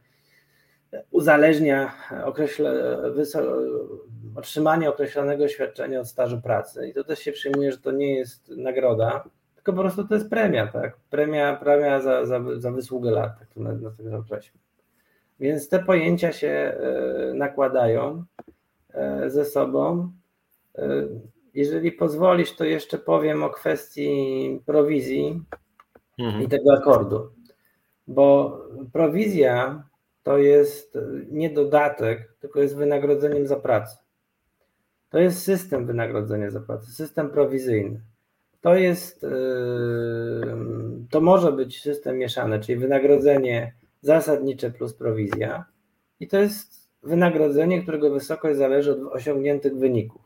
uzależnia określe, otrzymanie określonego świadczenia od stażu pracy. I to też się przyjmuje, że to nie jest nagroda, tylko po prostu to jest premia, tak? Premia, premia za, za, za wysługę lat, tak to na, na tego określmy. Więc te pojęcia się e, nakładają e, ze sobą. E, jeżeli pozwolisz, to jeszcze powiem o kwestii prowizji mhm. i tego akordu. Bo prowizja to jest nie dodatek, tylko jest wynagrodzeniem za pracę. To jest system wynagrodzenia za pracę, system prowizyjny. To jest, yy, to może być system mieszany, czyli wynagrodzenie zasadnicze plus prowizja. I to jest wynagrodzenie, którego wysokość zależy od osiągniętych wyników.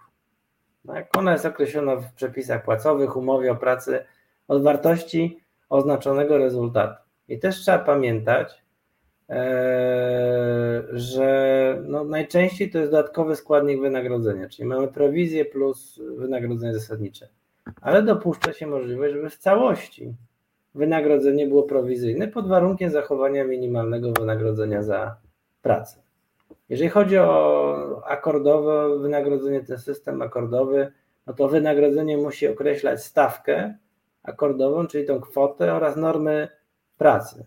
Tak? Ona jest określona w przepisach płacowych, umowie o pracy od wartości oznaczonego rezultatu. I też trzeba pamiętać, że no najczęściej to jest dodatkowy składnik wynagrodzenia, czyli mamy prowizję plus wynagrodzenie zasadnicze. Ale dopuszcza się możliwość, żeby w całości wynagrodzenie było prowizyjne pod warunkiem zachowania minimalnego wynagrodzenia za pracę. Jeżeli chodzi o akordowe wynagrodzenie, ten system akordowy, no to wynagrodzenie musi określać stawkę akordową, czyli tą kwotę oraz normy pracy.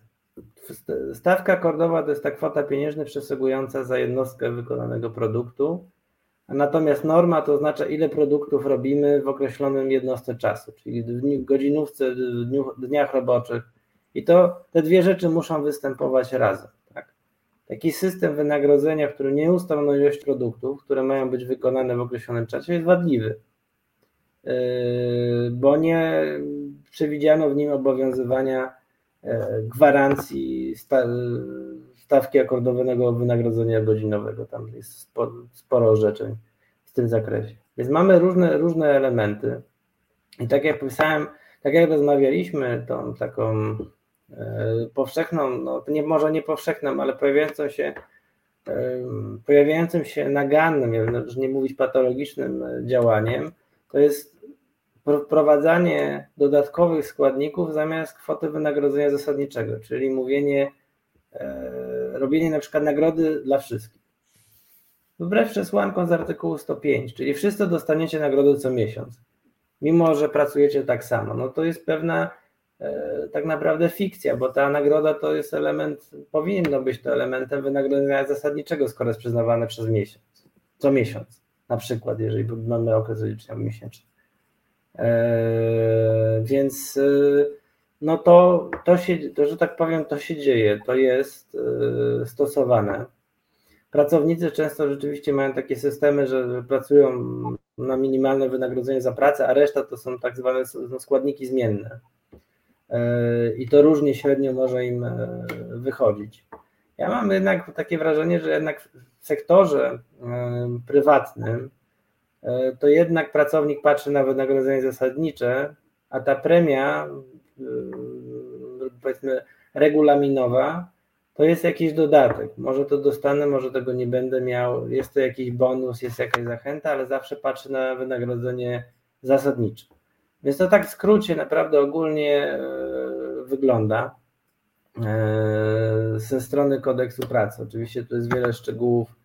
Stawka akordowa to jest ta kwota pieniężna przysługująca za jednostkę wykonanego produktu, natomiast norma to oznacza, ile produktów robimy w określonym jednostce czasu, czyli w godzinówce, w dniach roboczych. I to te dwie rzeczy muszą występować razem. Taki system wynagrodzenia, który nie ustalą ilość produktów, które mają być wykonane w określonym czasie, jest wadliwy, yy, bo nie przewidziano w nim obowiązywania gwarancji stawki akordowego wynagrodzenia godzinowego. Tam jest sporo orzeczeń w tym zakresie. Więc mamy różne, różne elementy. I tak jak pisałem, tak jak rozmawialiśmy, tą taką E, powszechną, no nie, może nie powszechną, ale pojawiającą się e, pojawiającym się nagannym, już nie mówić patologicznym działaniem, to jest wprowadzanie dodatkowych składników zamiast kwoty wynagrodzenia zasadniczego, czyli mówienie, e, robienie na przykład nagrody dla wszystkich. Wbrew przesłankom z artykułu 105, czyli wszyscy dostaniecie nagrodę co miesiąc, mimo że pracujecie tak samo. No to jest pewna E, tak naprawdę fikcja, bo ta nagroda to jest element, powinno być to elementem wynagrodzenia zasadniczego, skoro jest przyznawane przez miesiąc, co miesiąc, na przykład, jeżeli mamy okres rozliczenia miesięczny. Eee, więc e, no to, to się, to, że tak powiem, to się dzieje, to jest e, stosowane. Pracownicy często rzeczywiście mają takie systemy, że pracują na minimalne wynagrodzenie za pracę, a reszta to są tak zwane no, składniki zmienne i to różnie średnio może im e, wychodzić. Ja mam jednak takie wrażenie, że jednak w sektorze prywatnym to jednak pracownik patrzy na wynagrodzenie zasadnicze a ta premia, powiedzmy, regulaminowa, to jest jakiś dodatek. Może to dostanę, może tego nie będę miał, jest to jakiś bonus, jest jakaś zachęta, ale zawsze patrzę na wynagrodzenie zasadnicze. Więc to tak w skrócie naprawdę ogólnie e, wygląda e, ze strony kodeksu pracy. Oczywiście tu jest wiele szczegółów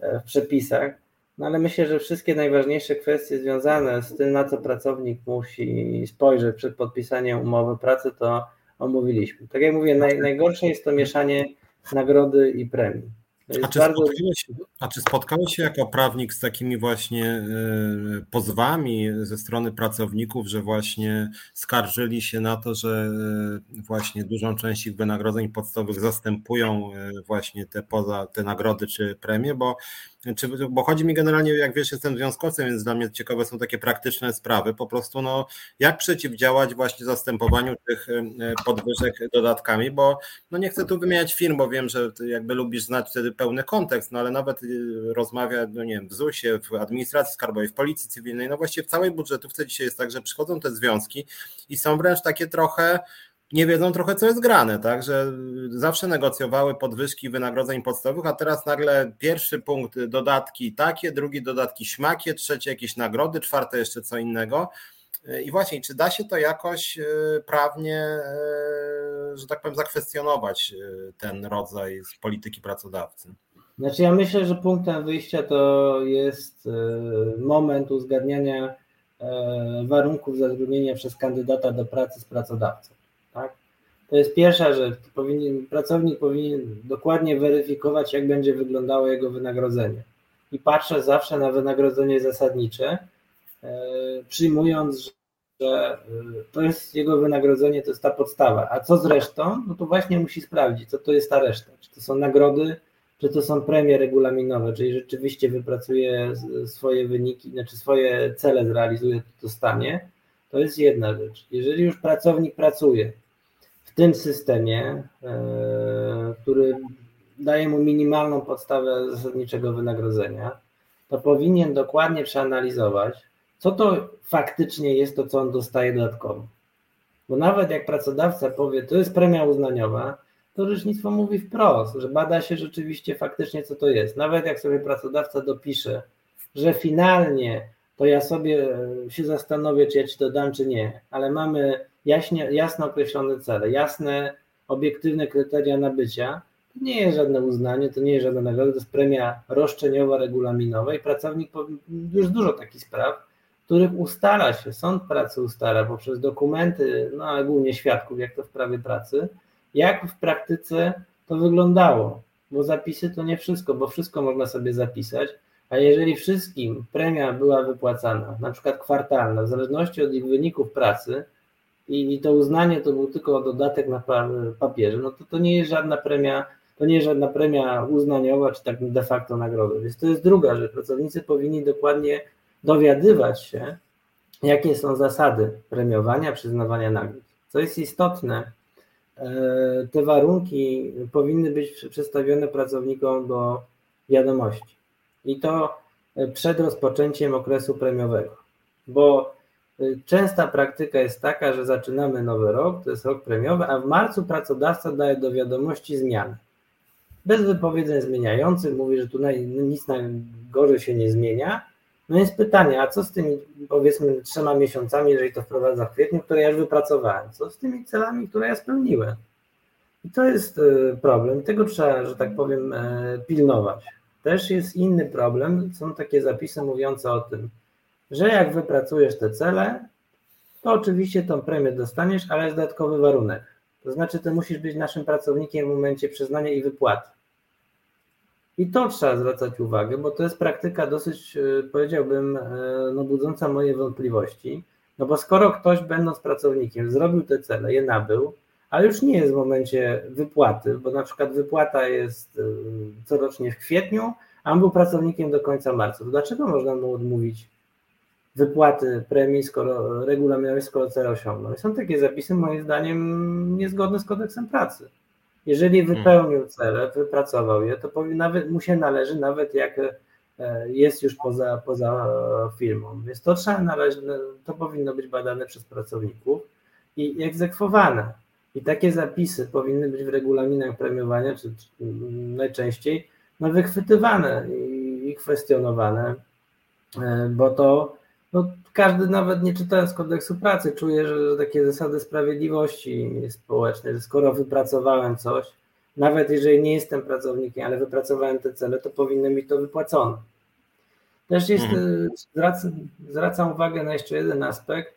e, w przepisach, no ale myślę, że wszystkie najważniejsze kwestie związane z tym, na co pracownik musi spojrzeć przed podpisaniem umowy pracy, to omówiliśmy. Tak jak mówię, naj, najgorsze jest to mieszanie nagrody i premii. A czy, bardzo... spotkałeś, a czy, spotkałeś, się jako prawnik z takimi właśnie e, pozwami ze strony pracowników, że właśnie skarżyli się na to, że e, właśnie dużą część ich wynagrodzeń podstawowych zastępują e, właśnie te poza te nagrody czy premie, bo czy, bo chodzi mi generalnie, jak wiesz, jestem związkowcem, więc dla mnie ciekawe są takie praktyczne sprawy. Po prostu, no, jak przeciwdziałać właśnie zastępowaniu tych e, podwyżek dodatkami, bo no nie chcę tu wymieniać firm, bo wiem, że jakby lubisz znać wtedy pełny kontekst, no ale nawet e, rozmawia, no nie wiem, w ZUS-ie, w administracji skarbowej, w policji cywilnej, no właściwie w całej budżetówce dzisiaj jest tak, że przychodzą te związki i są wręcz takie trochę nie wiedzą trochę, co jest grane, tak? Że zawsze negocjowały podwyżki wynagrodzeń podstawowych, a teraz nagle pierwszy punkt dodatki takie, drugi dodatki śmakie, trzecie jakieś nagrody, czwarte jeszcze co innego. I właśnie, czy da się to jakoś e, prawnie, e, że tak powiem, zakwestionować e, ten rodzaj polityki pracodawcy? Znaczy, ja myślę, że punktem wyjścia to jest moment uzgadniania warunków zatrudnienia przez kandydata do pracy z pracodawcą. To jest pierwsza rzecz. Powinien, pracownik powinien dokładnie weryfikować, jak będzie wyglądało jego wynagrodzenie. I patrzę zawsze na wynagrodzenie zasadnicze, e, przyjmując, że e, to jest jego wynagrodzenie, to jest ta podstawa. A co z resztą? No to właśnie musi sprawdzić, co to jest ta reszta. Czy to są nagrody, czy to są premie regulaminowe, czyli rzeczywiście wypracuje swoje wyniki, znaczy swoje cele zrealizuje, to dostanie. To jest jedna rzecz. Jeżeli już pracownik pracuje, w tym systemie, e, który daje mu minimalną podstawę zasadniczego wynagrodzenia, to powinien dokładnie przeanalizować, co to faktycznie jest to, co on dostaje dodatkowo. Bo nawet jak pracodawca powie, to jest premia uznaniowa, to rzecznictwo mówi wprost, że bada się rzeczywiście faktycznie, co to jest. Nawet jak sobie pracodawca dopisze, że finalnie to ja sobie się zastanowię, czy ja ci to dam, czy nie, ale mamy jaśnie, jasno określone cele, jasne, obiektywne kryteria nabycia, to nie jest żadne uznanie, to nie jest żadna nagroda, to jest premia roszczeniowa, regulaminowa i pracownik, już dużo takich spraw, których ustala się, sąd pracy ustala poprzez dokumenty, no ale głównie świadków, jak to w prawie pracy, jak w praktyce to wyglądało, bo zapisy to nie wszystko, bo wszystko można sobie zapisać, a jeżeli wszystkim premia była wypłacana, na przykład kwartalna, w zależności od ich wyników pracy, i to uznanie to był tylko dodatek na papierze, no to to nie jest żadna premia, to nie jest żadna premia uznaniowa, czy tak de facto nagroda. Więc to jest druga rzecz. Pracownicy powinni dokładnie dowiadywać się, jakie są zasady premiowania, przyznawania nagród. Co jest istotne, e, te warunki powinny być przedstawione pracownikom do wiadomości. I to przed rozpoczęciem okresu premiowego. Bo Częsta praktyka jest taka, że zaczynamy nowy rok, to jest rok premiowy, a w marcu pracodawca daje do wiadomości zmiany. Bez wypowiedzeń zmieniających, mówi, że tu nic na gorzej się nie zmienia. No jest pytanie, a co z tymi powiedzmy trzema miesiącami, jeżeli to wprowadza w kwietniu, które ja już wypracowałem? Co z tymi celami, które ja spełniłem? I to jest e, problem. Tego trzeba, że tak powiem, e, pilnować. Też jest inny problem. Są takie zapisy mówiące o tym, że jak wypracujesz te cele, to oczywiście tą premię dostaniesz, ale jest dodatkowy warunek. To znaczy, ty musisz być naszym pracownikiem w momencie przyznania i wypłaty. I to trzeba zwracać uwagę, bo to jest praktyka dosyć, e, powiedziałbym, e, no, budząca moje wątpliwości. No bo skoro ktoś, będąc pracownikiem, zrobił te cele, je nabył, ale już nie jest w momencie wypłaty, bo na przykład wypłata jest e, corocznie w kwietniu, a on był pracownikiem do końca marca, to dlaczego można mu odmówić wypłaty premii, skoro regulaminowej, skoro cel osiągnął. I są takie zapisy, moim zdaniem, niezgodne z kodeksem pracy. Jeżeli hmm. wypełnił cele, wypracował je, to powie, nawet, mu się należy, nawet jak jest już poza, poza firmą. Więc to trzeba należy, to powinno być badane przez pracowników i egzekwowane. I takie zapisy powinny być w regulaminach premiowania, czy, czy najczęściej no, wychwytywane i, i kwestionowane, bo to no, każdy nawet nie czytając kodeksu pracy czuje, że, że takie zasady sprawiedliwości społecznej, że skoro wypracowałem coś, nawet jeżeli nie jestem pracownikiem, ale wypracowałem te cele, to powinno mi to wypłacone. Też jest, mhm. zwracam, zwracam uwagę na jeszcze jeden aspekt.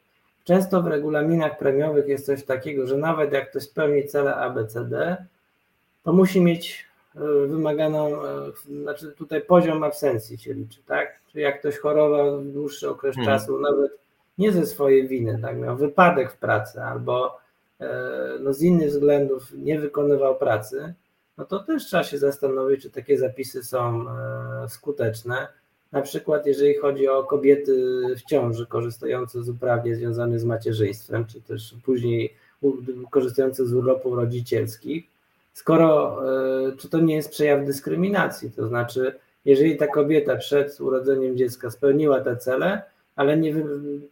Często w regulaminach premiowych jest coś takiego, że nawet jak ktoś spełni cele ABCD, to musi mieć e, wymaganą, e, znaczy tutaj poziom absencji się liczy, tak? Czyli jak ktoś chorował dłuższy okres hmm. czasu, nawet nie ze swojej winy, tak? Miał wypadek w pracy albo e, no, z innych względów nie wykonywał pracy, no to też trzeba się zastanowić, czy takie zapisy są skuteczne na przykład, jeżeli chodzi o kobiety w ciąży korzystające z uprawnień związanych z macierzyństwem, czy też później korzystające z urlopów rodzicielskich, skoro, e, czy to nie jest przejaw dyskryminacji, to znaczy, jeżeli ta kobieta przed urodzeniem dziecka spełniła te cele, ale nie,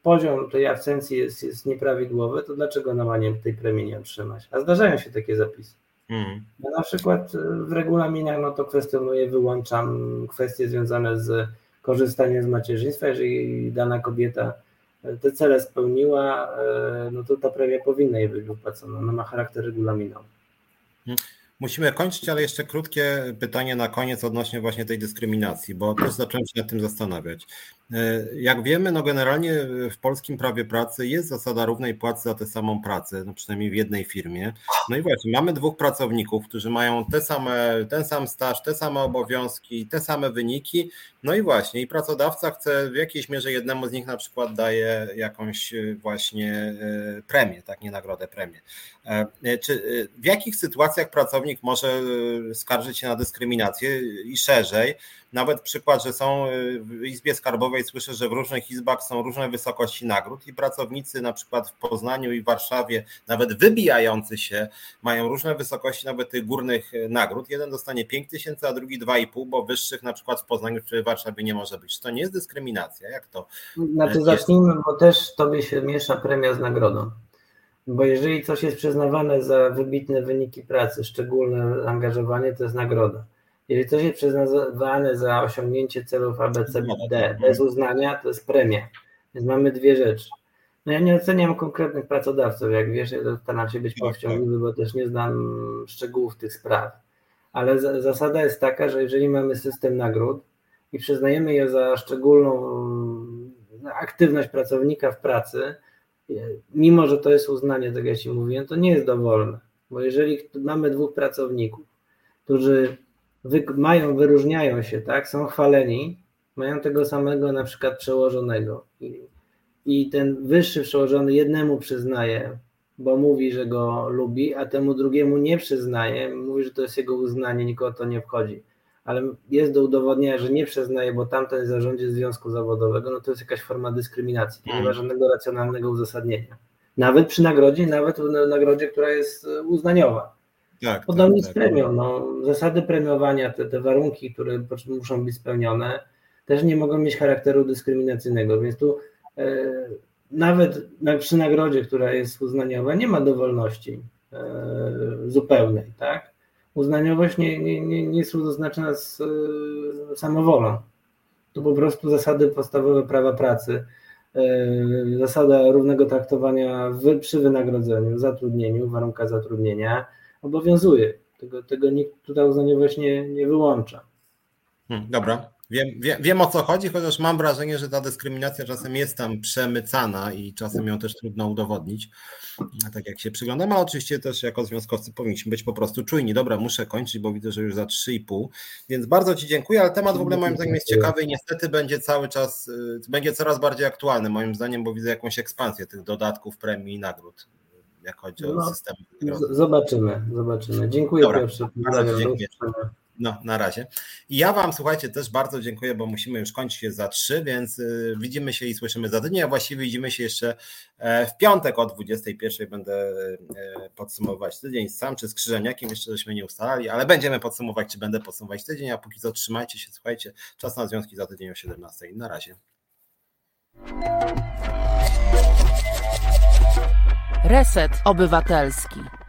poziom tej absencji jest, jest nieprawidłowy, to dlaczego ona ma nie, tej premii nie otrzymać? A zdarzają się takie zapisy. Mm. Ja na przykład w regulaminach no to kwestionuję, wyłączam kwestie związane z korzystanie z macierzyństwa. Jeżeli dana kobieta te cele spełniła, e, no to ta premia powinna jej być wypłacona. Ona ma charakter regulaminowy. Musimy kończyć, ale jeszcze krótkie pytanie na koniec odnośnie właśnie tej dyskryminacji, bo też zacząłem się nad tym zastanawiać. E, jak wiemy, no generalnie w polskim prawie pracy jest zasada równej płacy za tę samą pracę, no przynajmniej w jednej firmie. No i właśnie, mamy dwóch pracowników, którzy mają te same, ten sam staż, te same obowiązki, te same wyniki. No i właśnie, i pracodawca chce w jakiejś mierze jednemu z nich na przykład daje jakąś e, właśnie e, premię, tak, nie nagrodę, premię. Czy w jakich sytuacjach pracownik może skarżyć się na dyskryminację i szerzej? Nawet przykład, że są y, w Izbie Skarbowej, słyszę, że w różnych izbach są różne wysokości nagród i pracownicy na przykład w Poznaniu i Warszawie, nawet wybijający się, mają różne wysokości nawet tych górnych y, nagród. Jeden dostanie 5 tysięcy, a drugi 2,5, bo wyższych na przykład w Poznaniu czy w Warszawie nie może być. Czy to nie jest dyskryminacja? Jak to? Znaczy zacznijmy, bo też tobie się miesza premia z nagrodą. Bo jeżeli coś jest przyznawane za wybitne wyniki pracy, szczególne angażowanie, to jest nagroda. Jeżeli coś jest przyznawane za osiągnięcie celów ABCD bez uznania, to jest premia. Więc mamy dwie rzeczy. No ja nie oceniam konkretnych pracodawców, jak wiesz, ja staram się być tak, powściągliwy, bo też nie znam szczegółów tych spraw. Ale zasada jest taka, że jeżeli mamy system nagród i przyznajemy je za szczególną aktywność pracownika w pracy, mimo że to jest uznanie, tak jak Ci mówiłem, to nie jest dowolne. Bo jeżeli mamy dwóch pracowników, którzy wy, mają, wyróżniają się, tak, są chwaleni, mają tego samego na przykład przełożonego i, i ten wyższy przełożony jednemu przyznaje, bo mówi, że go lubi, a temu drugiemu nie przyznaje, mówi, że to jest jego uznanie, nikogo to nie wchodzi. Ale jest do udowodnienia, że nie przyznaje, bo tamten jest zarządzie związku zawodowego, no to jest jakaś forma dyskryminacji. Nie ma mm. żadnego racjonalnego uzasadnienia. Nawet przy nagrodzie, nawet w nagrodzie, która jest uznaniowa. Tak, Podobnie tak, z tak. premią. No, zasady premiowania, te, te warunki, które muszą być spełnione, też nie mogą mieć charakteru dyskryminacyjnego, więc tu e, nawet przy nagrodzie, która jest uznaniowa, nie ma dowolności e, zupełnej, tak? Uznaniowość nie, nie, nie, nie jest oznaczona z e, samowolą. To po prostu zasady podstawowe prawa pracy, e, zasada równego traktowania w, przy wynagrodzeniu, zatrudnieniu, warunkach zatrudnienia, obowiązuje. Tego, tego nikt tutaj uznaniowość nie, nie wyłącza. Hmm, dobra, Wiem, wiem, wiem, o co chodzi, chociaż mam wrażenie, że ta dyskryminacja czasem jest tam przemycana i czasem ją też trudno udowodnić, tak jak się przyglądam, oczywiście też jako związkowcy powinniśmy być po prostu czujni. Dobra, muszę kończyć, bo widzę, że już za 3,5, więc bardzo Ci dziękuję, ale temat w ogóle moim zdaniem jest ciekawy i niestety będzie cały czas, y, będzie coraz bardziej aktualny moim zdaniem, bo widzę jakąś ekspansję tych dodatków, premii i nagród jak chodzi o no, system. Zobaczymy, zobaczymy. Dziękuję Dobra, Piotrze. Bardzo dziękuję. No, na razie. I ja Wam, słuchajcie, też bardzo dziękuję, bo musimy już kończyć za trzy, więc y, widzimy się i słyszymy za tydzień, a właściwie widzimy się jeszcze e, w piątek o 21 będę e, podsumowywać tydzień sam czy z Krzyżeniakiem, jeszcze żeśmy nie ustalali, ale będziemy podsumować, czy będę podsumować tydzień, a póki co trzymajcie się, słuchajcie, czas na związki za tydzień o 17. Na razie. Reset Obywatelski.